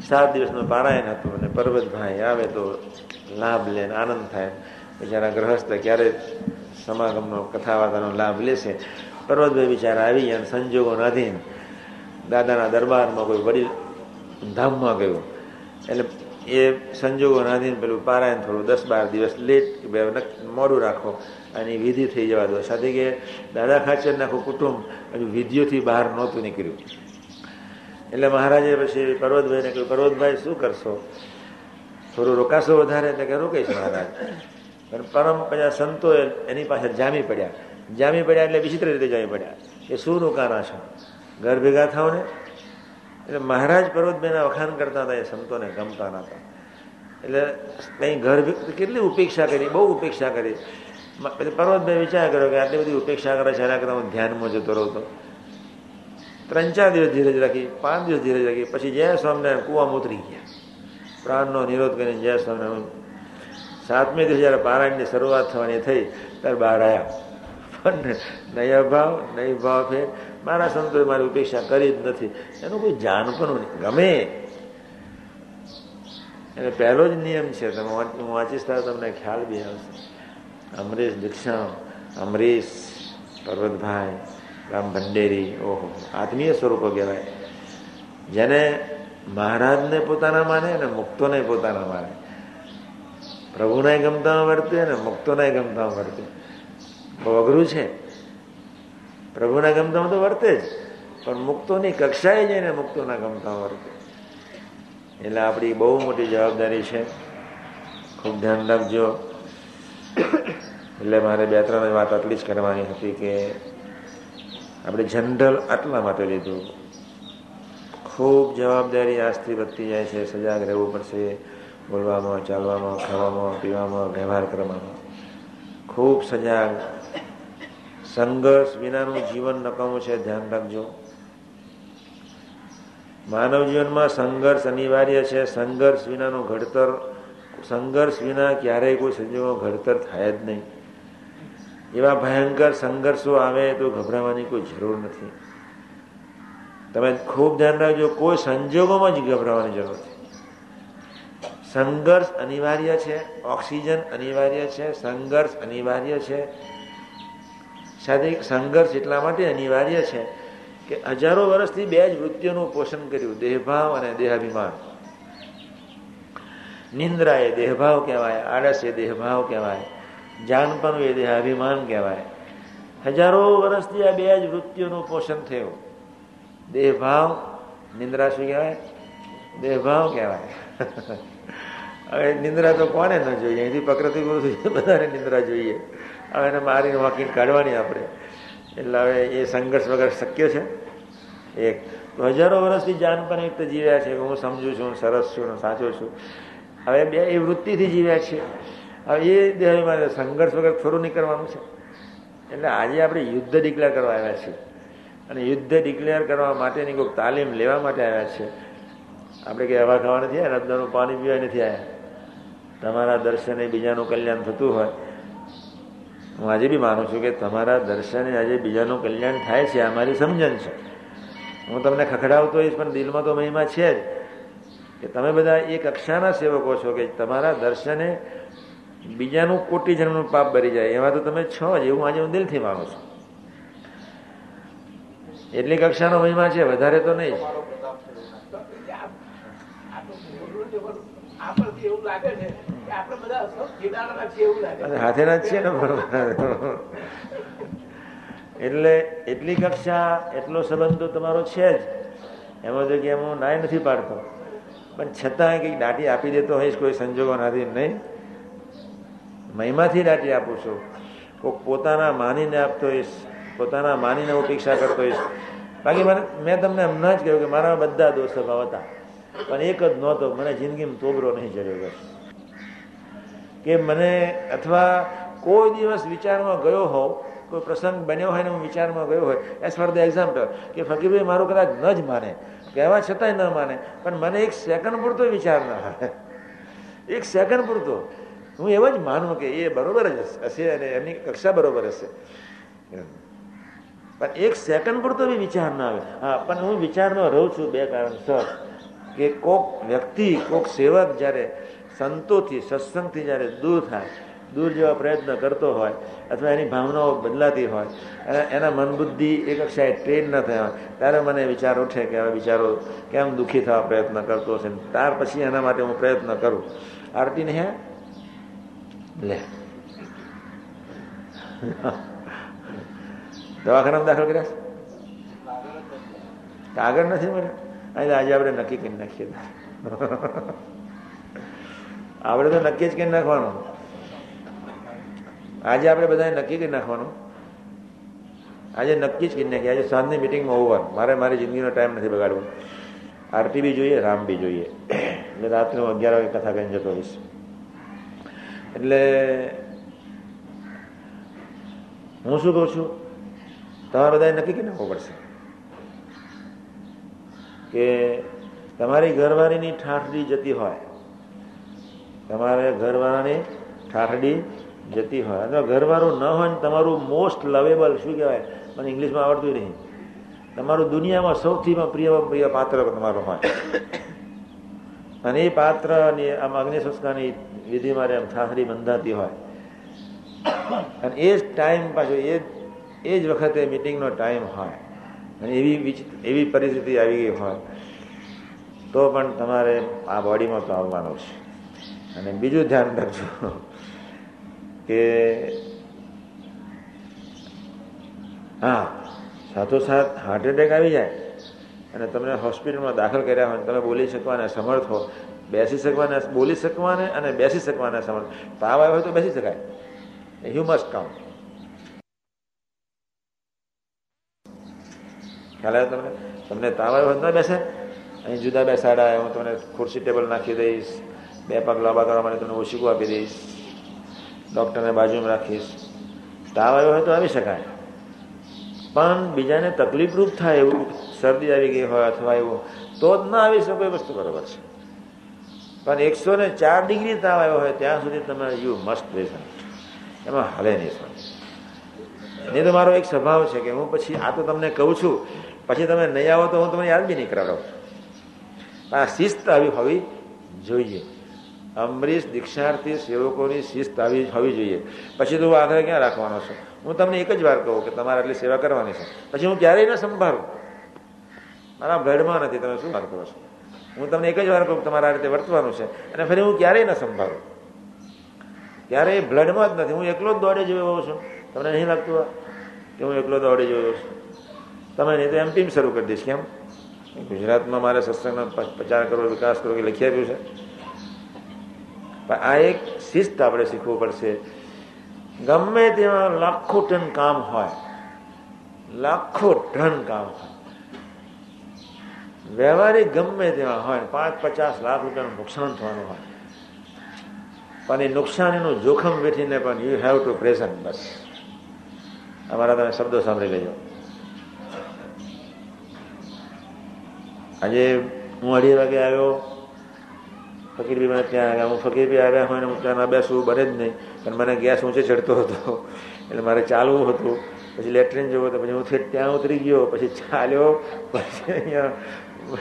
સાત દિવસનું પારાયણ હતું અને પર્વતભાઈ આવે તો લાભ લે આનંદ થાય. બિચારા ગ્રહસ્થ ક્યારે સમાગમનો કથા વાર્તાનો લાભ લેશે. પર્વતભાઈ બિચારા આવી ગયા સંજોગો નાધીન દાદાના દરબારમાં કોઈ વડીલ ધામમાં ગયું. એટલે એ સંજોગો નાધીન પેલું પારાયણ થોડું દસ બાર દિવસ લેટ મોડું રાખો. અને વિધિ થઈ જવા દો. સાથે કે દાદા ખાચર આખું કુટુંબ હજુ વિધિઓથી બહાર નહોતું નીકળ્યું. એટલે મહારાજે પછી પર્વતભાઈને કહ્યું, પર્વતભાઈ, શું કરશો? થોડું રોકાશો વધારે? એટલે કે રોકાઈશ મહારાજ. પણ પરમ પછી સંતો એની પાછળ જામી પડ્યા. જામી પડ્યા એટલે વિચિત્ર રીતે જામી પડ્યા. એ શું રોકાના છો ઘર ભેગા થાવ ને એટલે મહારાજ પર્વતભાઈના વખાણ કરતા હતા, એ સંતોને ગમતા નતા એટલે કંઈ ઘર કેટલી ઉપેક્ષા કરી, બહુ ઉપેક્ષા કરી. પછી પર્વતભાઈ વિચાર કર્યો કે આટલી બધી ઉપેક્ષા કરે છે, એના કરતા હું ધ્યાનમાં જતો રહું ત્રણ ચાર દિવસ ધીરજ રાખી, પાંચ દિવસ ધીરજ રાખી, પછી જય સ્વામિનારાયણ કુવામાં ઉતરી ગયા. પ્રાણનો નિરોધ કરીને જય સ્વામિનારાયણ સાતમે દિવસ જયારે પારાયણની શરૂઆત થવાની થઈ ત્યારે બહાર આવ્યા પણ નહીં અભાવ નહીં ભાવ ફેર મારા સંતોએ મારી ઉપેક્ષા કરી જ નથી. એનું કોઈ જાન પણ ગમે. એટલે પહેલો જ નિયમ છે, તમે હું વાંચીશ ત્યારે તમને ખ્યાલ બી આવશે. અમરીશ દીક્ષા અમરીશ પર્વતભાઈ, રામ ભંડેરી, ઓહો, આત્મીય સ્વરૂપો કહેવાય. જેને મહારાજને પોતાના માને અને મુક્તોને પોતાના માને. પ્રભુને ગમતા વર્તે અને મુક્તોને ગમતા વર્તે. બહુ અઘરું છે. પ્રભુના ગમતામાં તો વર્તે જ, પણ મુક્તોની કક્ષાએ જઈને મુક્તોના ગમતામાં વર્તે. એટલે આપણી બહુ મોટી જવાબદારી છે. ખૂબ ધ્યાન રાખજો. એટલે મારે બે ત્રણ વાત આટલી જ કરવાની હતી કે આપણે જનરલ આટલા માટે લીધું. ખૂબ જવાબદારી આજથી વધતી જાય છે. સજાગ રહેવું પડશે. બોલવામાં, ચાલવામાં, ખાવામાં, પીવામાં, વ્યવહાર કરવામાં. ખૂબ સજાગ સંઘર્ષ વિનાનું જીવન નકામું છે, ધ્યાન રાખજો. માનવ જીવનમાં સંઘર્ષ અનિવાર્ય છે. સંઘર્ષ વિનાનું ઘડતર, સંઘર્ષ વિના ક્યારેય કોઈ સંજોગો ઘડતર થાય જ નહીં. એવા ભયંકર સંઘર્ષો આવે તો ગભરાવાની કોઈ જરૂર નથી. તમે ખૂબ ધ્યાન રાખજો, કોઈ સંજોગોમાં જ ગભરાવાની જરૂર નથી. સંઘર્ષ અનિવાર્ય છે, ઓક્સિજન અનિવાર્ય છે, સંઘર્ષ અનિવાર્ય છે શારીરિક સંઘર્ષ એટલા માટે અનિવાર્ય છે કે હજારો વર્ષથી બે જ વૃત્તિઓનું પોષણ કર્યું, દેહભાવ અને દેહાભિમાન. નિંદ્રા એ દેહભાવ કહેવાય, આળસ એ દેહભાવ કહેવાય જાનપણ એ દેહાભિમાન કહેવાય. હજારો વર્ષથી આ બે જ વૃત્તિઓનું પોષણ થયું. દેહભાવ, નિંદ્રા શું કહેવાય? દેહભાવ કહેવાય. *laughs* હવે નિંદ્રા તો કોને ન જોઈએ? અહીંથી પ્રકૃતિ પુરુષ બધાને નિંદ્રા જોઈએ. હવે એને મારીને વાંકીને કાઢવાની આપણે. એટલે હવે એ સંઘર્ષ વગર શક્ય છે. એક. હજારો વર્ષથી જાનપણ યુક્ત જીવ્યા છે હું સમજુ છું, સરસ છું સાચો છું. હવે બે એ વૃત્તિથી જીવ્યા છે. હવે એ દેહમાં સંઘર્ષ વગર થોડું નીકળવાનું છે. એટલે આજે આપણે યુદ્ધ ડિક્લેર કરવા આવ્યા છીએ. અને યુદ્ધ ડિક્લેર કરવા માટેની કોઈક તાલીમ લેવા માટે આવ્યા છે આપણે કંઈ હવા ખાવા નથી આવ્યા રબદાનું પાણી પીવા નથી આવ્યા. તમારા દર્શને બીજાનું કલ્યાણ થતું હોય. હું આજે બી માનું છું કે તમારા દર્શને આજે બીજાનું કલ્યાણ થાય છે, આ મારી સમજણ છે. હું તમને ખખડાવતો હોઈશ, પણ દિલમાં તો મહિમા છે જ. કે તમે બધા એ કક્ષાના સેવકો છો કે તમારા દર્શને બીજાનું કોટી જન્મનું પાપ ભરી જાય. એમાં તો તમે છો જ, એવું આજે હું દિલથી માનું છું. એટલી કક્ષાનો મહિમા છે, વધારે તો નહીં આપણને એવું લાગે છે. ને બરોબર એટલે એટલી કક્ષા, એટલો સંબંધ તો તમારો છે જ. એમાં તો કે હું નાય નથી પાડતો. પણ છતાં કંઈક દાટી આપી દેતો હોઈશ, કોઈ સંજોગો નથી નહીં. મહિમાથી દાટી આપું છું. કોઈક પોતાના માનીને આપતો હોઈશ, પોતાના માનીને ઉપેક્ષા કરતો હોઈશ. બાકી મને મેં તમને હમણાં જ કહ્યું કે મારા બધા દોષ સ્વભાવ હતા. પણ એક જ નહોતો. મને જિંદગીમાં તોબરો નહીં જર્યો બસ. કે મને અથવા કોઈ દિવસ વિચારમાં ગયો હોઉં, કોઈ પ્રસંગ બન્યો હોય ને હું વિચારમાં ગયો હોય એઝ ફોર ધ એક્ઝામ્પલ કે ફકીરભાઈ મારું કદાચ ન જ માને, કહેવા છતાંય ન માને, પણ મને એક સેકન્ડ પૂરતો વિચાર ન આવે. એક સેકન્ડ પૂરતો. હું એવો જ માનું કે એ બરોબર જ હશે અને એમની કક્ષા બરોબર હશે. પણ એક સેકન્ડ પૂરતો બી વિચાર ન આવે. હા, પણ હું વિચારમાં રહું છું બે કારણસર, કે કોક વ્યક્તિ, કોક સેવક જ્યારે સંતોથી, સત્સંગથી જ્યારે દૂર થાય, દૂર જેવા પ્રયત્ન કરતો હોય અથવા એની ભાવનાઓ બદલાતી હોય, અને એના મન બુદ્ધિ એ કક્ષાએ ટ્રેન ન થયા હોય, ત્યારે મને વિચાર ઉઠે કે હવે વિચારો કેમ દુઃખી થવા પ્રયત્ન કરતો છે. ત્યાર પછી એના માટે હું પ્રયત્ન કરું. આરતીને હે? લે. દવાખાનામાં દાખલ કર્યા કાગળ નથી મળ્યા? આજે આપણે નક્કી કરી નાખીએ. આપણે તો નક્કી જ કરી નાખવાનું. આજે આપણે બધાએ નક્કી કરી નાખવાનું. આજે નક્કી જ કરી નાખીએ. આજે સાંજની મિટિંગમાં ઓવર મારે મારી જિંદગીનો ટાઈમ નથી બગાડવો. આરતી બી જોઈએ, રામ બી જોઈએ. એટલે રાત્રે હું અગિયાર વાગે કથા કરીને જતો હોઈશ એટલે હું શું કહું છું? તમારે બધાએ નક્કી કરી નાખવું પડશે કે તમારી ઘરવાળીની ઠાઠડી જતી હોય તમારે ઘરવાળાની ઠાઠડી જતી હોય. અથવા ઘરવાળું ન હોય ને તમારું મોસ્ટ લવેબલ શું કહેવાય? મને ઇંગ્લિશમાં આવડતું નહીં. તમારું દુનિયામાં સૌથી પ્રિય પ્રિય પાત્ર તમારું હોય. અને એ પાત્રની આમ અગ્નિ સંસ્કારની વિધિ મારે આમ ઠાઠડી બંધાતી હોય. અને એ જ ટાઈમ પાછો એ એ જ વખતે મિટિંગનો ટાઈમ હોય. અને એવી એવી પરિસ્થિતિ આવી ગઈ હોય. તો પણ તમારે આ બોડીમાં તો આવવાનું છે. અને બીજું ધ્યાન રાખજો કે હા, સાથોસાથ હાર્ટ એટેક આવી જાય અને તમને હોસ્પિટલમાં દાખલ કર્યા હોય તમે બોલી શકવાના સમર્થ હો. બેસી શકવાના, બોલી શકવાને અને બેસી શકવાના સમર્થ. તાવ આવ્યો હોય તો બેસી શકાય. યુ મસ્ટ કમ ખ્યાલ આવ્યો તમને? તમને તાવ આવ્યો હોય ન બેસે. અહીં જુદા બેસાડા હું તમને ખુરશી ટેબલ નાખી દઈશ. બે પગ લાંબા કરવા માટે તમને ઓશીકું આપી દઈશ. ડૉક્ટરને બાજુમાં રાખીશ. તાવ આવ્યો હોય તો આવી શકાય. પણ બીજાને તકલીફરૂપ થાય એવું શરદી આવી ગઈ હોય અથવા એવું, તો જ ના આવી શકો એ વસ્તુ બરોબર છે. પણ એકસો ને ચાર ડિગ્રી તાવ આવ્યો હોય ત્યાં સુધી તમે યુ મસ્ટ પેશન્ટ એમાં હલે નહીં સર નહીં તો મારો એક સ્વભાવ છે કે હું પછી, આ તો તમને કહું છું, પછી તમે નહીં આવો તો હું તમને યાદ બી નહીં કરાવું આ શિસ્ત આવી હોવી જોઈએ. અમરીશ દીક્ષાર્થી સેવકોની શિસ્ત આવી હોવી જોઈએ. પછી તો આગ્રહ ક્યાં રાખવાનો છું? હું તમને એક જ વાર કહું કે તમારે આટલી સેવા કરવાની છે. પછી હું ક્યારેય ન સંભાળું. મારા બ્લડમાં નથી, તમે શું વાત કરો છો? હું તમને એક જ વાર કહું તમારે આ રીતે વર્તવાનું છે અને ફરી હું ક્યારેય ન સંભાળું. ક્યારેય બ્લડમાં જ નથી. હું એકલો જ દોડે જોયો છું. તમને નહીં લાગતું કે હું એકલો દોડે જોયો છું? તમે નહીં તો એમ ટીમ શરૂ કરી દઈશ? કેમ? ગુજરાતમાં મારે સત્સંગનો પ્રચાર કરવો વિકાસ કરવો કે લખી આપ્યું છે. પણ આ એક શિસ્ત આપણે શીખવું પડશે. ગમે તેમાં લાખો ટન કામ હોય, લાખો ટન કામ હોય. વ્યવહારિક ગમે તેમાં હોય, પાંચ, પચાસ લાખ રૂપિયાનું નુકસાન થવાનું હોય. પણ એ નુકસાનીનું જોખમ વેઠીને પણ યુ હેવ ટુ પ્રેઝન્ટ બસ અમારા તમે શબ્દો સાંભળી લેજો. આજે હું અઢી વાગે આવ્યો. ફકીર બી મને ત્યાં આવ્યા. હું ફકીર બી આવ્યા હોય ને હું ત્યાં બેસવું બને જ નહીં. પણ મને ગેસ ઊંચે ચડતો હતો. એટલે મારે ચાલવું હતું. પછી લેટ્રિન જવું તો પછી હું ત્યાં ઉતરી ગયો. પછી ચાલ્યો. પછી અહીંયા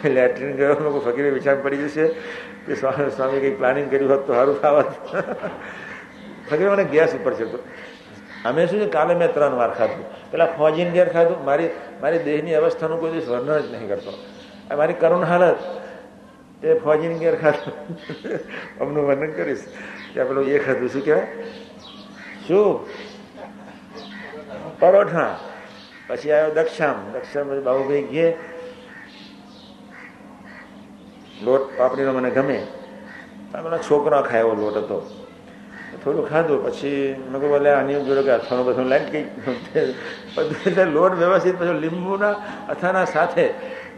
લેટ્રિન ગયો. લોકો ફકીર વિચાર પડી જશે કે સ્વામી સ્વામી કંઈક પ્લાનિંગ કર્યું હોત તો સારું ખાવત ફકીર મને ગેસ ઉપર ચડતો. અમે શું છે? કાલે મેં ત્રણ વાર ખાધું. પેલા ફોજીન ઘેર ખાધું. મારી મારી દેહની અવસ્થાનું કોઈ દિવસ વર્ણન જ નહીં કરતો. મારી કરુણ હાલત. તે ફોજીની ઘેર ખાધું. અમનું વર્ણન કરીશ. ત્યાં પેલું એ ખાધું, શું કહેવાય? શું? પરોઠા. પછી આવ્યો દક્ષામ. દક્ષામ પછી બાબુભાઈ ઘે. લોટ પાપડીનો મને ગમે. પેલા છોકરા ખાયો લોટ હતો. થોડું ખાધું. પછી મેં કહું ભલે આની જોડે કે અથાણું બધું લાઈટ કઈ બધું એટલે લોટ વ્યવસ્થિત, પછી લીંબુના અથાના સાથે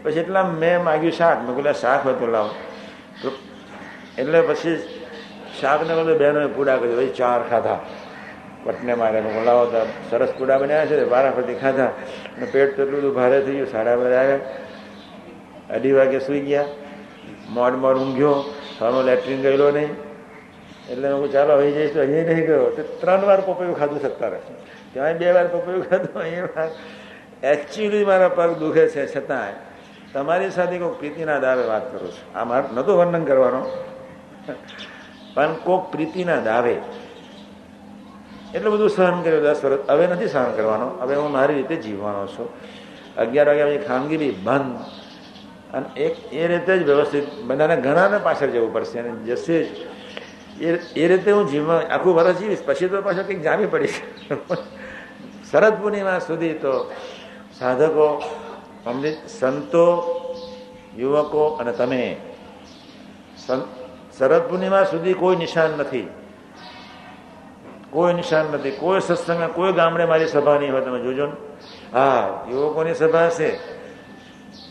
પછી એટલા મેં માગ્યું શાક. મેં કહું શાક હોય તો લાવો. એટલે પછી શાકને બધું બહેનોએ પૂડા કર્યું. ભાઈ ચાર ખાધા. પટને મારે બોલાવો હતા તો સરસ પૂડા બન્યા છે, વારાફરતી ખાધા. અને પેટ તો એટલું બધું ભારે થઈ ગયું, સાડા બાર આવ્યા. અઢી વાગે સુઈ ગયા. મોડ મોડ ઊંઘ્યો. સવારમાં લેટ્રિન ગયેલો નહીં. એટલે હું ચાલો, અહીં જઈશ તો અહીં નહીં ગયો. તો ત્રણ વાર પપૈયું ખાધું સત્તારે. ત્યાં બે વાર પપૈયું ખાધું અહીંયા એકચ્યુઅલી મારા પગ દુખે છે છતાં તમારી સાથે કોઈક પ્રીતિના દાવે વાત કરું છું. આ મારે નહોતું વર્ણન કરવાનો. પણ કોઈક પ્રીતિના દાવે. એટલું બધું સહન કર્યું દસ વર્ષ હવે નથી સહન કરવાનો. હવે હું મારી રીતે જીવવાનો છું. અગિયાર વાગ્યા પછી ખાનગીરી બંધ. અને એક એ રીતે જ વ્યવસ્થિત બધાને ઘણાને પાછળ જવું પડશે. અને જશે જ. એ રીતે હું જીવવા આખું વર્ષ જીવીશ. પછી તો પાછળ કંઈક જામી પડીશ. *laughs* શરદ પૂર્ણિમા સુધી તો સાધકો અમૃત સંતો, યુવકો અને તમે. શરદ પૂર્ણિમા સુધી કોઈ નિશાન નથી. કોઈ નિશાન નથી. કોઈ સત્સંગ, કોઈ ગામડે મારી સભા નહીં હોય. તમે જોજો ને. હા, યુવકોની સભા છે.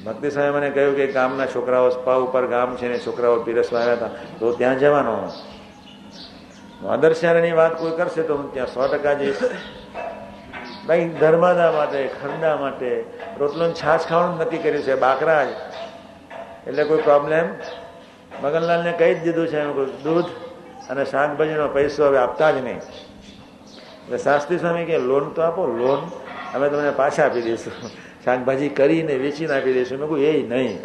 ભક્તિ સાહેબ મને કહ્યું કે ગામના છોકરાઓ સ્પા ઉપર ગામ છે ને છોકરાઓ પીરસવા આવ્યા હતા, તો ત્યાં જવાનો આદર્શાની વાત કોઈ કરશે તો હું ત્યાં સો ટકા જઈશ. ભાઈ ધર્માદા માટે, ખંડા માટે રોટલો છાશ ખાવાનું નક્કી કર્યું છે બાકરા એટલે કોઈ પ્રોબ્લેમ મગનલાલને કહી જ દીધું છે દૂધ અને શાકભાજીનો પૈસો હવે આપતા જ નહીં. એટલે શાસ્ત્રી સ્વામી કે, લોન તો આપો, લોન. અમે તમને પાછા આપી દઈશું. શાકભાજી કરીને વેચીને આપી દઈશું. મેં કહું એ નહીં.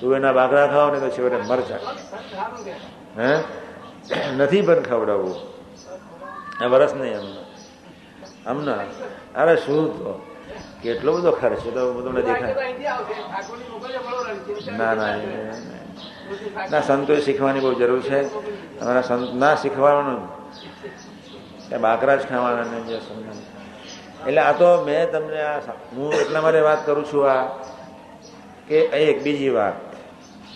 તું એના બાકરા ખાવ ને તો છેવટે મરચા હે? નથી પણ ખવડાવવું. આ વરસ નહીં અમને હમણાં અરે શું તો? કેટલો બધો ખર્ચ તો તમને દેખાય. ના ના ના સંતોએ શીખવાની બહુ જરૂર છે. તમારા સંત ના શીખવાનું. બાકરા જ ખાવાના જે સમજણ એટલે આ તો મેં તમને આ હું એટલા માટે વાત કરું છું આ કે એક બીજી વાત.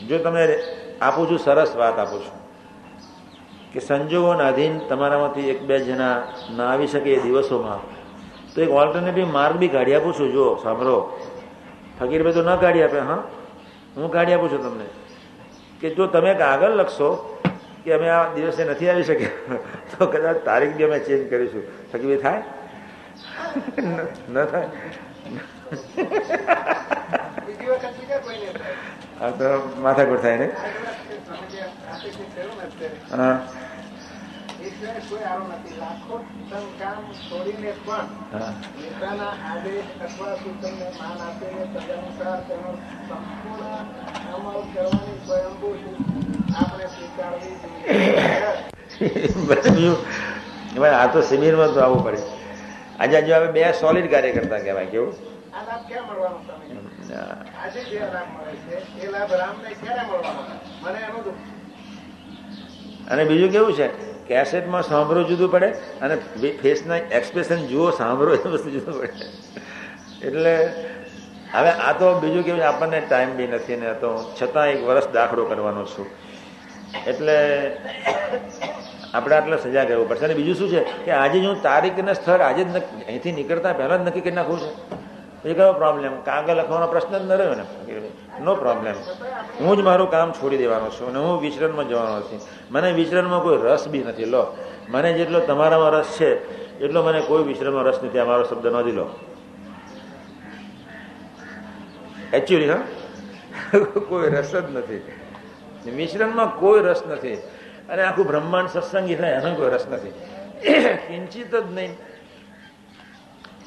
જો તમે આપું છું સરસ વાત આપું છું. કે સંજોગોના અધીન તમારામાંથી એક બે જણા ના આવી શકે એ દિવસોમાં. તો એક ઓલ્ટરનેટિવ માર્ગ બી કાઢી આપું છું જો સાંભળો. ફકીરભાઈ તો ન કાઢી આપે, હા? હું કાઢી આપું છું તમને. કે જો તમે આગળ લખશો કે અમે આ દિવસે નથી આવી શક્યા *laughs* તો કદાચ તારીખ બી અમે ચેન્જ કરીશું. ફકીરભાઈ, થાય? ન થાય? હા તો માથાકૂટ થાય ને? હા. કોઈ આરો નથી. લાખો તન કામ છોડીને પણ નેતાના આદેશ અથવા સૂચનને માન આપીને તદનુસાર તેનો સંપૂર્ણ અમલ કરવાની સ્વયંભૂ આપણે સ્વીકારવી જોઈએ. આ તો શિબિરમાં તો આવવું પડે. આજે જો હવે બે સોલિડ કાર્યકર્તા કહેવાય કેવું? આજે જે લાભ મળે છે એ લાભ રામને ક્યારે મળવાનો? મને એનું અને બીજું કેવું છે? કેસેટમાં સાંભળવું જુદું પડે અને ફેસના એક્સપ્રેશન જુઓ, સાંભળો એ વસ્તુ જુદું પડે. એટલે હવે આ તો બીજું કેવું આપણને ટાઈમ બી નથી ને તો છતાં એક વર્ષ દાખલો કરવાનો છું. એટલે આપણે આટલા સજા રહેવું પડશે. અને બીજું શું છે કે આજે જ હું તારીખના સ્થળ આજે જ અહીંથી નીકળતા પહેલાં જ નક્કી કરી નાખવું છે. એ કયો પ્રોબ્લેમ કાગળ લખવાનો પ્રશ્ન જ ન રહ્યો ને. નો પ્રોબ્લેમ હું જ મારું કામ છોડી દેવાનો છું અને હું વિચરણમાં જવાનો છું મને વિચરણમાં કોઈ રસ બી નથી. લો, મને જેટલો તમારામાં રસ છે, એટલો મને કોઈ વિચરણમાં રસ નથી. અમારો શબ્દ ન લો એકચ્યુઅલી હા? *laughs* કોઈ રસ જ નથી. મિશ્રણમાં કોઈ રસ નથી. અને આખું બ્રહ્માંડ સત્સંગી થાય, એનો કોઈ રસ નથી. *coughs* કિંચિત જ નહીં.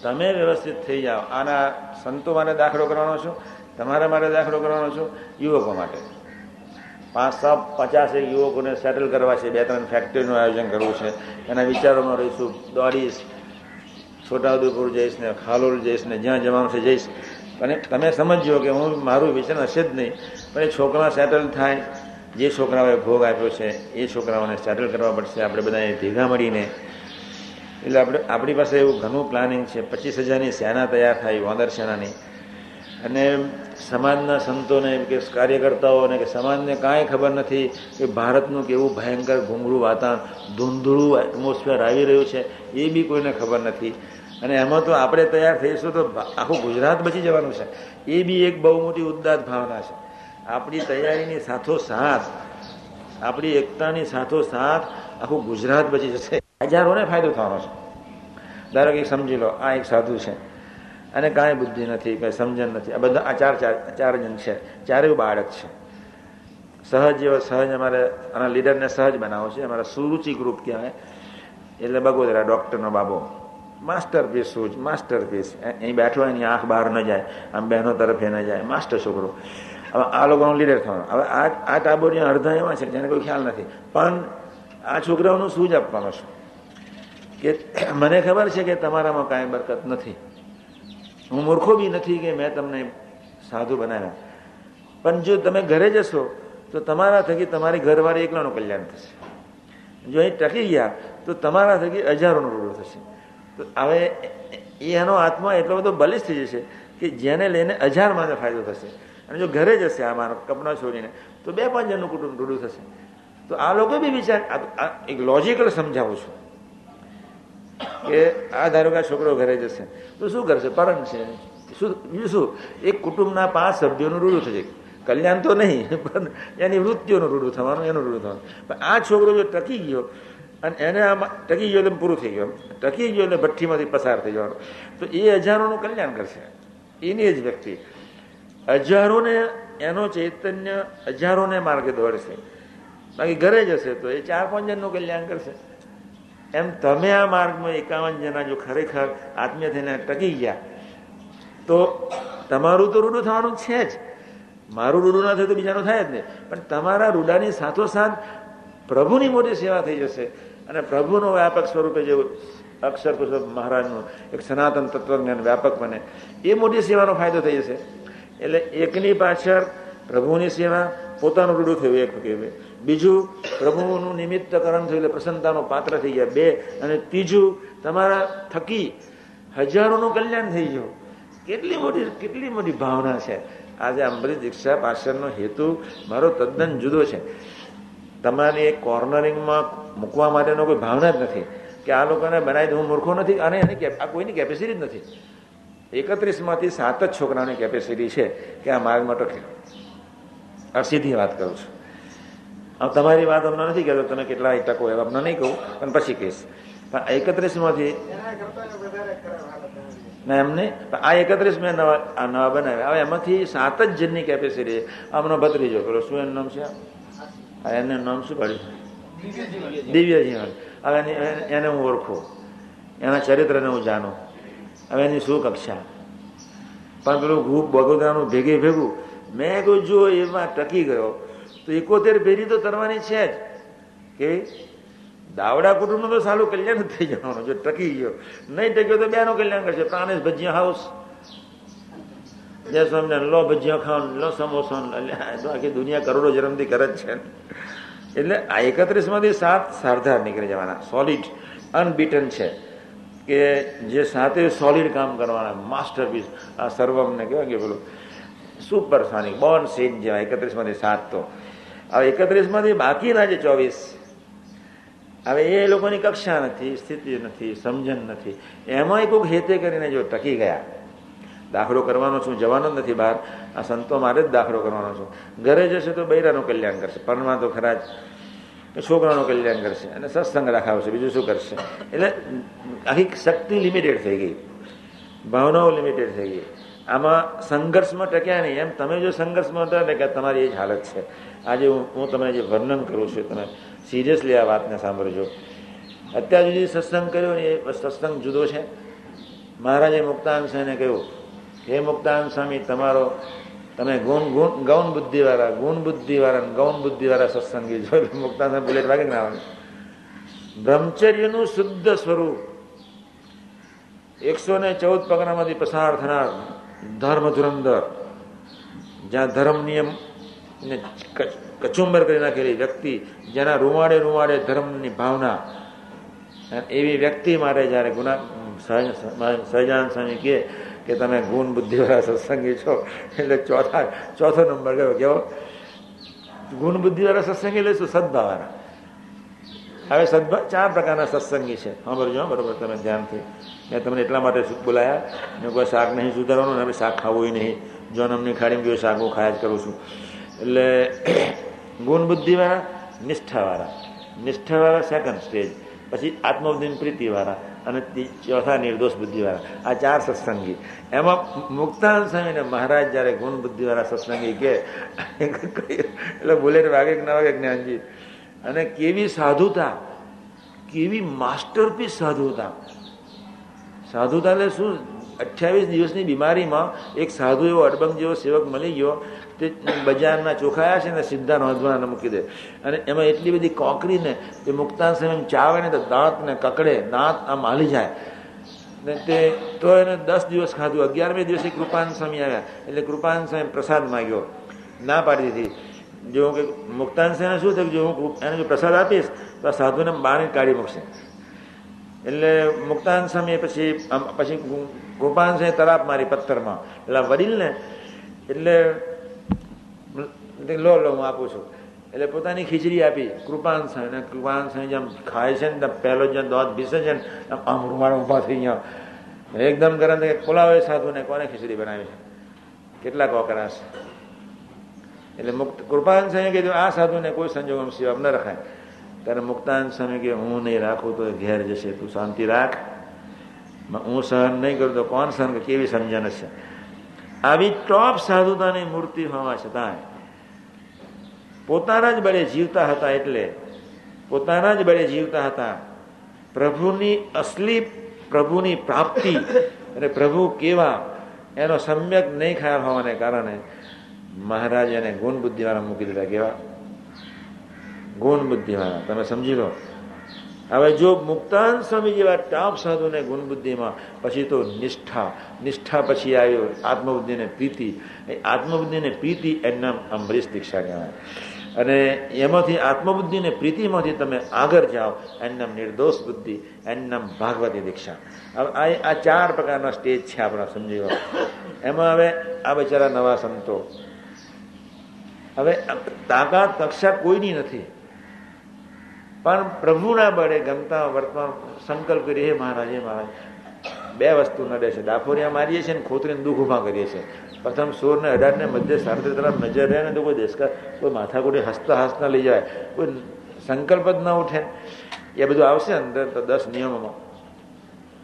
તમે વ્યવસ્થિત થઈ જાઓ. આના સંતો માટે દાખલો કરવાનો છું. તમારા માટે દાખલો કરવાનો છું યુવકો માટે. પાંચ, સાત, પચાસ એક યુવકોને સેટલ કરવા છે, બે, ત્રણ ફેક્ટરીનું આયોજન કરવું છે. એના વિચારોમાં રહીશું. દોડીશ, છોટાઉદેપુર જઈશ ને ખાલોલ જઈશ ને જ્યાં જવાનું છે જઈશ. અને તમે સમજો કે હું, મારું વિચાર હશે જ નહીં, પણ એ છોકરા સેટલ થાય, જે છોકરાઓએ ભોગ આપ્યો છે, એ છોકરાઓને સેટલ કરવા પડશે. આપણે બધાએ ભેગા મળીને. એટલે આપણે, આપણી પાસે એવું ઘણું પ્લાનિંગ છે. પચીસ હજારની સેના તૈયાર થાય, વાંદર સેનાની. અને સમાજના સંતોને કે કાર્યકર્તાઓને કે સમાજને કાંઈ ખબર નથી કે ભારતનું કેવું ભયંકર ઘૂંઘળું વાતાવરણ, ધૂંધળું એટમોસ્ફિયર આવી રહ્યું છે, એ બી કોઈને ખબર નથી. અને એમાં તો આપણે તૈયાર થઈશું તો આખું ગુજરાત બચી જવાનું છે. એ બી એક બહુ મોટી ઉદ્દાત ભાવના છે. આપણી તૈયારીની સાથોસાથ, આપણી એકતાની સાથોસાથ આખું ગુજરાત બચી જશે. હજારોને ફાયદો થવાનો છે. ધારો કે સમજી લો, આ એક સાધુ છે. અને કાંઈ બુદ્ધિ નથી, કંઈ સમજણ નથી. આ બધા આ ચાર ચાર ચાર જણ છે. ચારેય બાળક છે. સહજ એવો સહજ અમારે આના લીડરને સહજ બનાવો છે. અમારા સુરુચિ ગ્રુપ કહેવાય. એટલે બગોદરા, ડૉક્ટરનો બાબો. માસ્ટર પીસ શું માસ્ટર પીસ અહીં બેઠો એની આંખ બહાર ન જાય. આમ બહેનો તરફ ન જાય. માસ્ટર છોકરો. હવે આ લોકોનો લીડર થવાનો. હવે આ આ ટાબોરિયા અડધા એવા છે, જેને કોઈ ખ્યાલ નથી. પણ આ છોકરાઓનું શું જ આપવાનો છું. કે મને ખબર છે કે તમારામાં કાંઈ બરકત નથી. હું મૂર્ખો બી નથી કે મેં તમને સાધુ બનાવ્યા. પણ જો તમે ઘરે જશો, તો તમારા થકી તમારી ઘરવાળી એકલાનું કલ્યાણ થશે. જો અહીં ટકી ગયા, તો તમારા થકી હજારોનો રૂડો થશે. તો હવે એનો આત્મા એટલો બધો બલિષ્ઠ થઈ જશે કે જેને લઈને હજાર માને ફાયદો થશે. અને જો ઘરે જશે આ મારો કપના છોડીને, તો બે પાંચ જણનું કુટુંબ રૂડું થશે. તો આ લોકો બી વિચાર એક લોજિકલ સમજાવું છું. કે આ ધારો કે છોકરો ઘરે જશે. તો શું કરશે? પરણ છે શું? બીજું શું? એક કુટુંબના પાંચ સભ્યોનું રૂડું થશે કલ્યાણ તો નહીં, પણ એની વૃત્તિઓનું રૂડું થવાનું, એનું રૂડું થવાનું. પણ આ છોકરો જો ટકી ગયો, અને એને આમાં ટકી ગયો એટલે પૂરું થઈ ગયું. ટકી ગયો એટલે ભઠ્ઠીમાંથી પસાર થઈ જવાનું. તો એ હજારોનું કલ્યાણ કરશે. એની જ વ્યક્તિ. હજારોને, એનો ચૈતન્ય હજારોને માર્ગે દોડશે. બાકી ઘરે જશે તો એ ચાર પાંચ જણનું કલ્યાણ કરશે. એમ તમે આ માર્ગમાં એકાવન જણા જો ખરેખર આત્મીય થઈને ટકી ગયા, તો તમારું તો રૂડું થવાનું છે જ. મારું રૂડું ના થયું તો બીજાનું થાય જ નહીં. પણ તમારા રૂડાની સાથોસાથ પ્રભુની મોટી સેવા થઈ જશે. અને પ્રભુનો વ્યાપક સ્વરૂપે જે અક્ષર પુરુષ મહારાજનું એક સનાતન તત્વજ્ઞાન વ્યાપક બને, એ મોટી સેવાનો ફાયદો થઈ જશે. એટલે એકની પાછળ પ્રભુની સેવા, પોતાનું રૂડું થયું, એક કહેવાય બીજું, પ્રભુનું નિમિત્તકરણ થયું એટલે પ્રસન્નતાનું પાત્ર થઈ ગયા. બે, અને ત્રીજું, તમારા થકી હજારોનું કલ્યાણ થઈ ગયું. કેટલી મોટી કેટલી મોટી ભાવના છે. આજે અમૃત દીક્ષા પાછળનો હેતુ મારો તદ્દન જુદો છે. તમારી એક કોર્નરિંગમાં મૂકવા માટેનો કોઈ ભાવના જ નથી કે આ લોકોને બનાવી હું મૂર્ખો નથી. અને એની આ કોઈની કેપેસિટી જ નથી. એકત્રીસમાંથી સાત જ છોકરાની કેપેસિટી છે કે આ માર્ગ માટે આ સીધી વાત કરું છું. હવે તમારી વાત અમને નથી કહેતો તમે કેટલા ટકો એવા અમને નહીં કહું, પણ પછી કહીશ. પણ એકત્રીસમાંથી ના એમને આ એકત્રીસ મેં નવા નવા બનાવ્યા. હવે એમાંથી સાત જ જણની કેપેસિટી આમનો ભત્રીજો પેલો શું એનું નામ છે? આ એનું નામ શું પાડ્યું? દિવ્ય જીવન હવે એને હું ઓળખું. એના ચરિત્રને હું જાણું. હવે એની શું કક્ષા? પણ પેલું ઘૂપ બગોદરાનું ભેગે ભેગું. મેં કહ્યું જો એમાં ટકી ગયો તો એકોતેર ભેરી તો તરવાની છે જ. કે દાવડા કુટુંબનું તો સારું કલ્યાણ થઈ જવાનું જો ટકી ગયો. નહીં ટક્યો તો બેનું કલ્યાણ કરશે. પ્રાણેશ ભજીયા હાઉસ જય સ્વામિનારાયણ. લો ભજીયા ખાવ લો સમોસા તો આખી દુનિયા કરોડો જન્મથી કરે જ છે. એટલે આ એકત્રીસમાંથી સાત સારધાર નીકળી જવાના. સોલિડ અનબીટન છે. કે જે સાથે સોલિડ કામ કરવાના માસ્ટરપીસ આ સર્વમને કહેવાય કે પેલું સુપર સોનિક બોન સીન જેવા એકત્રીસમાંથી સાત તો. હવે એકત્રીસમાંથી બાકીના જે ચોવીસ. હવે એ લોકોની કક્ષા નથી, સ્થિતિ નથી, સમજણ નથી. એમાંય કોઈક હેતે કરીને જો ટકી ગયા. દાખલો કરવાનો છું, જવાનો જ નથી બહાર. આ સંતો મારે જ દાખલો કરવાનો છું. ઘરે જશે તો બૈરાનું કલ્યાણ કરશે પરમા તો ખરા જ. છોકરાનું કલ્યાણ કરશે અને સત્સંગ રાખાવશે, બીજું શું કરશે? એટલે આખી શક્તિ લિમિટેડ થઈ ગઈ. ભાવનાઓ લિમિટેડ થઈ ગઈ. આમાં સંઘર્ષમાં ટક્યા નહીં. એમ તમે જો સંઘર્ષમાં હતા ને કે તમારી એ જ હાલત છે. આજે હું તમને જે વર્ણન કરું છું તમે સિરિયસલી આ વાતને સાંભળજો. અત્યાર સુધી સત્સંગ કર્યો ને એ સત્સંગ જુદો છે. મહારાજે મુક્તાન સ્વામીને કહ્યું, હે મુક્તાન સ્વામી, તમારો તમે ગુણ ગુણ ગૌણ બુદ્ધિવાળા ગુણ બુદ્ધિવાળા ગૌણ બુદ્ધિવાળા સત્સંગી જો મુક્તાન સ્વામી બુલેટ વાગે ના બ્રહ્મચર્યનું શુદ્ધ સ્વરૂપ એકસો ને ચૌદ પગનામાંથી પસાર થનાર ધર્મ ધુરંધર જ્યાં ધર્મ નિયમ ને કચુંબર કરી નાખેલી વ્યક્તિ, જેના રૂવાડે રૂવાડે ધર્મની ભાવના એવી વ્યક્તિ માટે જ્યારે ગુના સહજાન સ્વામી કહે કે તમે ગુણ બુદ્ધિવાળા સત્સંગી છો, એટલે ચોથા, ચોથો નંબર કયો, કેવો? ગુણ બુદ્ધિવાળા સત્સંગી લઈશું સદભાવાળા હવે સદભા, ચાર પ્રકારના સત્સંગી છે. સાંભળજો બરોબર, તમે ધ્યાનથી. મેં તમને એટલા માટે બોલાયા. મેં કોઈ શાક નહીં સુધારવાનું હવે શાક ખાવું નહીં. જો નમની ખાડી ગયો શાક હું ખાયા જ કરું છું. એટલે *clears throat* ગુણ બુદ્ધિવાળા, નિષ્ઠાવાળા. નિષ્ઠાવાળા સેકન્ડ સ્ટેજ પછી આત્મબુદ્ધિ પ્રીતિવાળા. અને ચોથા નિર્દોષ બુદ્ધિવાળા. આ ચાર સત્સંગી. એમાં મુક્તાન સ્વામીને મહારાજ જ્યારે ગુણ બુદ્ધિવાળા સત્સંગી કે, એટલે બુલેટ વાગે કે ના વાગે જ્ઞાનજી. અને કેવી સાધુતા. કેવી માસ્ટરપીસ સાધુતા. સાધુતા એટલે શું અઠ્યાવીસ દિવસની બીમારીમાં એક સાધુ એવો અડબંગ જેવો સેવક મળી ગયો તે બજારના ચોખાયા છે ને સીધા નોંધવાના મૂકી દે. અને એમાં એટલી બધી કોકરીને તે મુક્તાન સમય ચાવે ને તો દાંત ને કકડે દાંત આમ હાલી જાય. ને તે તો એને દસ દિવસ ખાધું. અગિયારમે દિવસે કૃપાન સ્વામી આવ્યા. એટલે કૃપાન સ્વામી પ્રસાદ માગ્યો. ના પાડી દીધી. જો કે મુક્તાન સ્વામી શું થયું? જો હું એને જો પ્રસાદ આપીશ, તો આ સાધુને બહાર કાઢી મૂકશે. એટલે મુક્તાન સ્વામી પછી પછી કૃપાન સ્વામી તરાપ મારી પથ્થરમાં. એટલે વડીલને, એટલે લો લો હું આપું છું. એટલે પોતાની ખીચડી આપી, કૃપાન સ્વામી કૃપાન સ્વામી જેમ ખાય છે ને પહેલો જેમ દોધ ભીસે છે ને, આમ રૂમાળ ઊભા થઈ ગયા. એકદમ ગરમ બોલાવે સાધુને કોને ખીચડી બનાવી છે? કેટલા કોકરાશ એટલે મુક્ત, કૃપાન સ્વામી કીધું, આ સાધુને કોઈ સંજોગમ સિવાય ન રખાય. ત્યારે મુક્તાન સ્વામી કે, હું નહીં રાખું તો ઘેર જશે. તું શાંતિ રાખ. હું સહન નહીં કરું તો કોણ સહન કેવી સમજણ છે આવી ટોપ સાધુતાની મૂર્તિ હોવા છતાં પોતાના જ બળે જીવતા હતા એટલે, પોતાના જ બળે જીવતા હતા, પ્રભુની અસલી પ્રભુની પ્રાપ્તિ અને પ્રભુ કેવા, એનો સમ્યક નહીં ખ્યાલ હોવાને કારણે મહારાજ એને ગુણ બુદ્ધિવાળા મૂકી દીધા. કેવા? ગુણ બુદ્ધિવાળા તમે સમજી લો. હવે જો મુક્તાન સ્વામી જેવા ટાપ સાધુને ગુણ બુદ્ધિમાં પછી તો નિષ્ઠા નિષ્ઠા પછી આવ્યો આત્મબુદ્ધિને પ્રીતિ. આત્મબુદ્ધિને પ્રીતિ એમના અમરીશ દીક્ષા કહેવાય. અને એમાંથી આત્મબુદ્ધિને પ્રીતિમાંથી તમે આગળ જાઓ એમનામ નિર્દોષ બુદ્ધિ એમનામ ભાગવતી દીક્ષા. હવે આ ચાર પ્રકારના સ્ટેજ છે આપણા, સમજી લો. એમાં હવે આ બિચારા નવા સંતો. હવે તાકાત કક્ષા કોઈની નથી. પણ પ્રભુના બળે ગમતા વર્તમાન સંકલ્પ કરીએ, હે મહારાજ હે મહારાજ, બે વસ્તુ નડે છે ડાફોરિયા મારીએ છીએ ને ખોતરીને દુઃખ ઊભા કરીએ છીએ. પ્રથમ સોળ ને અઢાર ને મધ્ય સાર્થ તરફ નજર રહે ને તો કોઈ દેશકાર કોઈ માથાકુટી હસતા હસતા લઈ જાય. કોઈ સંકલ્પ જ ન ઉઠે. એ બધું આવશે અંદર તો દસ નિયમોમાં.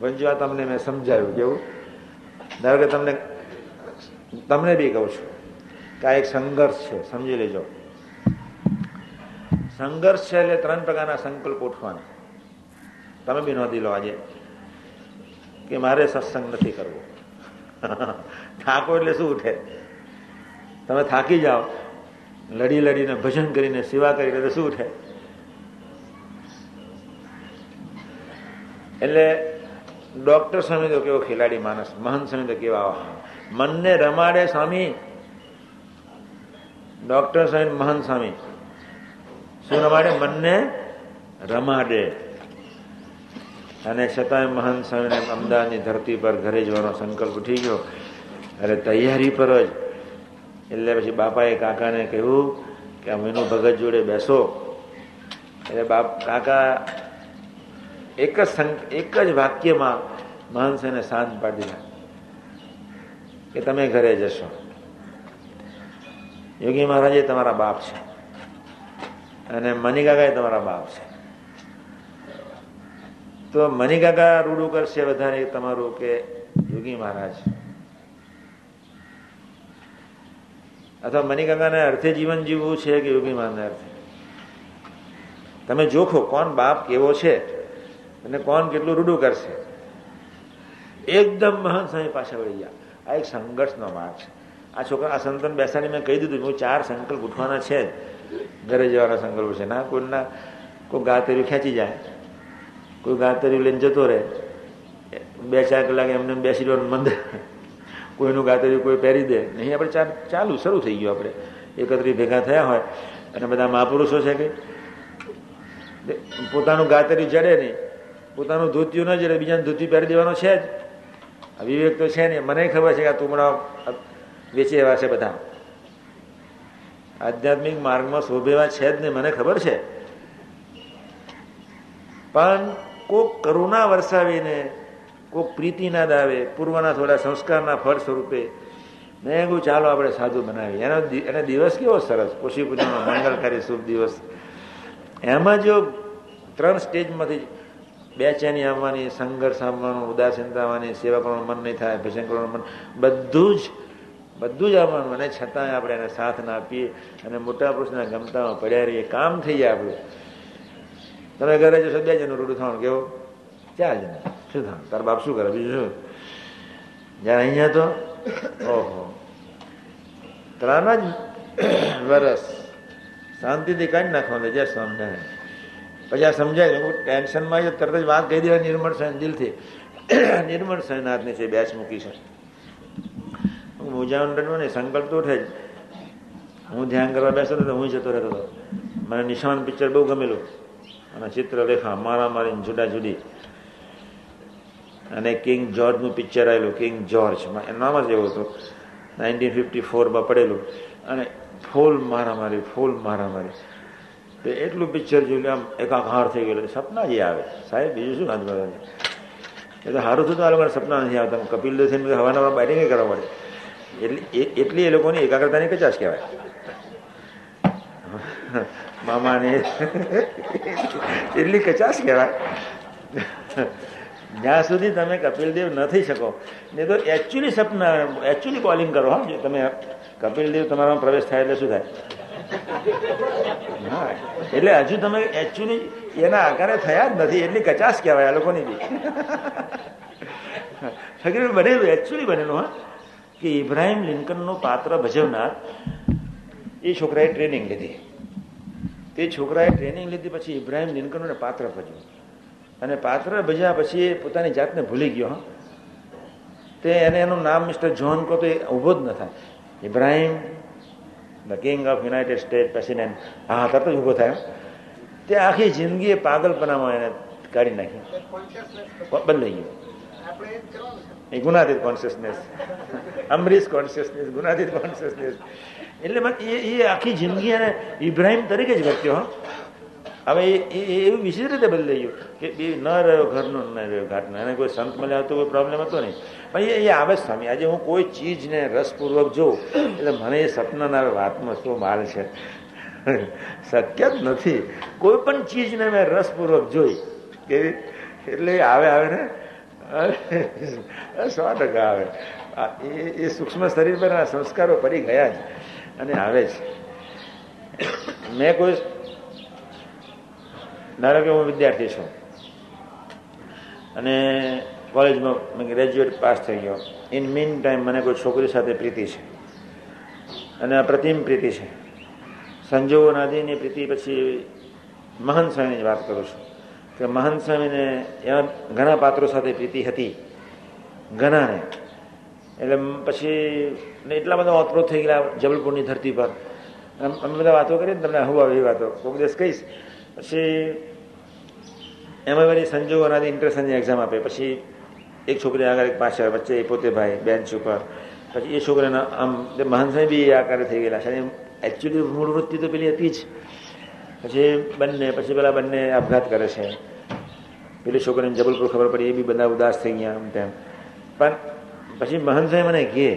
વંજવા તમને મેં સમજાવ્યું, કેવું? ધારો કે તમને તમને બી કહું છું કે આ એક સંઘર્ષ છે, સમજી લેજો. સંઘર્ષ છે એટલે ત્રણ પ્રકારના સંકલ્પ ઉઠવાના. તમે બી નોંધી લો આજે કે મારે સત્સંગ નથી કરવો. *laughs* થાકો એટલે શું ઉઠે? તમે થાકી જાઓ, લડી લડીને ભજન કરીને સેવા કરીને શું ઉઠે? એટલે ડોક્ટર સ્વામી તો કેવો ખેલાડી માણસ, મહંત સ્વામી તો કેવા મનને રમાડે સ્વામી. ડોક્ટર સ્વામી મહંત સ્વામી. શું રમાડે મનને રમાડે અને છતાંય મહાન સ્વામીને અમદાવાદની ધરતી પર ઘરે જવાનો સંકલ્પ ઉઠી ગયો. અરે તૈયારી પર જ. એટલે પછી બાપાએ કાકાને કહ્યું કે અમીનું ભગત જોડે બેસો. એટલે બાપ, કાકા એક જ એક જ વાક્યમાં મહંસને શાંત પાડી કે તમે ઘરે જશો. યોગી મહારાજ તમારા બાપ છે. અને મણિકાકા એ તમારા બાપ છે. તો મણિકાકા રૂડું કરશે બધાને તમારું કે યોગી મહારાજ. અથવા મણિકાકાને અર્થે જીવન જીવવું છે કે યોગી મહારાજને અર્થે? તમે જોખો કોણ બાપ કેવો છે અને કોણ કેટલું રૂડું કરશે? એકદમ મહાન સ્વામી પાછા વળી ગયા. આ એક સંઘર્ષનો માર્ગ છે. આ છોકરા આ સંતન બેસાડી મેં કહી દીધું હું ચાર સંકલ્પ ઉઠવાના છે જ. ઘરે જવાના સંકલ્પ છે. ના કોઈના કોઈ ગાતર્યું ખેંચી જાય. કોઈ ગાતર્યું લઈને જતો રહે. બે ચાર કલાક એમને બેસી રહ્યો મંદ કોઈનું ગાતર્યું કોઈ પહેરી દે. નહીં આપણે ચાલુ, શરૂ થઈ ગયું આપણે. એકત્રી ભેગા થયા હોય. અને બધા મહાપુરુષો છે કે? પોતાનું ગાતર્યું જડે નહીં. પોતાનું ધોતિયું ન જડે. બીજાનું ધોતી પહેરી દેવાનો છે જ. વિવેક તો છે ને. મને ખબર છે કે આ તુમડા વેચી એવા છે બધા. આધ્યાત્મિક માર્ગમાં શોભેવા છે જ નહીં, મને ખબર છે. પણ કોક કરુણા વરસાવીને, કોક પ્રીતિના દાવે, પૂર્વના થોડા સંસ્કારના ફળ સ્વરૂપે, મેં એવું ચાલો આપણે સાધુ બનાવીએ. એનો એને દિવસ કેવો સરસ? કોશી પૂજાનો મંગળકારી શુભ દિવસ. એમાં જો ત્રણ સ્ટેજમાંથી બેચેની આવવાની, સંઘર્ષ આવવાનું ઉદાસીનતા આવવાની, સેવા કરવાનું મન નહીં થાય, ભજન કરવાનું મન, બધું જ બધું જ આવવાનું અને છતાંય આપણે એને સાથ ના આપીએ અને મોટા પુરુષના ગમતામાં પડ્યા રહીએ, કામ થઈ જાય આપણું. તમે ઘરે જશો, બે જણનું રૂડું થવાનું, કેવો? ચાર જણ. શું થવાનું? તાર બાપ શું કરે? બીજું શું? જ્યારે અહીંયા તો ઓહો. ત્રણ જ વરસ. શાંતિથી કાઢી નાખવાનું જય સ્વામિનારાયણ પછી આ સમજાય, હું ટેન્શનમાં તરત જ વાત કહી દેવા નિર્મળ સહન દિલથી. નિર્મળ સહનાથની છે, બેચ મૂકી છે. મૂંઝાવણ ને સંકલ્પ તો ઉઠે જ. હું ધ્યાન કરવા બેસતો તો હું જતો રહેતો હતો. મને નિશાન પિક્ચર બહુ ગમેલું. અને ચિત્રલેખા મારા મારી જુદા જુદી. અને કિંગ જોર્જનું પિક્ચર આવેલું, કિંગ જોર્જ નામ જ એવું હતું. નાઇન્ટીન ફિફ્ટી ફોરમાં પડેલું. અને ફૂલ મારામારી ફૂલ મારામારી તો એટલું પિક્ચર જોયું, આમ એકાકાર થઈ ગયેલું. સપના જે આવે. સાહેબ, બીજું શું વાત એ એટલે સારું થતું આ લોકોને સપના નથી આવતા. કપિલ દેવ થઈને હવાના બાઇટિંગ કરવા પડે. એટલી એટલી એ લોકોની એકાગ્રતાની કચાશ કહેવાય. મામાને એટલી કચાશ કહેવાય. જ્યાં સુધી તમે કપિલદેવ ન થઈ શકો, નહીં તો એકચ્યુઅલી સપના એકચ્યુઅલી કોલિંગ કરો, હા તમે કપિલદેવ તમારામાં પ્રવેશ થાય એટલે શું થાય? હા, એટલે હજુ તમે એકચ્યુઅલી એના આકારે થયા જ નથી, એટલી કચાશ કહેવાય આ લોકોની બી. બનેલું એકચ્યુઅલી બનેલું, હા. કે ઇબ્રાહિમ લિંકનનું પાત્ર ભજવનાર એ છોકરાએ ટ્રેનિંગ લીધી. તે છોકરાએ ટ્રેનિંગ લીધી પછી ઇબ્રાહિમ લિંકનનું પાત્ર ભજ્યું અને પાત્ર ભજ્યા પછી એ પોતાની જાતને ભૂલી ગયો તે એને એનું નામ મિસ્ટર જોન કહો તો એ ઊભો જ ન થાય. Ibrahim the king of United State president હા તરત જ ઊભો થાય તે આખી જિંદગી પાગલપનામાં એને કાઢી નાખી બદલાઈ ગયું. એ ગુનાધિત કોન્શિયસનેસ અમરીશ કોન્શિયસનેસ ગુનાધિત કોન્શિયસનેસ એટલે એ એ આખી જિંદગી એને ઇબ્રાહિમ તરીકે જ વર્ત્યો હવે એ એવું વિશેષ રીતે બદલાઈ ગયું કે એ ન રહ્યો ઘરનો, ન રહ્યો ઘાટનો. એને કોઈ સંત મળ્યા હતો કોઈ પ્રોબ્લેમ હતો નહીં. પણ એ આવે સ્વામી, આજે હું કોઈ ચીજને રસપૂર્વક જોઉં, એટલે મને એ સપનાના વાતમાં શું માલ છે? શક્ય જ નથી. કોઈ પણ ચીજને મેં રસપૂર્વક જોઈ કે એટલે આવે આવે ને? સો ટકા આવે. એ સૂક્ષ્મ શરીર પર સંસ્કારો પડી ગયા જ અને આવે છે. મેં કોઈ ધારો કે હું વિદ્યાર્થી છું અને કોલેજમાં મેં ગ્રેજ્યુએટ પાસ થઈ ગયો. ઇન મીન ટાઈમ મને કોઈ છોકરી સાથે પ્રીતિ છે. અને આ પ્રતિમ પ્રીતિ છે. સંજોગો નાદીની પ્રીતિ પછી મહંત સ્વામીની વાત કરું છું. કે મહંત સ્વામીને એવા ઘણા પાત્રો સાથે પ્રીતિ હતી. ઘણાને. એટલે પછી એટલા બધા ઓતપ્રોત થઈ ગયા જબલપુરની ધરતી પર. અમે બધા વાતો કરીએ ને તમને હું આવી વાતો કોઈક દિવસ કહીશ. પછી એમાં વળી સંજોગો અનાદી ઇન્ટરેસ્ટની એક્ઝામ આપે. પછી એક છોકરી આગળ એક પાછળ, વચ્ચે એ પોતે ભાઈ, બેન્ચ ઉપર. પછી એ છોકરાના, આમ મહાનસાઈ બી એ આકારે થઈ ગયેલા. છે એકચ્યુઅલી મૂળ વૃત્તિ તો પેલી હતી જ. પછી બંને, પછી પેલા બંને આપઘાત કરે છે. પેલી છોકરીને જબલપુર ખબર પડી, એ બી બધા ઉદાસ થઈ ગયા આમ તેમ. પણ પછી મહંતભાઈ મને કહે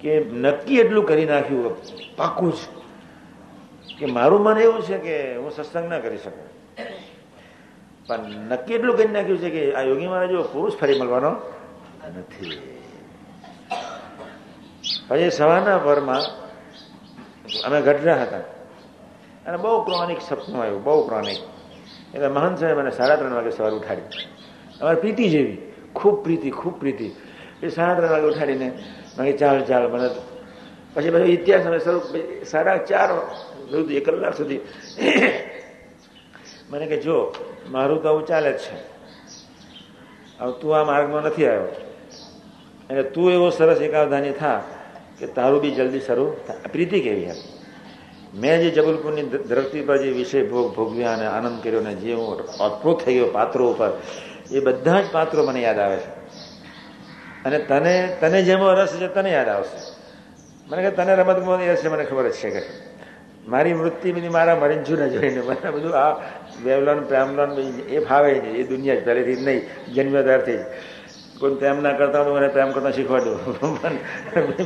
કે નક્કી એટલું કરી નાખ્યું પાકું જ. કે મારું મન એવું છે કે હું સત્સંગ ના કરી શકું. પણ નક્કી એટલું કરી નાખ્યું છે કે આ યોગી મહારાજ પુરુષ ફરી મળવાનો નથી. પછી સવારના પરમાં અમે ગઢડા હતા. અને બહુ ક્રોનિક સપનું આવ્યું, બહુ ક્રોનિક એટલે મહંત સાહેબ મને સાડા ત્રણ વાગે સવાર ઉઠાડી. અમારે પ્રીતિ જેવી, ખૂબ પ્રીતિ ખૂબ પ્રીતિ. એ સાડા ત્રણ વાગે ઉઠાડીને મને ચાલ ચાલ મને પછી બધો ઇતિહાસ અમે શરૂ સાડા ચાર સુધી એક કલાક સુધી. મને કે, જો, મારું તો આવું ચાલે જ છે. હવે તું આ માર્ગમાં નથી આવ્યો. એટલે તું એવો સરસ એકાવધાની થા કે તારું બી જલ્દી શરૂ પ્રીતિ કેવી હતી? મેં જે જબલપુરની ધરતી પર જે વિષય ભોગ, ભોગવ્યા અને આનંદ કર્યો ને જે હું અદભુત થઈ ગયો પાત્રો ઉપર, એ બધા જ પાત્રો મને યાદ આવે છે. અને તને તને જેમાં રસ છે તને યાદ આવશે. મને કે તને રમતમાં રસ છે મને ખબર જ છે કે મારી વૃત્તિ બધી મારા મરીન જોઈને. મને બધું આ વેવલન, પ્રેમલન એ ફાવે છે. એ દુનિયા જ પહેલેથી જ નહીં જન્મ્યા ત્યારથી જ. કોઈ પ્રેમ ના કરતા હું મને પ્રેમ કરતા શીખવાડ્યું.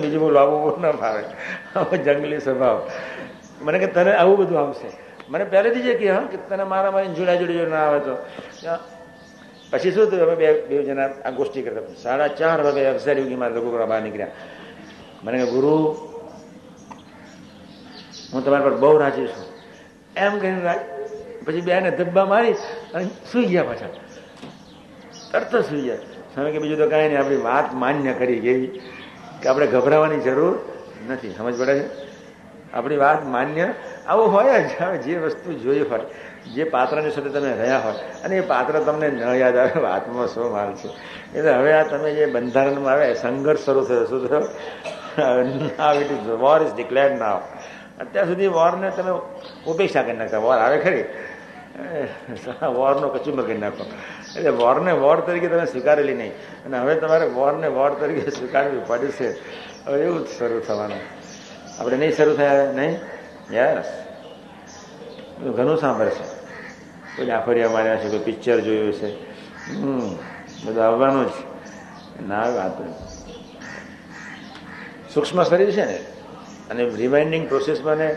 બીજું હું લાવવું ના ફાવે. જંગલી સ્વભાવ. મને કે તને આવું બધું આવશે. મને પહેલેથી જ કે હા, કે તને મારા મારી જોડા જોડી ના આવે તો. પછી શું થયું? અમે બે બે જણા આ ગોષ્ઠી કરતા સાડા ચાર વાગે અક્ષર યોગી મારા લોકો બહાર નીકળ્યા. મને કે, ગુરુ, હું તમારા પર બહુ રાજી છું. એમ કહીને પછી બેને ધબ્બા મારી અને સુઈ ગયા પાછા. તરત સુઈ ગયા. સમય કે, બીજું તો કાંઈ નહીં, આપણી વાત માન્ય કરી ગઈ. કે આપણે ગભરાવાની જરૂર નથી. સમજ પડે છે? આપણી વાત માન્ય. આવું હોય જ જે વસ્તુ જોઈ હોય, જે પાત્રની સાથે તમે રહ્યા હોય, અને એ પાત્ર તમને ન યાદ આવે, વાતમાં શું માલ છે. એટલે હવે આ તમે જે બંધારણમાં આવે સંઘર્ષ શરૂ થયો, શું થયો? Now it is war is declare now અત્યાર સુધી વોરને તમે ઉપેક્ષા કરી નાખતા વોર આવે ખરી? *laughs* વોરનો કચુંબર કરી નાખો. એટલે વોરને વોર તરીકે તમે સ્વીકારેલી નહીં. અને હવે તમારે વોરને વોર તરીકે સ્વીકારવી પડશે. હવે એવું જ શરૂ થવાનું. આપણે નહીં શરૂ થયા, નહીં? યસ. ઘણું સાંભળશે કોઈ ડાફરિયા માર્યા છે, કોઈ પિક્ચર જોયું છે. હમ, બધું આવવાનું જ. ના વાત સૂક્ષ્મ શરીર છે ને, અને રિમાઇન્ડિંગ પ્રોસેસમાં ને,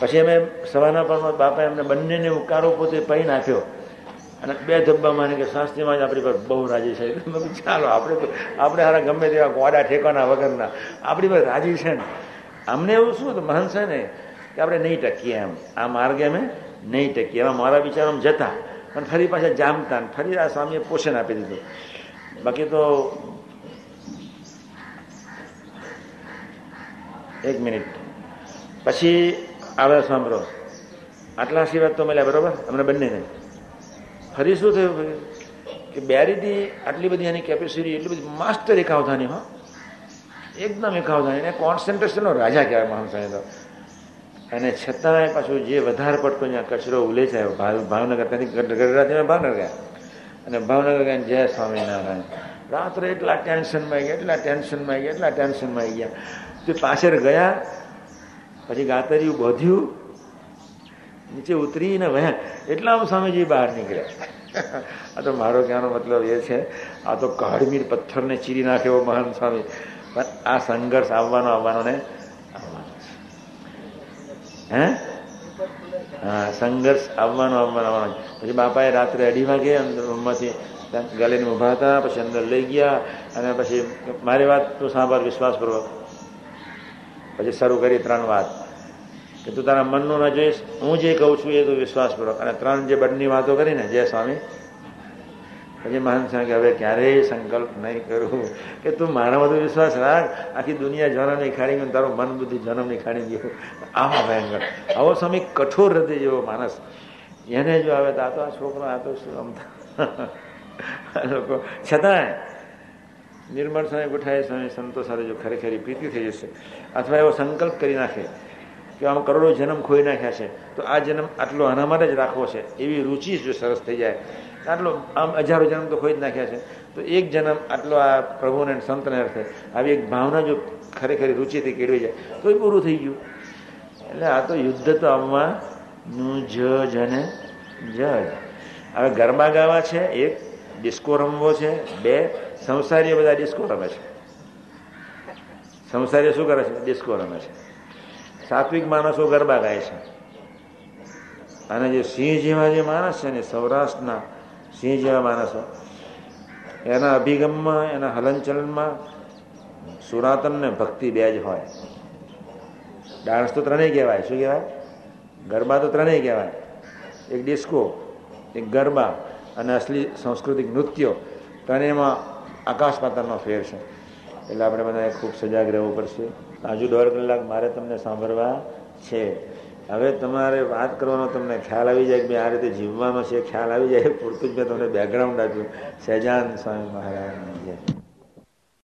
પછી અમે સવારના પણ બાપા એમને બંનેને ઉકારો પોતે પહીને આપ્યો. અને બે ધબ્બા માને કે શાસ્ત્રીમાં જ આપણી પર બહુ રાજી છે. ચાલો, આપણે આપણે હારા ગમે તેવા ગોડા ઠેકાના વગરના. આપણી પર રાજી છે ને. અમને એવું શું હતું? મહંત છે ને, કે આપણે નહીં ટકીએ એમ. આ માર્ગે અમે નહીં ટકીએ. એમાં મારા વિચારોમાં જતા. પણ ફરી પાછા જામતા ફરી આ સ્વામીએ પોષણ આપી દીધું. બાકી તો એક મિનિટ. પછી આવે સાંભળો આટલા આશીર્વાદ તો મળ્યા, બરોબર? અમને બંનેને ફરી શું થયું? કે બેરીથી આટલી બધી એની કેપેસિટી એટલી બધી માસ્ટર એકાવધાની હા. એકદમ એકાવધાની એને કોન્સન્ટ્રેશનનો રાજા કહેવાય મહાસાહેબ તો અને છતાંય પાછું જે વધારે પડતો અહીંયા કચરો ઉલેચાયો ભાવનગર, ત્યાંથી ગઢડાથી ભાવનગર ગયા. અને ભાવનગર ગયા જય સ્વામિનારાયણ. રાત્રે એટલા ટેન્શનમાં ગયા, એટલા ટેન્શનમાં ગયા, એટલા ટેન્શનમાં આવી ગયા. તે પાછળ ગયા, પછી ગાતરિયું બોધ્યું, નીચે ઉતરીને વહ્યા એટલા સ્વામીજી બહાર નીકળ્યા. આ તો મારો કહેવાનો મતલબ એ છે, આ તો કાળમીર પથ્થરને ચીરી નાખે એવો મહાન સ્વામી. પણ આ સંઘર્ષ આવવાનો આવવાનો ને આવવાનો હે? હા, સંઘર્ષ આવવાનો આવવાનો આવવાનો પછી બાપાએ રાત્રે અઢી વાગે રૂમમાંથી ગલીને ઊભા હતા, પછી અંદર લઈ ગયા, અને પછી મારી વાત તું સાંભળ, વિશ્વાસપૂર્વક. પછી શરૂ કરી ત્રણ વાત. કે તું તારા મનનું ન જોઈશ, હું જે કહું છું એ તું વિશ્વાસપૂર્વક. અને ત્રણ જે બંને વાતો કરીને, જય સ્વામી પછી મહાન સ્વામી કે હવે ક્યારેય સંકલ્પ નહીં કરું. કે તું મારા બધો વિશ્વાસ રાખ. આખી દુનિયા જન્મની ખાડી ગયું તારું મન બુદ્ધિ જન્મની ખાડી ગયું. આમાં ભયંકર. આવો સ્વામી કઠોર હૃદય જેવો માણસ. એને જો આવે તો આ તો આ છોકરો, આ તો શું રમતા લોકો. છતાંય નિર્મળ સ્વામી ગોઠાએ સ્વામી સંતો સાથે જો ખરેખરી પ્રીતિ થઈ જશે, અથવા એવો સંકલ્પ કરી નાખે કે આમ કરોડો જન્મ ખોઈ નાખ્યા છે, તો આ જન્મ આટલો આના માટે જ રાખવો છે. એવી રુચિ જો સરસ થઈ જાય આટલો આમ હજારો જન્મ તો ખોઈ જ નાખ્યા છે. તો એક જન્મ આટલો આ પ્રભુને સંતને અર્થે આવી એક ભાવના જો ખરેખર રુચિથી કેળવી જાય, તો એ પૂરું થઈ ગયું. એટલે આ તો યુદ્ધ તો આમાં જ અને જ. હવે ગરબા ગાવા છે, એક ડિસ્કો રમવો છે, બે સંસારીઓ બધા ડિસ્કો રમે છે. સંસારીઓ શું કરે છે? ડિસ્કો રમે છે. સાત્વિક માણસો ગરબા ગાય છે. અને જે સિંહ જેવા જે માણસ છે ને સૌરાષ્ટ્રના સિંહ જેવા માણસો. એના અભિગમમાં, એના હલનચલનમાં સુરાતન ને ભક્તિ બે જ હોય. ડાન્સ તો ત્રણેય કહેવાય. શું કહેવાય? ગરબા તો ત્રણેય કહેવાય. એક ડિસ્કો, એક ગરબા અને અસલી સાંસ્કૃતિક નૃત્યો. ત્રણેયમાં આકાશ પાતાળનો ફેર છે. એટલે આપણે બધાએ ખૂબ સજાગ રહેવું પડશે. હજુ દોઢ કલાક મારે તમને સાંભળવા છે. હવે તમારે વાત કરવાનો તમને ખ્યાલ આવી જાય કે મેં આ રીતે જીવવાનો છે, ખ્યાલ આવી જાય પૂરતું જ મેં તમને બેકગ્રાઉન્ડ આપ્યું. સહેજાન સ્વામી મહારાજની જય